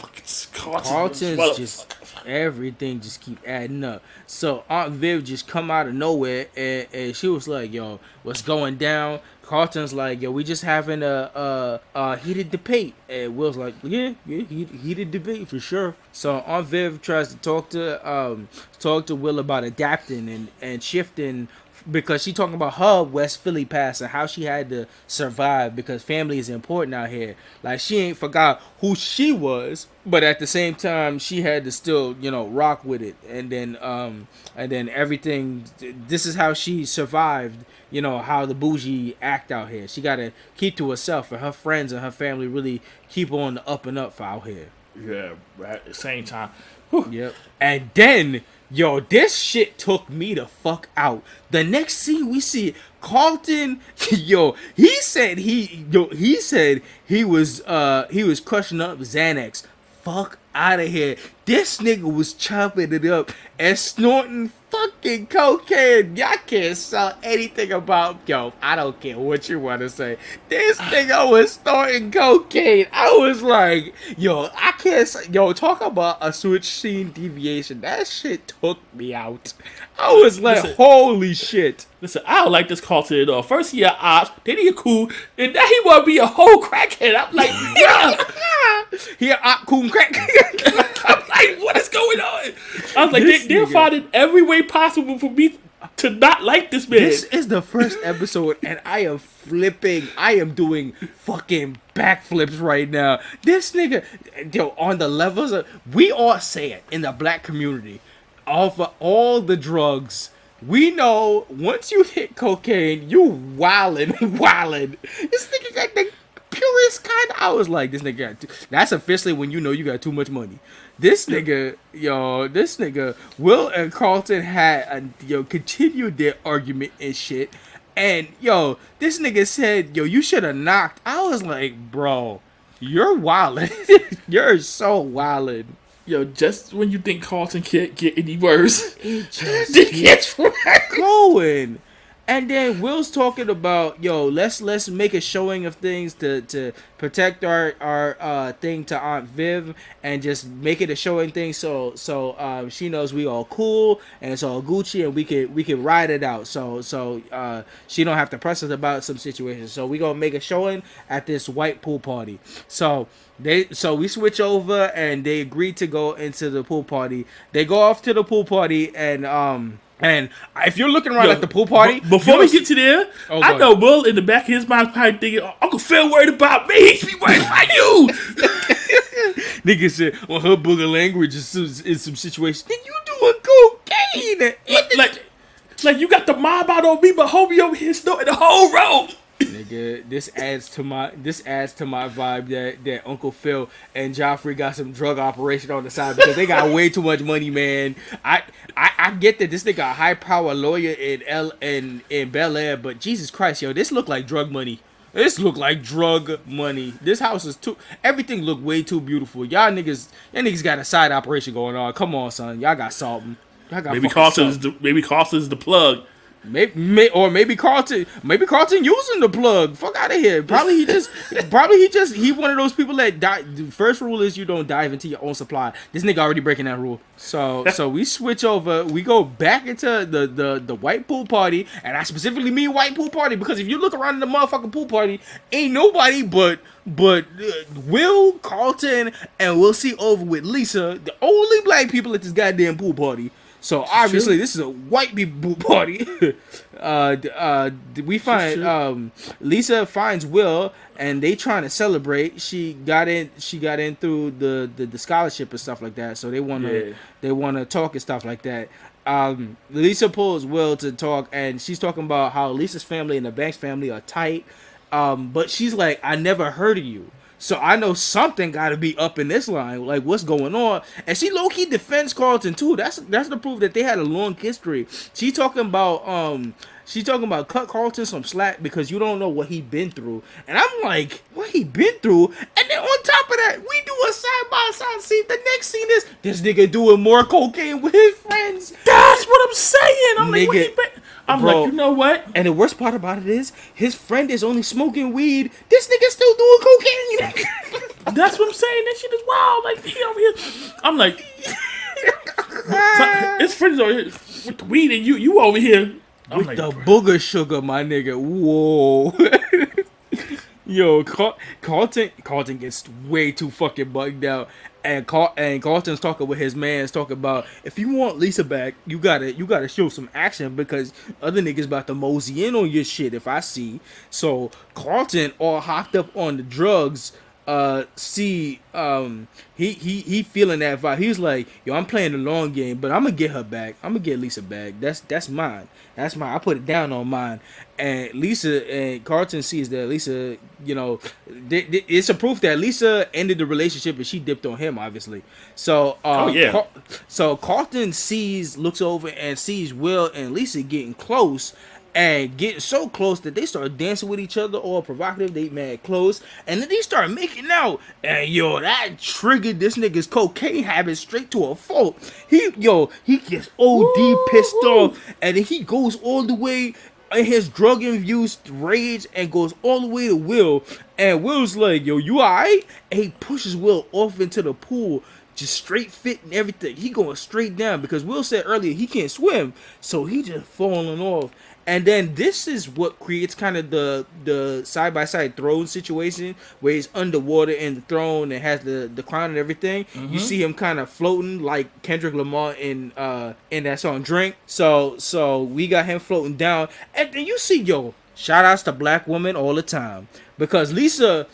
Carlton Carlton's just everything just keep adding up. So Aunt Viv just come out of nowhere and, and she was like, "Yo, what's going down?" Carlton's like, "Yo, we just having a, a, a heated debate," and Will's like, "Yeah, yeah, heated debate for sure." So Aunt Viv tries to talk to um talk to Will about adapting and and shifting because she talking about her West Philly past and how she had to survive because family is important out here. Like she ain't forgot who she was, but at the same time she had to still, you know, rock with it. And then um and then everything this is how she survived, you know, how the bougie act out here. She got to keep to herself and her friends and her family really keep on the up and up out here. Yeah, at the same time. Whew. Yep. And then Yo, this shit took me the fuck out. The next scene we see Carlton, yo, he said he yo he said he was uh he was crushing up Xanax. Fuck out of here. This nigga was chopping it up and snorting fucking cocaine. Y'all can't sell anything about yo. I don't care what you want to say. This nigga was snorting cocaine. I was like, yo, I can't say, yo, talk about a switch scene deviation. That shit took me out. I was like, listen, holy shit. Listen, I don't like this Carlton at all. First he a ops, then he a cool, and now he want to be a whole crackhead. I'm like, yeah. he a op cool crackhead. I'm like, what is going on? I was like, they, they're finding every way possible for me to not like this man. This is the first episode, and I am flipping. I am doing fucking backflips right now. This nigga, yo, on the levels of, we all say it in the black community, of all the drugs. We know once you hit cocaine, you wildin', wildin'. This nigga got the purest kind. I was like, this nigga. that's officially when you know you got too much money. This nigga, yo, this nigga, Will and Carlton had a, yo continued their argument and shit. And yo, this nigga said, yo, you should have knocked. I was like, bro, you're wildin'. you're so wildin'. Yo, just when you think Carlton can't get any worse, it just gets going. And then Will's talking about, yo, let's let's make a showing of things to to protect our our uh, thing to Aunt Viv and just make it a showing thing so so um, she knows we all cool and it's all Gucci and we can we can ride it out. So so uh, she don't have to press us about some situations. So we gonna make a showing at this white pool party. So they so we switch over and they agree to go into the pool party. They go off to the pool party and um and if you're looking around Yo, at the pool party, b- before we get to there, oh, I know Will in the back of his mind probably thinking, oh, Uncle Phil worried about me. He worried about you. Nigga said, well, her booger language is, is some situations. Then you doing cocaine. Like, like, like, you got the mob out on me, but homie over here snorting the whole road. Nigga, this adds to my this adds to my vibe that that Uncle Phil and Joffrey got some drug operation on the side because they got way too much money, man. I I, I get that this nigga a high power lawyer in L in in Bel Air, but Jesus Christ, yo, this look like drug money. This look like drug money. This house is too. Everything look way too beautiful. Y'all niggas, y'all niggas got a side operation going on. Come on, son. Y'all got something. Y'all got maybe is the maybe Carlton is the plug. Maybe, may, or maybe Carlton, maybe Carlton using the plug. Fuck out of here. Probably he just, probably he just, he one of those people that die. The first rule is you don't dive into your own supply. This nigga already breaking that rule. So, so we switch over. We go back into the the the white pool party, and I specifically mean white pool party because if you look around in the motherfucking pool party, ain't nobody but but uh, Will Carlton and we'll see over with Lisa, the only black people at this goddamn pool party. So obviously this is a white people party. uh, uh, we find um, Lisa finds Will and they trying to celebrate. She got in. She got in through the, the, the scholarship and stuff like that. So they want to Yeah. they want to talk and stuff like that. Um, Lisa pulls Will to talk, and she's talking about how Lisa's family and the Banks family are tight. Um, but she's like, I never heard of you. So I know something got to be up in this line, like what's going on. And she low key defends Carlton too. That's that's the proof that they had a long history. She talking about um, she talking about cut Carlton some slack because you don't know what he been through. And I'm like, what he been through? And then on top of that, we do a side by side scene. The next scene is this nigga doing more cocaine with his friends. That's what I'm saying. I'm like, what he been- I'm bro. like, you know what? And the worst part about it is, his friend is only smoking weed. This nigga still doing cocaine. That's what I'm saying. That shit is wild. Like he over here. I'm like, so- his friends over here with the weed, and you, you over here. I'm With like, the bro. booger sugar, my nigga. Whoa. Yo, Car- Carlton Carlton gets way too fucking bugged out. And and Carlton's talking with his man's talking about if you want Lisa back, you gotta you gotta show some action because other niggas about to mosey in on your shit if I see. So Carlton all hopped up on the drugs uh see um he he he feeling that vibe. He's like yo i'm playing the long game but i'm gonna get her back. I'm gonna get lisa back. That's that's mine. That's mine. I put it down on mine. And lisa and carlton sees that lisa you know th- th- it's a proof that lisa ended the relationship and she dipped on him obviously. So uh Oh, yeah. Car- so carlton sees looks over and sees will and lisa getting close and getting so close that they start dancing with each other, all provocative. They mad close, and then they start making out. And yo, that triggered this nigga's cocaine habit straight to a fault. He yo, he gets OD pissed off, and then he goes all the way in his drug infused rage and goes all the way to Will. And Will's like, yo, you alright? And he pushes Will off into the pool just straight fit and everything. He going straight down because Will said earlier he can't swim, so he just falling off. And then this is what creates kind of the the side by side throne situation where he's underwater in the throne and has the the crown and everything. You see him kind of floating like Kendrick Lamar in uh in that song Drink. So so we got him floating down, and then you see yo. Shout outs to black women all the time because Lisa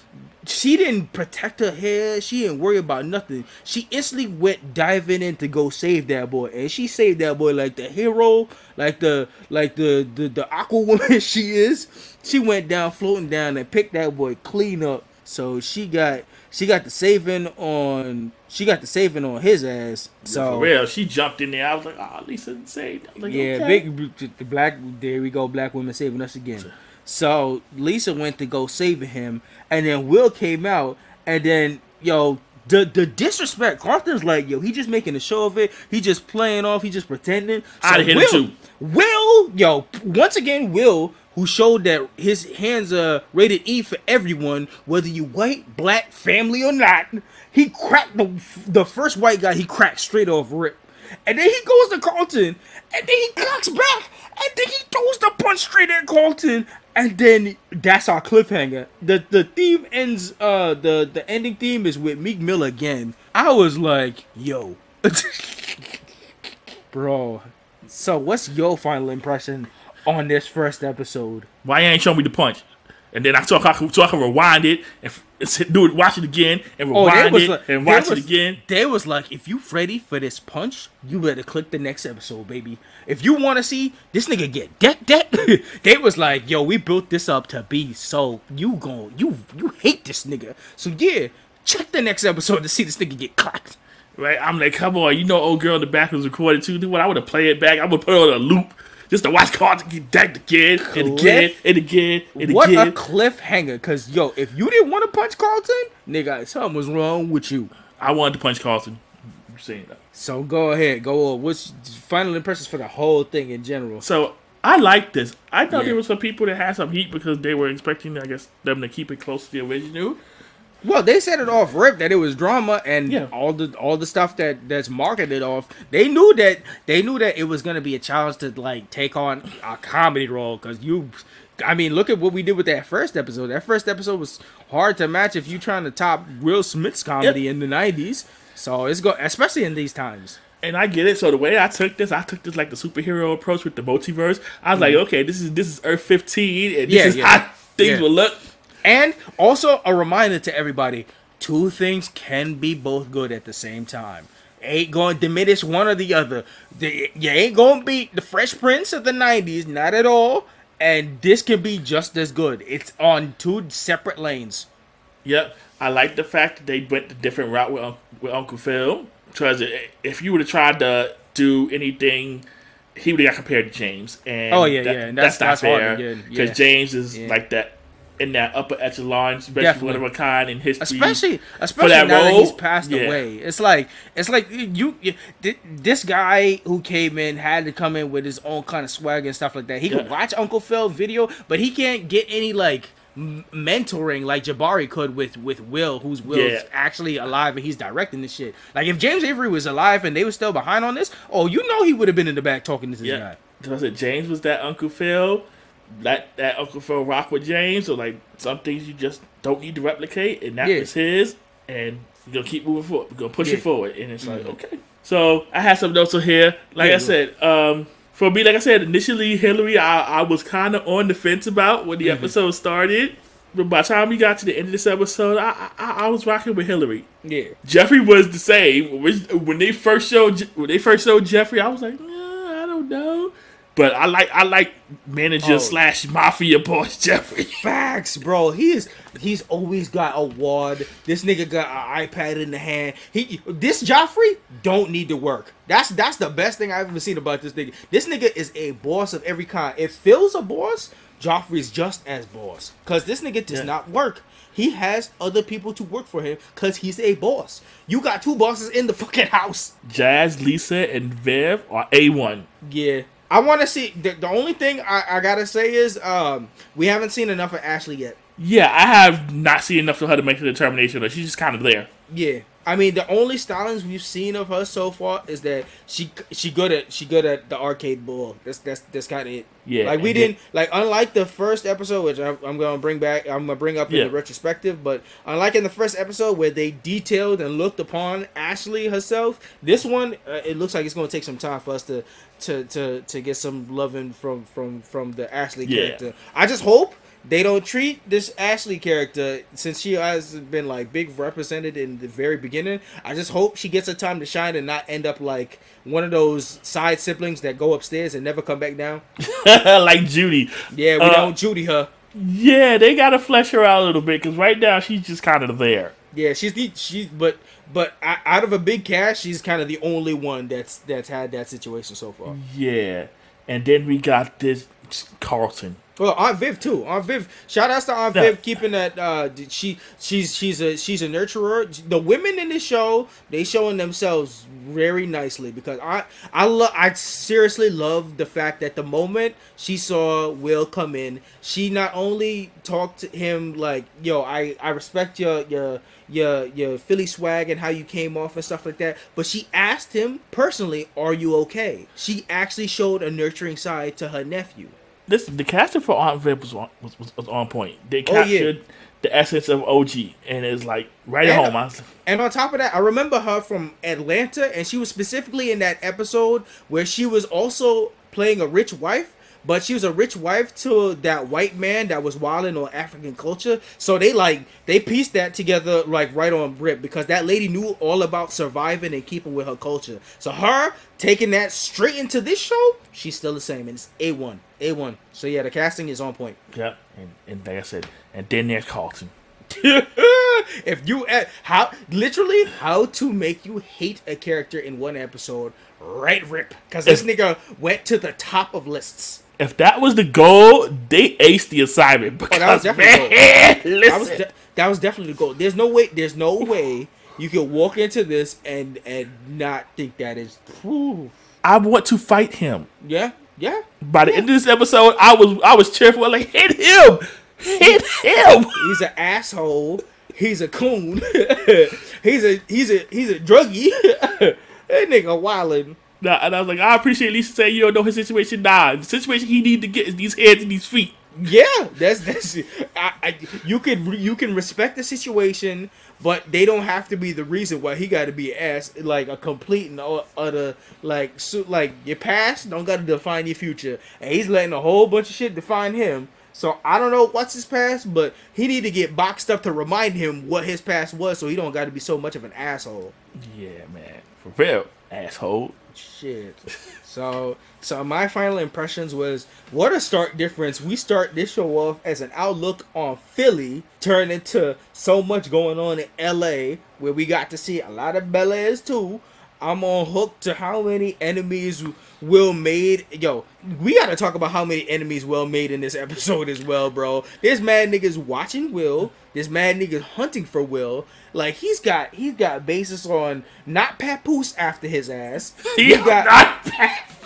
she didn't protect her hair. She didn't worry about nothing. She instantly went diving in to go save that boy, and she saved that boy like the hero, like the like the the, the aqua woman she is. She went down, floating down, and picked that boy clean up. So she got she got the saving on she got the saving on his ass. So For real, she jumped in there. I was like, oh, Lisa saved. Like, yeah, okay. big the black. There we go, black women saving us again. So Lisa went to go saving him, and then Will came out, and then yo, the the disrespect. Carlton's like, yo, he just making a show of it. He just playing off. He just pretending. I'd hit him Will, too. Will, yo, once again, Will, who showed that his hands are rated E for everyone, whether you white, black, family or not. He cracked the the first white guy. He cracked straight off rip. And then he goes to Carlton, and then he clocks back, and then he throws the punch straight at Carlton, and then that's our cliffhanger. The the theme ends. Uh, the the ending theme is with Meek Mill again. I was like, yo, bro. So what's your final impression on this first episode? Why ain't showing me the punch? And then I can, so I can rewind it and do it, watch it again, and Oh, rewind was it like, and watch was- it again. They was like, if you ready for this punch, you better click the next episode, baby. If you want to see this nigga get deck deck, they was like, yo, we built this up to be so you gon' you you hate this nigga. So yeah, check the next episode to see this nigga get clacked. Right? I'm like, come on, you know, old girl in the back was recording too. Do what? I would have played it back. I would put it on a loop just to watch Carlton get decked again and again and again and What again. What a cliffhanger! Cause yo, if you didn't want to punch Carlton, nigga, something was wrong with you. I wanted to punch Carlton. I'm saying that. So go ahead, go on. What's final impressions for the whole thing in general? So I like this. I thought Yeah. there were some people that had some heat because they were expecting, I guess, them to keep it close to the original. Well, they said it off rip that it was drama and Yeah. all the all the stuff that that's marketed off. They knew that they knew that it was gonna be a challenge to like take on a comedy role because you. I mean, look at what we did with that first episode. That first episode was hard to match if you trying to top Will Smith's comedy in the '90s. So it's go, especially in these times. And I get it. So the way I took this, I took this like the superhero approach with the multiverse. I was like, mm-hmm. okay, this is this is Earth 15, and this. Yeah, is yeah. how things Yeah. will look. And also a reminder to everybody: two things can be both good at the same time. Ain't going to diminish one or the other. The- You ain't going to beat the Fresh Prince of the '90s, not at all. And this can be just as good. It's on two separate lanes. Yep. I like the fact that they went the different route with, with Uncle Phil. Because if you would have tried to do anything, he would have got compared to James. And Oh, yeah, that- yeah, and that's- not that's fair. Because yeah. James is Yeah. like that in that upper echelon, especially Definitely. one of a kind in history. especially especially that now that role, he's passed yeah. away. It's like it's like you, you this guy who came in had to come in with his own kind of swag and stuff like that. He could watch Uncle Phil video, but he can't get any like mentoring like Jabari could with with Will, who's Will's Yeah. actually alive and he's directing this shit. Like if James Avery was alive and they were still behind on this, oh, you know he would have been in the back talking to this Yeah. guy. So I said James was that Uncle Phil. That that Uncle Phil rock with James. or like some things you just don't need to replicate, and that Yeah. was his. And we're gonna keep moving forward. We're gonna push Yeah. it forward. And it's like Mhm. okay. So I had some notes on here. Like Yeah. I said, um, for me, like I said, initially Hilary, I, I was kind of on the fence about when the Mm-hmm. episode started. But by the time we got to the end of this episode, I I, I was rocking with Hilary. Yeah. Geoffrey was the same. When they first showed when they first showed Geoffrey, I was like, nah, I don't know. But I like I like manager Oh. slash mafia boss Geoffrey. Facts, bro. He is. He's always got a wad. This nigga got an iPad in the hand. He. This Joffrey don't need to work. That's that's the best thing I've ever seen about this nigga. This nigga is a boss of every kind. If Phil's a boss, Joffrey's just as boss. Cause this nigga does Yeah. not work. He has other people to work for him because he's a boss. You got two bosses in the fucking house. Jazz, Lisa, and Viv are a one. Yeah. I want to see. The, the only thing I, I gotta say is, um, we haven't seen enough of Ashley yet. Yeah, I have not seen enough of her to make the determination, but she's just kind of there. Yeah, I mean the only stylings we've seen of her so far is that she she good at she good at the arcade ball. That's that's that's kind of it. Yeah, like we didn't like unlike the first episode, which I'm, I'm gonna bring back. I'm gonna bring up in Yeah. the retrospective, but unlike in the first episode where they detailed and looked upon Ashley herself, this one uh, it looks like it's gonna take some time for us to to to to get some loving from from from the Ashley Yeah. character. I just hope they don't treat this Ashley character since she has been like big represented in the very beginning. I just hope she gets a time to shine and not end up like one of those side siblings that go upstairs and never come back down. like Judy. Yeah, we Uh, don't Judy her. Yeah, they gotta flesh her out a little bit because right now she's just kind of there. Yeah, she's the she's but but out of a big cast, she's kind of the only one that's that's had that situation so far. Yeah, and then we got this Carlton. Well, Aunt Viv too. Aunt Viv. Shout outs to Aunt Yeah. Viv keeping that. Uh, she she's she's a she's a nurturer. The women in this show they showing themselves very nicely because I I love I seriously love the fact that the moment she saw Will come in, she not only talked to him like yo I I respect your your your your Philly swag and how you came off and stuff like that, but she asked him personally, "Are you okay?" She actually showed a nurturing side to her nephew. Listen, the casting for Aunt Viv was on, was, was, was on point. They Oh, yeah. captured the essence of OG, and it's like right at home. Was, And on top of that, I remember her from Atlanta, and she was specifically in that episode where she was also playing a rich wife, but she was a rich wife to that white man that was wilding on African culture. So they like they pieced that together like right on rip because that lady knew all about surviving and keeping with her culture. So her taking that straight into this show, she's still the same, and it's a one, a one. So yeah, the casting is on point. yeah, and, and like I said, and then there's Carlton. if you uh, how literally how to make you hate a character in one episode right rip because this nigga went to the top of lists If that was the goal, they aced the assignment. Because, Oh, that was definitely the man, that was de- that was definitely the goal there's no way there's no way you can walk into this and and not think that is whew. I want to fight him. yeah Yeah. By the end of this episode, I was I was cheerful. Like hit him, hit him. He's an asshole. He's a coon. he's a he's a he's a druggie. that nigga wildin'. Nah, and I was like, I appreciate Lisa saying you don't know his situation. Nah, the situation he need to get is these hands and these feet. Yeah, that's that's. I, I, you can you can respect the situation, but they don't have to be the reason why he got to be asked like a complete and utter like so, like your past don't got to define your future, and he's letting a whole bunch of shit define him. So I don't know what's his past, but he need to get boxed up to remind him what his past was, so he don't got to be so much of an asshole. Yeah, man, for real, asshole. Shit. So, so my final impressions was what a stark difference. We start this show off as an outlook on Philly, turn into so much going on in LA, where we got to see a lot of Bel too. I'm on hook to how many enemies Will made. Yo, we gotta talk about how many enemies Will made in this episode as well, bro. There's mad niggas watching Will. There's mad niggas hunting for Will. Like he's got he's got basis on not Papoose after his ass. We got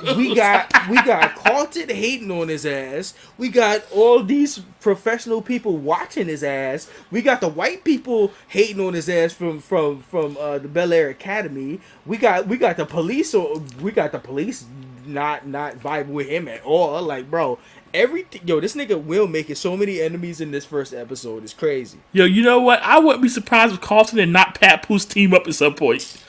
we got we got Carlton hating on his ass. We got all these professional people watching his ass. We got the white people hating on his ass from from from uh, the Bel Air Academy. We got we got the police or we got the police not not vibe with him at all. Like bro, everything yo, this nigga will make it so many enemies in this first episode. It's crazy. Yo, you know what? I wouldn't be surprised if Carlton and not Pat Papoose team up at some point.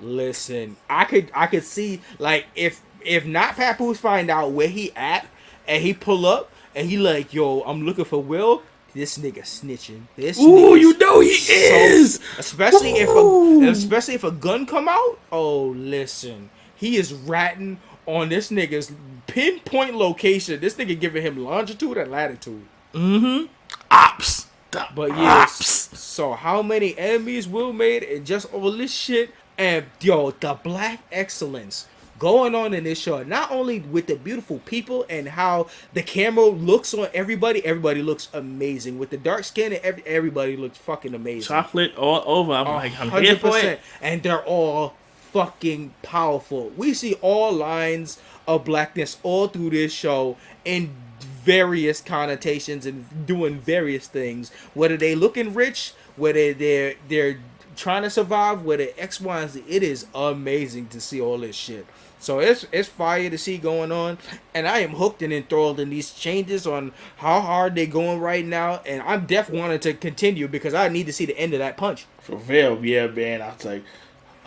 Listen, I could I could see like if if not Pat Papoose find out where he at and he pull up and he like, yo, I'm looking for Will. This nigga snitching. This Ooh, you know he so, is. Especially Ooh. if a especially if a gun come out. Oh, listen, he is ratting on this nigga's pinpoint location. This nigga giving him longitude and latitude. Mm-hmm. Ops. But yes. So how many enemies Will made and just all this shit and yo the black excellence going on in this show not only with the beautiful people and how the camera looks on everybody everybody looks amazing with the dark skin and every, everybody looks fucking amazing chocolate all over i'm like i'm 100%, here for it and they're all fucking powerful we see all lines of blackness all through this show in various connotations and doing various things. Whether they looking rich, whether they're they're trying to survive, whether X, Y, and Z, it is amazing to see all this shit. So it's it's fire to see going on, and I am hooked and enthralled in these changes on how hard they're going right now, and I'm definitely wanting to continue because I need to see the end of that punch. For real, yeah, man. I was like,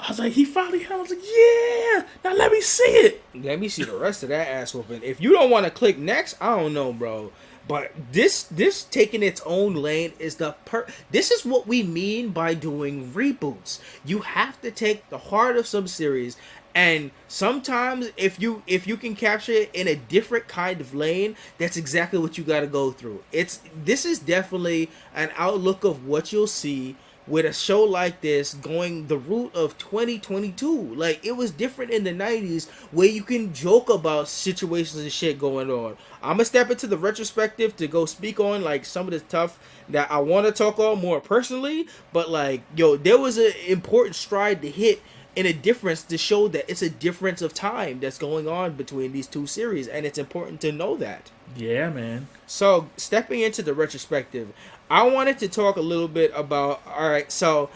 I was like, he finally I was like, yeah. Now let me see it. Let me see the rest of that ass whooping. If you don't want to click next, I don't know, bro. But this this taking its own lane is the per. This is what we mean by doing reboots. You have to take the heart of some series and sometimes if you if you can capture it in a different kind of lane that's exactly what you got to go through it's this is definitely an outlook of what you'll see with a show like this going the route of 2022 like it was different in the 90s where you can joke about situations and shit going on. I'm gonna step into the retrospective to go speak on like some of the stuff that i want to talk on more personally but like yo there was an important stride to hit in a difference to show that it's a difference of time that's going on between these two series and it's important to know that. Yeah man. So stepping into the retrospective I wanted to talk a little bit about. All right, so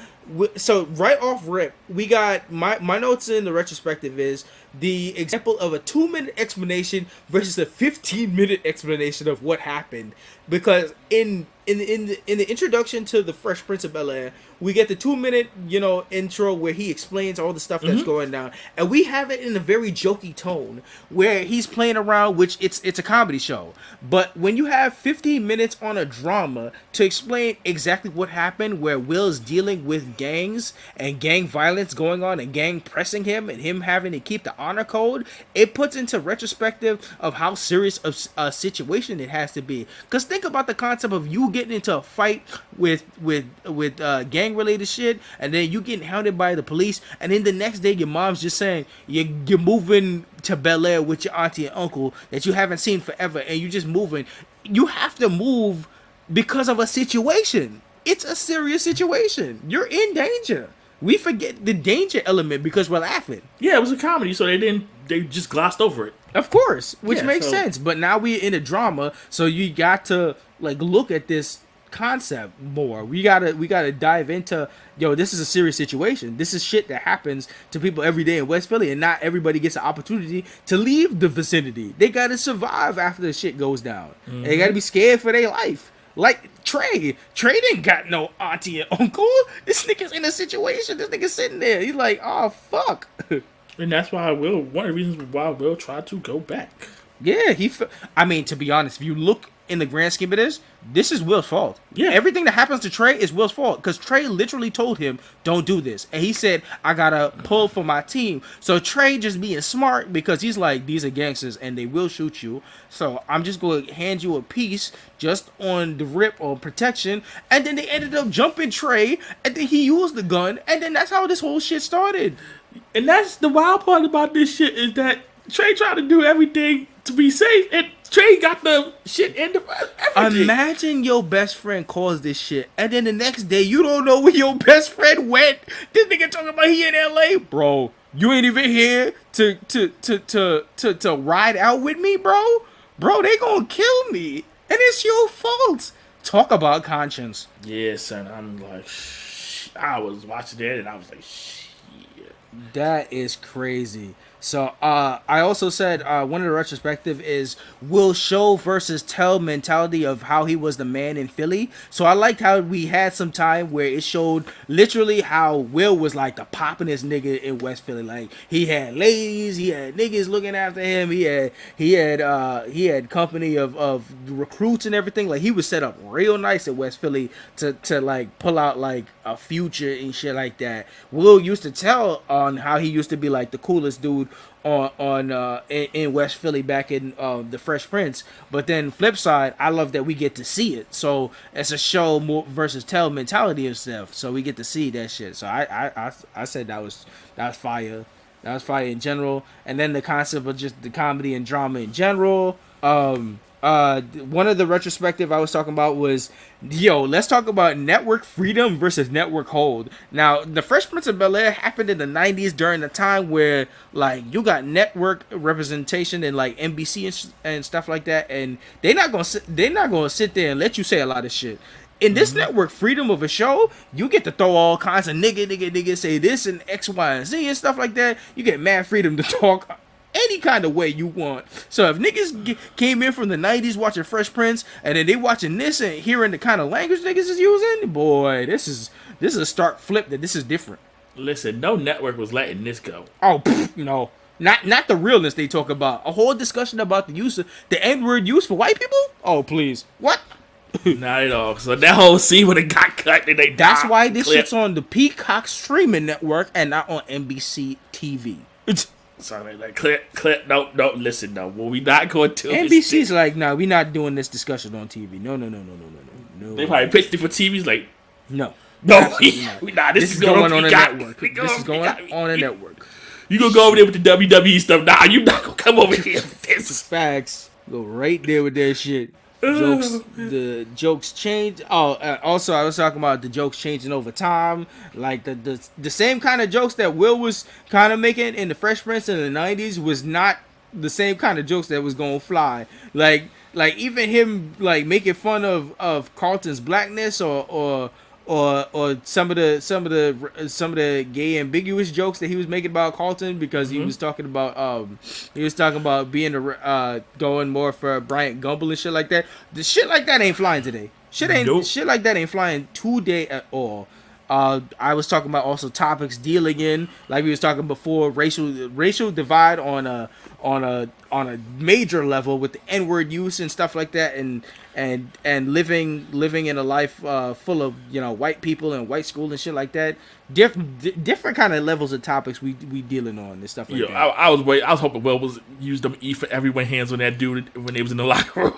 so right off rip, we got my my notes in the retrospective is the example of a two minute explanation versus a fifteen minute explanation of what happened because in in in the, in the introduction to the Fresh Prince of Bel Air, we get the two minute you know intro where he explains all the stuff that's mm-hmm. going down, and we have it in a very jokey tone where he's playing around, which it's it's a comedy show. But when you have 15 minutes on a drama to explain exactly what happened, where Will's dealing with gangs and gang violence going on and gang pressing him and him having to keep the honor code, it puts into retrospective of how serious of a situation it has to be. Because think about the concept of you getting into a fight with with with uh, gang related shit, and then you getting hounded by the police, and then the next day your mom's just saying you you're moving to Bel Air with your auntie and uncle that you haven't seen forever, and you're just moving. You have to move because of a situation. It's a serious situation. You're in danger. We forget the danger element because we're laughing. Yeah, it was a comedy, so they didn't they just glossed over it. Of course, which Yeah, makes so- sense. But now we're in a drama, so you got to like look at this concept more. We gotta we gotta dive into yo. This is a serious situation. This is shit that happens to people every day in West Philly, and not everybody gets an opportunity to leave the vicinity. They gotta survive after the shit goes down. And They mm-hmm. gotta be scared for their life. Like Trey, Trey didn't got no auntie and uncle. This nigga's in a situation. This nigga's sitting there. He's like, oh fuck. And that's why I Will. One of the reasons why Will tried to go back. Yeah, he. Fe- I mean, to be honest, if you look in the grand scheme of this, this is Will's fault. Yeah. everything that happens to Trey is Will's fault because Trey literally told him, "Don't do this," and he said, "I gotta pull for my team." So Trey just being smart because he's like, "These are gangsters and they will shoot you." So I'm just going to hand you a piece just on the rip on protection, and then they ended up jumping Trey, and then he used the gun, and then that's how this whole shit started. And that's the wild part about this shit is that Trey tried to do everything to be safe, and Trey got the shit in the everything. Imagine your best friend calls this shit, and then the next day you don't know where your best friend went. This nigga talking about he in LA, bro. You ain't even here to to to to to, to ride out with me, bro. Bro, they gonna kill me, and it's your fault. Talk about conscience. yeah, son. I'm like, shh. I was watching that, and I was like, shit. That is crazy. So uh, I also said uh, one of the retrospective is will show versus tell mentality of how he was the man in Philly. So I liked how we had some time where it showed literally how Will was like the poppinest nigga in West Philly. Like he had ladies, he had niggas looking after him. He had he had uh, he had company of, of recruits and everything. Like he was set up real nice at West Philly to to like pull out like a future and shit like that. Will used to tell on how he used to be like the coolest dude on on uh in, in West Philly back in uh, the Fresh Prince. But then flip side, I love that we get to see it. So it's a show more versus tell mentality and stuff. So we get to see that shit. So I I I, I said that was that was fire. That was fire in general. And then the concept of just the comedy and drama in general. Um uh one of the retrospective I was talking about was yo, let's talk about network freedom versus network hold. Now, the Fresh Prince of Bel Air happened in the 90s during the time where like you got network representation and like NBC and, sh- and stuff like that and they're not to sit they're not to sit there and let you say a lot of shit. In this network freedom of a show, you get to throw all kinds of nigga, nigga, nigga, say this and X, Y, and Z and stuff like that. You get mad freedom to talk any kind of way you want. So if niggas g- came in from the 90s watching Fresh Prince and then they watching this and hearing the kind of language niggas is using, boy, this is this is a stark flip that this is different. Listen, no network was letting this go. Oh, pff, no. Not not the realness they talk about. A whole discussion about the use of the N-word use for white people? Oh, please. What? Not at all. So that whole scene when it got cut, and they That's why this clip. shit's on the Peacock streaming network and not on NBC TV. Sorry, like clip, clip. No, no. Listen, no. Well, we not going to NBC's like, nah, we not doing this discussion on TV. No, no, no, no, no, no, no. They probably pitched it for TVs. Like, No. no, we, not. we not. This, This is is going on a network. This is going Peacock. on a network. You gonna go over there with the WWE stuff? Nah, you not gonna come over here with this. Facts. Go right there with that shit. Jokes. The jokes change. Oh, uh, also I was talking about the jokes changing over time. Like the the the same kind of jokes that Will was kind of making in the Fresh Prince in the '90s was not the same kind of jokes that was gonna fly. Like like even him like making fun of of Carlton's blackness or or or or some of the some of the some of the gay ambiguous jokes that he was making about Carlton because he was talking about um he was talking about being a uh going more for Bryant Gumbel and shit like that. The shit like that ain't flying today. Shit ain't Nope. shit like that ain't flying today at all. Uh, I was talking about also topics dealing in like we was talking before racial racial divide on a on a on a major level with the N word use and stuff like that and and and living living in a life uh, full of you know white people and white school and shit like that. Different di- different kind of levels of topics we we dealing on and stuff like Yo, that. I, I was wait. I was hoping Will was used them E for everyone hands on that dude when they was in the locker room.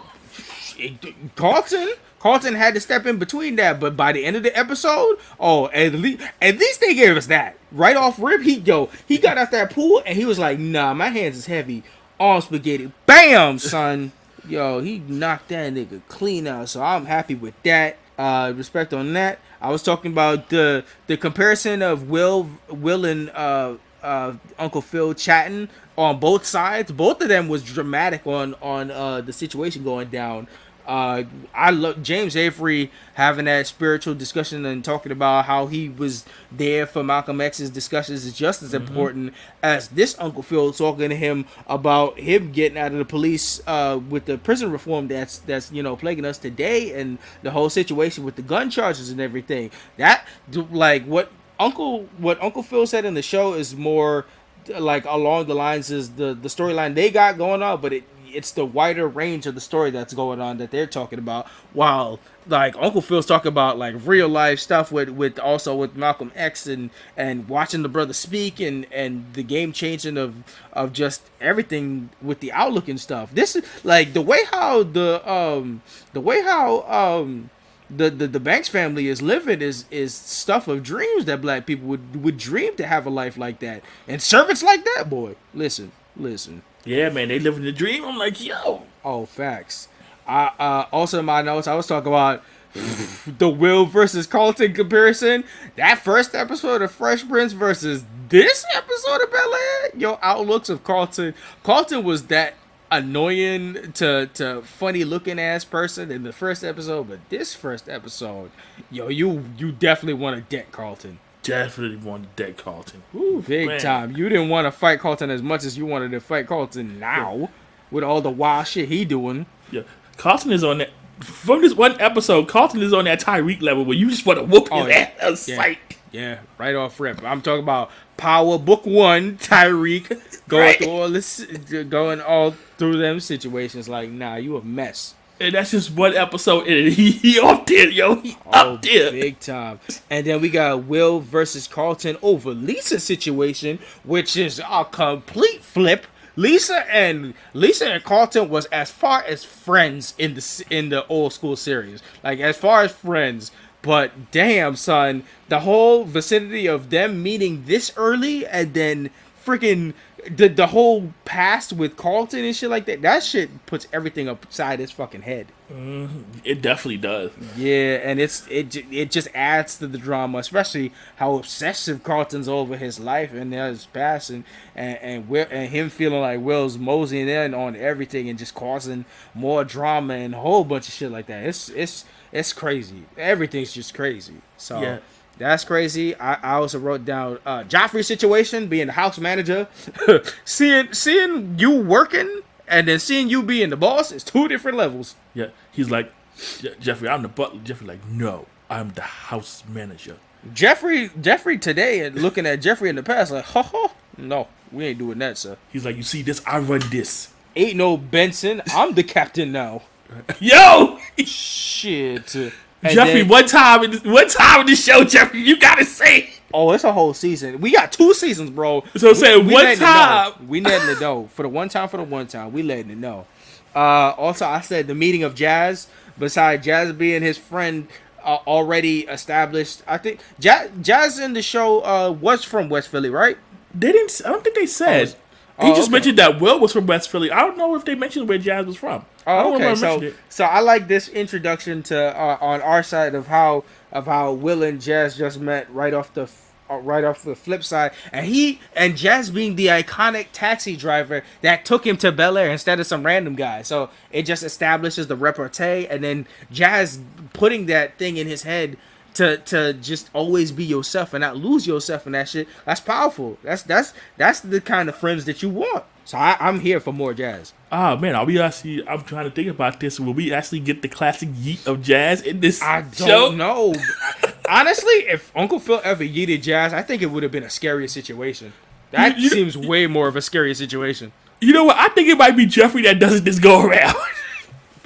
Carlton, Carlton had to step in between that, but by the end of the episode, oh, at least at least they gave us that right off rip. He go, he got out that pool and he was like, "Nah, my hands is heavy." Arm spaghetti, bam, son. Yo, he knocked that nigga clean out. So I'm happy with that. Uh, respect on that. I was talking about the the comparison of Will, Will and uh, uh, Uncle Phil chatting on both sides. Both of them was dramatic on on uh, the situation going down. Uh, I love James Avery having that spiritual discussion and talking about how he was there for Malcolm X's discussions is just as important as this Uncle Phil talking to him about him getting out of the police uh, with the prison reform that's that's you know plaguing us today and the whole situation with the gun charges and everything. That like what Uncle what Uncle Phil said in the show is more like along the lines is the the storyline they got going on, but it it's the wider range of the story that's going on that they're talking about. While like Uncle Phil's talking about like real life stuff with with also with Malcolm X and and watching the brother speak and and the game changing of of just everything with the outlook and stuff. This is like the way how the um the way how um the, the the Banks family is living is is stuff of dreams that black people would would dream to have a life like that and servants like that boy listen listen Yeah, man, they living the dream. I'm like, yo, oh facts. I uh also in my notes I was talking about the Will versus Carlton comparison. That first episode of Fresh Prince versus this episode of Bel Air? Your outlooks of Carlton. Carlton was that annoying to to funny looking ass person in the first episode but this first episode yo you you definitely want to deck Carlton definitely want to dead Carlton. Woo, Big man. time. You didn't want to fight Carlton as much as you wanted to fight Carlton now with all the wild shit he doing. Yeah, Carlton is on that. From this one episode, Carlton is on that Tariq level where you just want to whoop Oh, his yeah. ass. Yeah. Sight. Yeah, right off rip. I'm talking about Power Book One, Tariq going Right. through all this, going all through them situations. Like, nah, you a mess. And that's just one episode, and he, he up there, yo. He Oh, up there. big time. And then we got Will versus Carlton over Lisa situation, which is a complete flip. Lisa and Lisa and Carlton was as far as friends in the in the old school series, like as far as friends. But damn, son, the whole vicinity of them meeting this early and then freaking the the whole past with Carlton and shit like that. That shit puts everything upside his fucking head. Mm-hmm. It definitely does. Yeah, and it's it it just adds to the drama, especially how obsessive Carlton's over his life and his past, and and and, Will, and him feeling like Will's moseying in on everything and just causing more drama and a whole bunch of shit like that. It's it's it's crazy. Everything's just crazy. So. Yeah. That's crazy. I, I also wrote down uh Geoffrey's situation, being the house manager, seeing seeing you working and then seeing you being the boss is two different levels. Yeah, he's like, Geoffrey, I'm the butler. Geoffrey, like, no, I'm the house manager. Geoffrey, Geoffrey today, and looking at Geoffrey in the past, like, ha ha, no, we ain't doing that, sir. He's like, you see this? I run this. Ain't no Benson. I'm the captain now. Yo, Shit. And Geoffrey, then- one time in this, one time in the show, Geoffrey, you gotta say. Oh, it's a whole season. We got two seasons, bro. So I'm saying, one letting time- We letting it know. For the one time, for the one time, we letting it know. Uh, also, I said the meeting of Jazz. Besides Jazz being his friend, uh, already established. I think Jazz, Jazz in the show uh, was from West Philly, right? They didn't. I don't think they said. Oh, he just okay. mentioned that Will was from West Philly. I don't know if they mentioned where Jazz was from. I Oh, don't okay. So, so I like this introduction to uh, on our side of how of how Will and Jazz just met right off the uh, right off the flip side, and he and Jazz being the iconic taxi driver that took him to Bel Air instead of some random guy. So it just establishes the repartee, and then Jazz putting that thing in his head. To, to just always be yourself and not lose yourself in that shit. That's powerful. That's that's that's the kind of friends that you want. So I, I'm here for more jazz. Ah man, are we actually? I'm trying to think about this. Will we actually get the classic yeet of Jazz in this I don't show? know. Honestly, if Uncle Phil ever yeeted Jazz, I think it would have been a scarier situation. That You- you- seems way more of a scarier situation. You know what? I think it might be Geoffrey that doesn't this go around.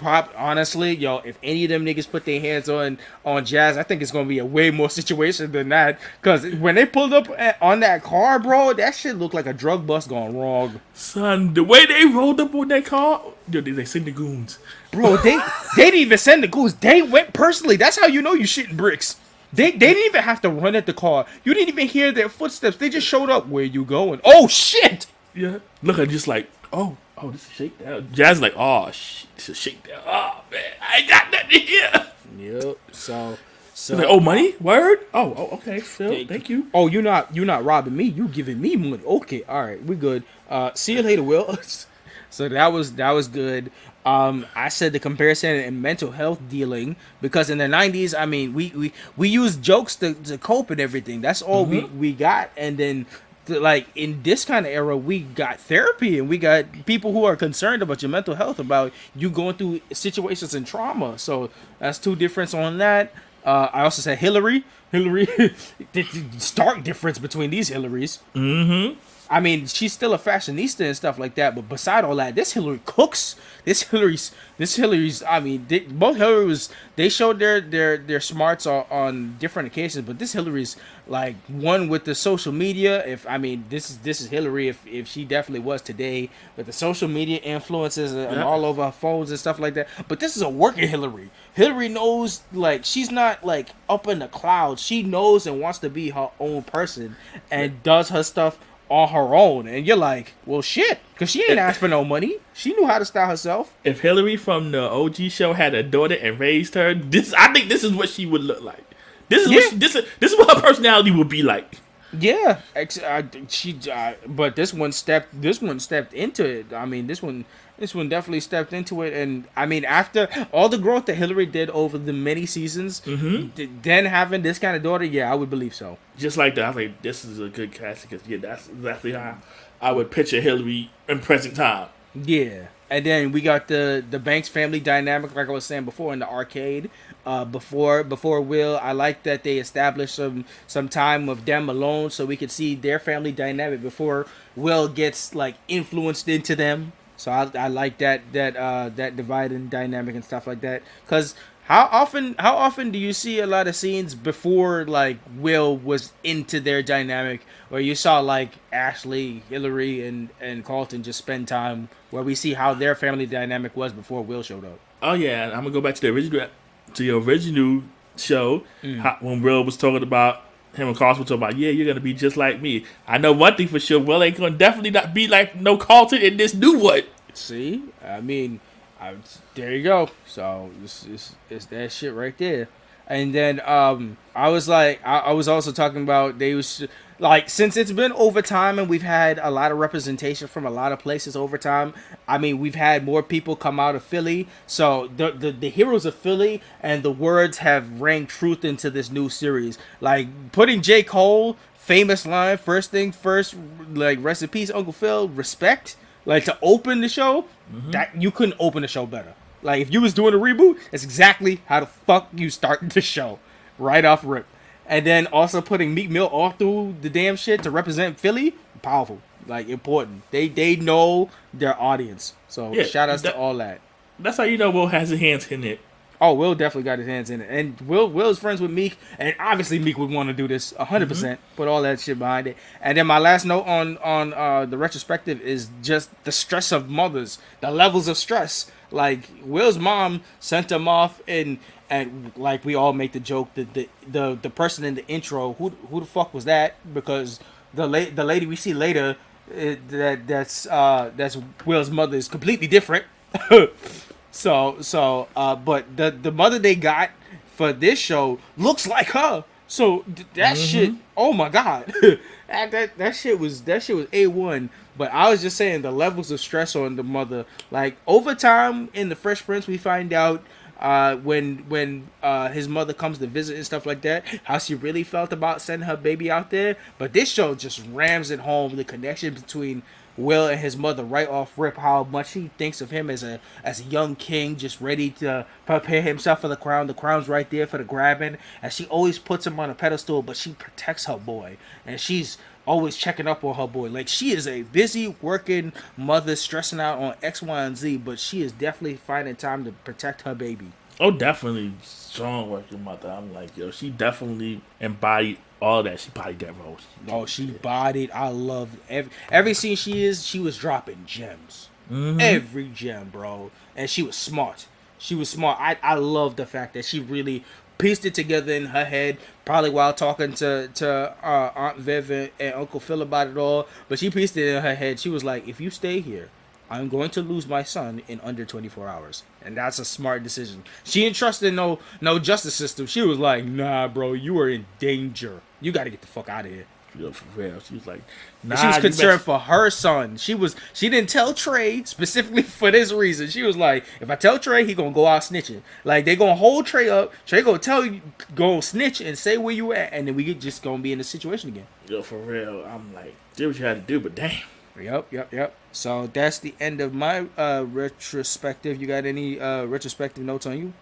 Prop, honestly, yo, if any of them niggas put their hands on on Jazz, I think it's gonna be a way more situation than that. Cause when they pulled up at, on that car, bro, that shit looked like a drug bust gone wrong. Son, the way they rolled up on that car, yo, they, they send the goons. Bro, they they didn't even send the goons. They went personally. That's how you know you shitting bricks. They they didn't even have to run at the car. You didn't even hear their footsteps. They just showed up. Where you going? Oh shit! Yeah, look at just like, oh, oh, this is shakedown. Jazz like, oh, is shakedown. Oh man, I ain't got nothing here. Yep. So So Like, oh, money? Word? Oh, oh okay. Phil, Thank thank you. Oh, you're not you're not robbing me. You giving me money. Okay, all right, we good. Uh, see you later, Will. so that was that was good. Um, I said the comparison in mental health dealing because in the '90s, I mean, we we we used jokes to, to cope and everything. That's all we we got, and then. Like in this kind of era, we got therapy and we got people who are concerned about your mental health, about you going through situations and trauma. So that's two difference on that. Uh, I also said Hilary. Hilary, stark difference between these Hilarys. Mm-hmm. I mean, she's still a fashionista and stuff like that, but beside all that, this Hilary cooks. This Hilary's, this Hilary's. I mean, they, both Hilary was. They showed their their their smarts on, on different occasions, but this Hilary's like one with the social media. If I mean, this is this is Hilary. If if she definitely was today, with the social media influences and Yeah. all over her phones and stuff like that. But this is a working Hilary. Hilary knows like she's not like up in the clouds. She knows and wants to be her own person and does her stuff on her own. And you're like, well, shit, because she ain't asked for no money. She knew how to style herself. If Hilary from the OG show had a daughter and raised her, this I think this is what she would look like. This is what she, this is this is what her personality would be like. Yeah, ex- uh, she. Uh, but this one stepped. This one stepped into it. I mean, this one. This one definitely stepped into it, and I mean, after all the growth that Hilary did over the many seasons, th- then having this kind of daughter, yeah, I would believe so. Just like that, I think this is a good casting because yeah, that's exactly how I would picture Hilary in present time. Yeah, and then we got the the Banks family dynamic, like I was saying before in the arcade. Uh, before before Will, I like that they established some some time of them alone, so we could see their family dynamic before Will gets like influenced into them. So I, I like that that uh that divide and dynamic and stuff like that. Cause how often how often do you see a lot of scenes before like Will was into their dynamic, where you saw like Ashley, Hilary, and and Carlton just spend time where we see how their family dynamic was before Will showed up. Oh yeah, I'm gonna go back to the original to the original show Mm. how, when Will was talking about him and Carlton were talking about yeah you're gonna be just like me. I know one thing for sure, Will ain't gonna definitely not be like no Carlton in this new one. See, I mean, I, there you go. So it's, it's that shit right there. And then um, I was like, I, I was also talking about they was like since it's been over time and we've had a lot of representation from a lot of places over time. I mean, we've had more people come out of Philly, so the the, the heroes of Philly and the words have rang truth into this new series. Like putting J Cole famous line first thing first, like rest in peace, Uncle Phil, respect. Like to open the show, mm-hmm. that you couldn't open the show better. Like if you was doing a reboot, that's exactly how the fuck you start the show, right off rip. And then also putting Meek Mill all through the damn shit to represent Philly, powerful, like important. They they know their audience, so Yeah, shout outs that- to all that. That's how you know Will has his hands in it. Oh, Will definitely got his hands in it, and Will Will's friends with Meek, and obviously Meek would want to do this hundred percent. Put all that shit behind it. And then my last note on on uh, the retrospective is just the stress of mothers, the levels of stress. Like Will's mom sent him off, and and like we all make the joke that the the the person in the intro, who who the fuck was that? Because the la- the lady we see later, uh, that that's uh that's Will's mother is completely different. So so uh but the the mother they got for this show looks like her. So th- that shit, oh my god. that, that that shit was that shit was A1, but I was just saying the levels of stress on the mother like over time in the Fresh Prince we find out uh, when when uh, his mother comes to visit and stuff like that, how she really felt about sending her baby out there. But this show just rams it home the connection between Will and his mother right off rip. How much he thinks of him as a as a young king, just ready to prepare himself for the crown. The crown's right there for the grabbing, and she always puts him on a pedestal, but she protects her boy, and she's always checking up on her boy. Like she is a busy working mother, stressing out on X, Y, and Z, but she is definitely finding time to protect her baby. Oh, definitely strong working mother. I'm like, yo, she definitely embodied all that. She bodied that role. Oh, she bodied. I love every every scene she is. She was dropping gems. Every gem, bro, and she was smart. She was smart. I I love the fact that she really pieced it together in her head. Probably while talking to to uh, Aunt Viv and, and Uncle Phil about it all. But she pieced it in her head. She was like, "If you stay here, I'm going to lose my son in under 24 hours, and that's a smart decision. She didn't trust in no no justice system. She was like, Nah, bro, you are in danger. You got to get the fuck out of here. Know, for real. She was like, nah, she was concerned for her son. She was she didn't tell Trey specifically for this reason. She was like, if I tell Trey, he gonna go out snitching. Like they gonna hold Trey up. Trey gonna tell you, go snitch and say where you at, and then we just gonna be in the situation again. Yo, for real. I'm like, did what you had to do, but damn. Yep, yep, yep. So that's the end of my uh retrospective. You got any uh retrospective notes on you?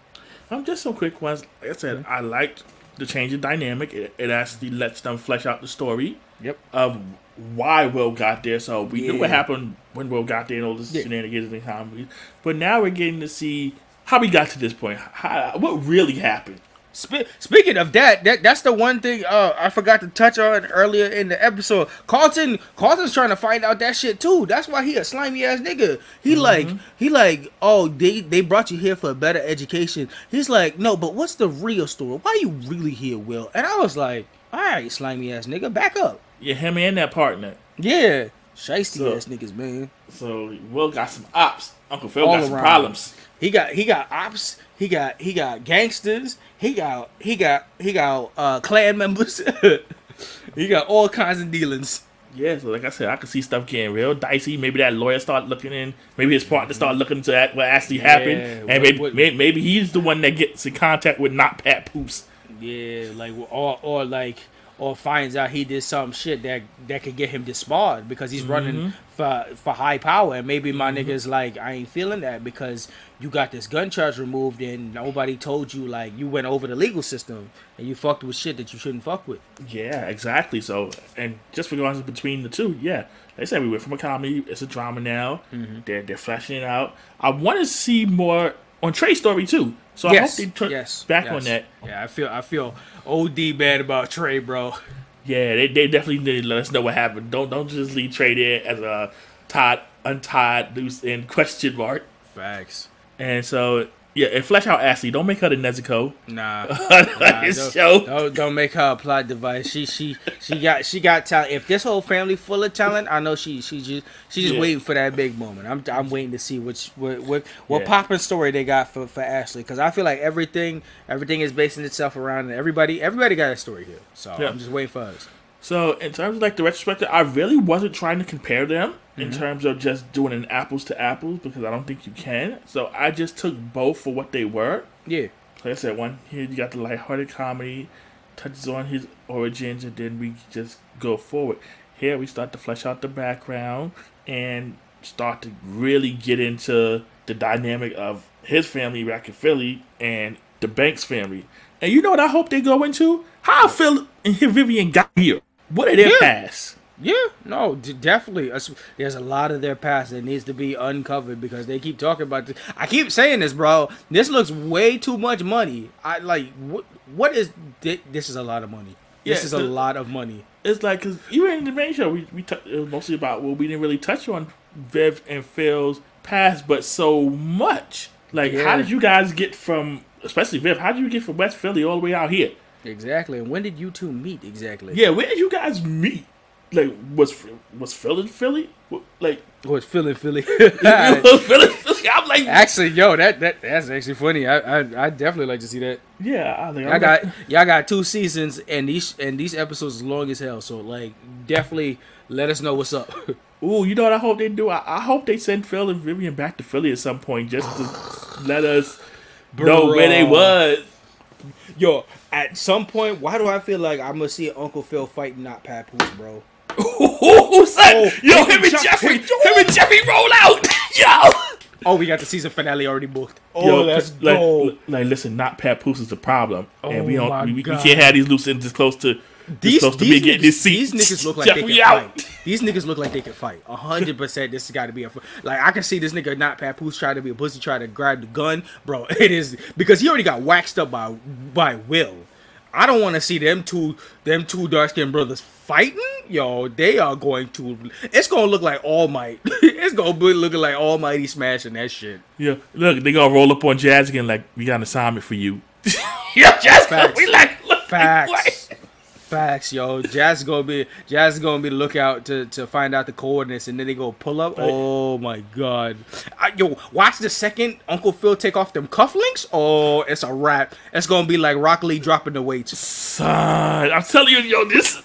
I'm um, just some quick ones. Like I said, I liked the change in dynamic. It, it actually lets them flesh out the story Yep. of why Will got there. So we knew what happened when Will got there and all this Yeah. shenanigans and comedy. But now we're getting to see how we got to this point. How, what really happened? Spe- speaking of that, that that's the one thing uh, I forgot to touch on earlier in the episode. Carlton, Carlton's trying to find out that shit too. That's why he a slimy ass nigga. He like he like oh they they brought you here for a better education. He's like no, but what's the real story? Why you really here, Will? And I was like, all right, slimy ass nigga, back up. Yeah, him and that partner. Yeah, shiesty So- ass niggas, man. So Will got some ops. Uncle Phil All got some around. problems. He got he got ops. He got he got gangsters. He got he got he got uh clan members. he got all kinds of dealings. Yeah, so like I said, I could see stuff getting real dicey. Maybe that lawyer start looking in. Maybe his partner start looking into what actually happened, and what- maybe, what- may- maybe he's the one that gets in contact with not Pat Poops. Yeah, like or or like or finds out he did some shit that that could get him disbarred because he's running for for high power and maybe my mm-hmm. niggas like I ain't feeling that because you got this gun charge removed and nobody told you like you went over the legal system and you fucked with shit that you shouldn't fuck with. Yeah, exactly. So, and just for going between the two, yeah, they said we went from a comedy, it's a drama now. Mm-hmm. They're they're fleshing it out. I want to see more on Trey's story too. So I hope yes, they turn yes, back yes. on that. Yeah, I feel I feel OD bad about Trey, bro. Yeah, they, they definitely need to let us know what happened. Don't don't just leave Trey there as a tied, untied, loose end question mark. Facts. And so yeah, and flesh out Ashley. Don't make her the Nezuko. Nah, his don't, show. Don't, don't make her a plot device. She she she got she got talent. If this whole family full of talent, I know she she just she's just Yeah. waiting for that big moment. I'm I'm waiting to see which what what, what Yeah. poppin' story they got for for Ashley because I feel like everything everything is basing itself around and everybody everybody got a story here. So Yeah. I'm just waiting for us. So in terms of like the retrospective, I really wasn't trying to compare them in Mm-hmm. terms of just doing an apples to apples because I don't think you can. So I just took both for what they were. Yeah. Like I said, one here you got the lighthearted comedy, touches on his origins, and then we just go forward. Here we start to flesh out the background and start to really get into the dynamic of his family back in Philly and the Banks family. And you know what I hope they go into? How Phil and Vivian got here. What are their Yeah. past? Yeah, no, d- definitely. There's a lot of their past that needs to be uncovered because they keep talking about this. I keep saying this, bro. This looks way too much money. I like what? What is thi- this? Is a lot of money. This Yeah, is a the- lot of money. It's like because even in the main show, we we t- it was mostly about well, we didn't really touch on Viv and Phil's past, but so much. Like, Yeah. how did you guys get from, especially Viv? How did you get from West Philly all the way out here? Exactly. And when did you two meet exactly? Yeah, where did you guys meet? Like, was was Phil in Philly? Like, Was Philly, Philly. Philly, Philly? I'm like, actually, yo, that, that that's actually funny. I I I definitely like to see that. yeah, I think I got y'all got two seasons and these and these episodes is long as hell. So like, definitely let us know what's up. Ooh, you know what I hope they do? I, I hope they send Phil and Vivian back to Philly at some point just to let us know where they was. Yo, at some point, why do I feel like I'm gonna see Uncle Phil fighting not Papoose, bro? Ooh, son, Oh, yo, him him and and Jeff- Geoffrey, him and Geoffrey roll out, yo. Oh, we got the season finale already booked. Oh, Yo, let's like, go. like, listen, not Papoose is the problem, and oh we Oh don't, my we, we God. can't have these loose ends this close to, These, to these, getting niggas, this seat. these niggas look like Geoffrey they can out. fight. These niggas look like they can fight. A hundred percent. This has got to be a like. I can see this nigga not Papoose trying to be a pussy, trying to grab the gun, bro. It is because he already got waxed up by by Will. I don't want to see them two them two dark skinned brothers fighting. Yo, they are going to. It's gonna look like All Might. it's gonna be looking like Almighty smashing that shit. Yeah, look, they gonna roll up on Jazz again like we got an assignment for you. yeah, Jazz, Facts. we like look, like, Facts. what? Facts, yo. Jazz gonna be Jazz gonna be the lookout to, to find out the coordinates, and then they go pull up. Right. Oh my god, I, yo, watch the second Uncle Phil take off them cufflinks. Oh, it's a wrap. It's gonna be like Rock Lee dropping the weights. Son, I'm telling you, yo, this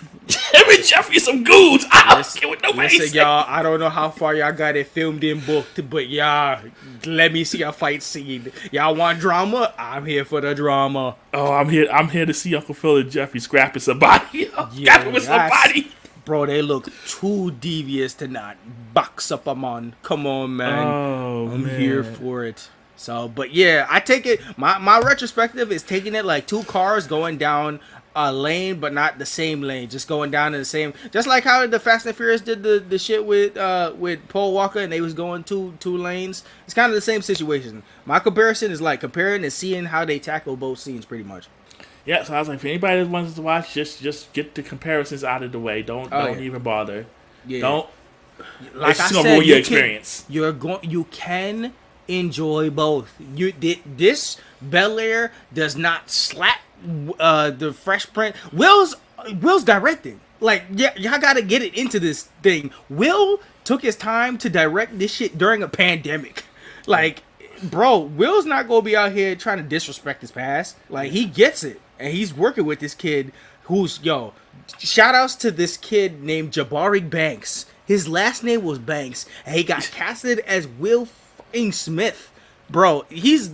and Geoffrey some goons. I don't Listen- what nobody Listen, say. y'all, I don't know how far y'all got it filmed and booked, but y'all, let me see a fight scene. Y'all want drama? I'm here for the drama. Oh, I'm here. I'm here to see Uncle Phil and Geoffrey scrapping somebody. Scrapping with that's- somebody. Bro, they look too devious to not box up a man. Come on, man. Oh, I'm man. here for it. So, but yeah, I take it. My my retrospective is taking it like two cars going down a lane, but not the same lane, just going down in the same. Just like how the Fast and Furious did the, the shit with uh with Paul Walker, and they was going two two lanes. It's kind of the same situation. My comparison is like comparing and seeing how they tackle both scenes, pretty much. Yeah, so I was like, if anybody that wants to watch, just just get the comparisons out of the way. Don't Oh, don't yeah. even bother. Yeah, Don't. like it's I gonna said, ruin your you can- experience. you're going. You can enjoy both. You did this Bel Air does not slap uh the Fresh Prince. Will's Will's directing. Like yeah, y'all gotta get it into this thing. Will took his time to direct this shit during a pandemic. Like, bro, Will's not gonna be out here trying to disrespect his past. Like he gets it, and he's working with this kid who's yo. Shout outs to this kid named Jabari Banks. His last name was Banks, and he got casted as Will Smith. Bro, he's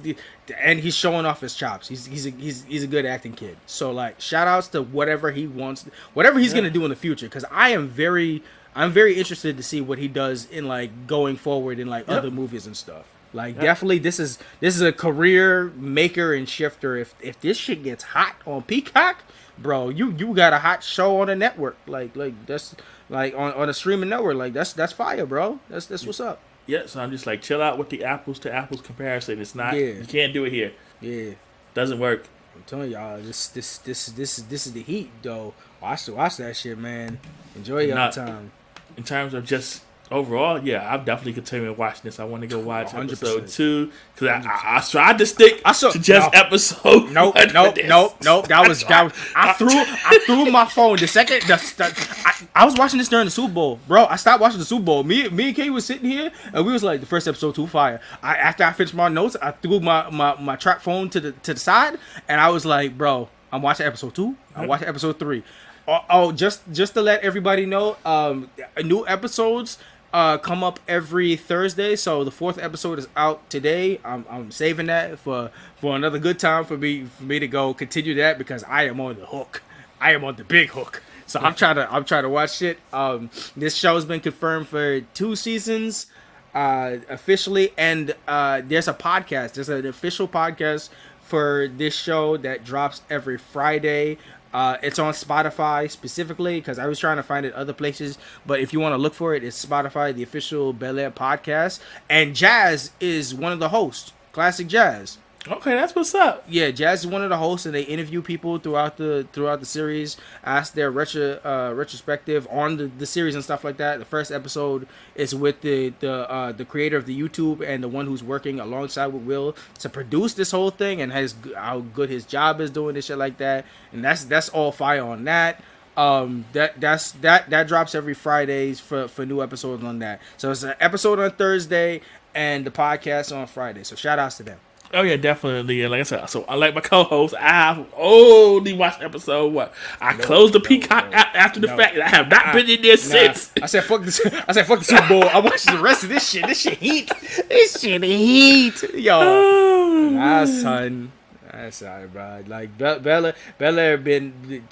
and he's showing off his chops. He's he's a, he's he's a good acting kid. So like, shout outs to whatever he wants, whatever he's gonna do in the future. Because I am very I'm very interested to see what he does in like going forward in like Yep. other movies and stuff. Like definitely this is this is a career maker and shifter. If if this shit gets hot on Peacock, bro, you you got a hot show on a network. Like like that's like on, on a streaming network. Like that's that's fire, bro. That's that's what's up. Yeah, so I'm just like, chill out with the apples to apples comparison. It's not. Yeah. You can't do it here. Yeah. Doesn't work. I'm telling y'all, this this this this is this is the heat though. Watch watch that shit, man. Enjoy your time. In terms of just overall, yeah, I'm definitely continuing watching this. I want to go watch 100%. episode two because I, I, I tried to stick I saw- to just no. episode. Nope, nope, nope, nope. That was that was. I threw I threw my phone the second. The, the, I, I was watching this during the Super Bowl, bro. I stopped watching the Super Bowl. Me me and Kay was sitting here, and we was like, the first episode too fire. I after I finished my notes, I threw my my my trap phone to the to the side, and I was like, bro, I'm watching episode two. I'm watching episode three. Oh, oh, just just to let everybody know, um, new episodes uh come up every Thursday. So the fourth episode is out today. I'm, I'm saving that for for another good time for me for me to go continue that because I am on the hook. I am on the big hook. So I'm trying to I'm trying to watch it. Um, this show has been confirmed for two seasons uh officially and uh there's a podcast there's an official podcast for this show that drops every friday uh it's on spotify specifically because i was trying to find it other places but if you want to look for it it's spotify the official bel air podcast. And jazz is one of the hosts classic jazz Okay, that's what's up. yeah, Jazz is one of the hosts, and they interview people throughout the throughout the series, ask their retro uh, retrospective on the, the series and stuff like that. The first episode is with the the uh, the creator of the YouTube and the one who's working alongside with Will to produce this whole thing, and has how good his job is doing this shit like that, and that's that's all fire on that. Um, that that's that that drops every Fridays for for new episodes on that. So it's an episode on Thursday and the podcast on Friday. So shout outs to them. Oh yeah, definitely. And like I said, so I like my co-host, I have only watched episode what I closed the no, Peacock no, app after the no. fact, I have not been in there Nah, since. I said fuck this. I said fuck the Super Bowl. I watched the rest of this shit. This shit heat. This shit heat, yo. Oh, Nah, son. That's alright, bro. Like Be- Bella, Bella been.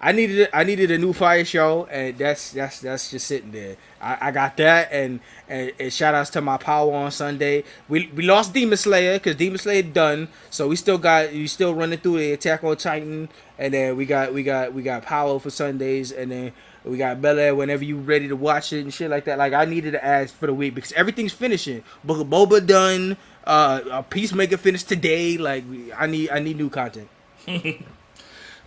I needed, I needed a new fire show, and that's that's that's just sitting there. I, I got that, and, and and shout outs to my power on Sunday. We we lost Demon Slayer because Demon Slayer done, so we still got we still running through the Attack on Titan, and then we got we got we got Power for Sundays, and then. We got Bel Air whenever you ready to watch it and shit like that. Like I needed to ask for the week because everything's finishing. Book of Boba done. Uh, a Peacemaker finished today. Like I need I need new content.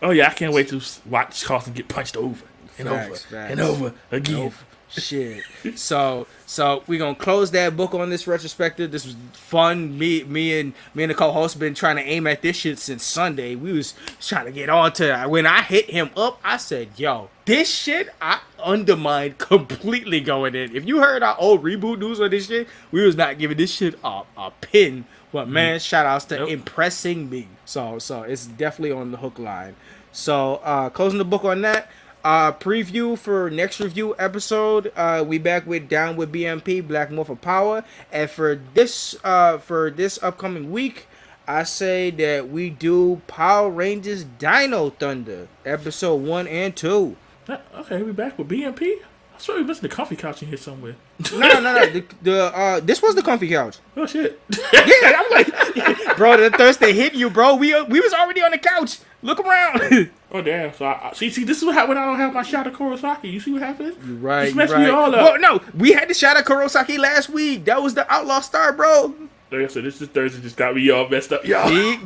oh yeah, I can't wait to watch Carlton get punched over and Facts, over facts. and over again. Nope. Shit. So so we gonna close that book on this retrospective. This was fun. Me me and me and the co-host been trying to aim at this shit since Sunday. We was trying to get on to. When I hit him up, I said, "Yo, this shit I undermined completely going in. If you heard our old reboot news on this shit, we was not giving this shit a, a pin. But man, shout outs to impressing me. So so it's definitely on the hook line. So uh closing the book on that. Uh preview for next review episode. Uh we back with Down with BMP, Black More for Power. And for this uh for this upcoming week, I say that we do Power Rangers Dino Thunder, episode one and two. Uh, Okay, we back with BMP. I swear we missed the coffee couch in here somewhere. No, no, no, no. The, the uh, this was the comfy couch. oh shit! Yeah, I'm like, bro, the Thursday hit you, bro. We uh, we was already on the couch. Look around. oh damn! So I, I- see, see, this is what happens when I don't have my shot of Kurosaki. You see what happens? right, Just messed right. me all up. Well, no, we had the shot at Kurosaki last week. That was the outlaw star, bro. Like I said, this is Thursday just got me all messed up, y'all. See,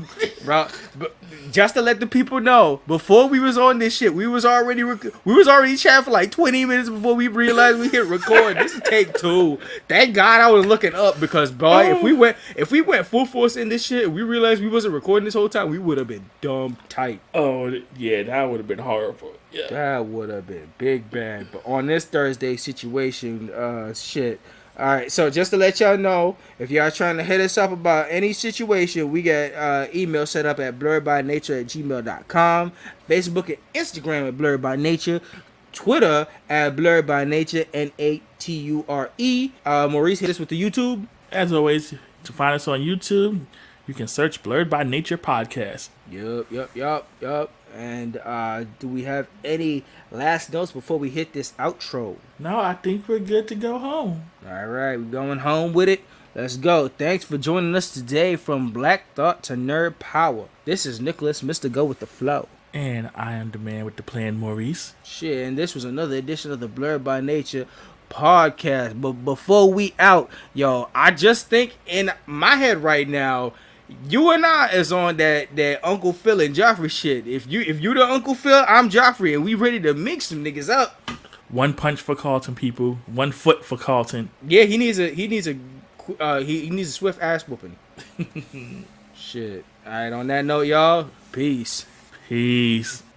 bro. But just to let the people know, before we was on this shit, we was already rec- we was already chatting for like twenty minutes before we realized we hit record. this is take two. Thank God I was looking up because boy, if we went if we went full force in this shit, and we realized we wasn't recording this whole time, we would have been dumb tight. Oh yeah, that would have been horrible. Yeah. That would have been big bad. But on this Thursday situation, uh, shit. All right, so just to let y'all know, if y'all trying to hit us up about any situation, we got uh, email set up at blurredbynature at gmail.com, Facebook and Instagram at blurred by nature, Twitter at blurred by nature, N A T U R E. Uh, Maurice, hit us with the YouTube. As always, to find us on YouTube, you can search "Blurred by Nature" podcast. Yup, yup, yup, yup. And uh, do we have any last notes before we hit this outro? No, I think we're good to go home. All right, we're going home with it. Let's go. Thanks for joining us today from Black Thought to Nerd Power. This is Nicholas, Mr. Go with the Flow. And I am the man with the plan, Maurice. Shit, and this was another edition of the Blurred by Nature podcast. But before we out, yo, I just think in my head right now, you and I is on that that Uncle Phil and Geoffrey shit. If you if you the Uncle Phil, I'm Geoffrey, and we ready to mix some niggas up. One punch for Carlton, people. One foot for Carlton. Yeah, he needs a he needs a uh, he, he needs a swift ass whooping. Shit. All right. On that note, y'all. Peace. Peace.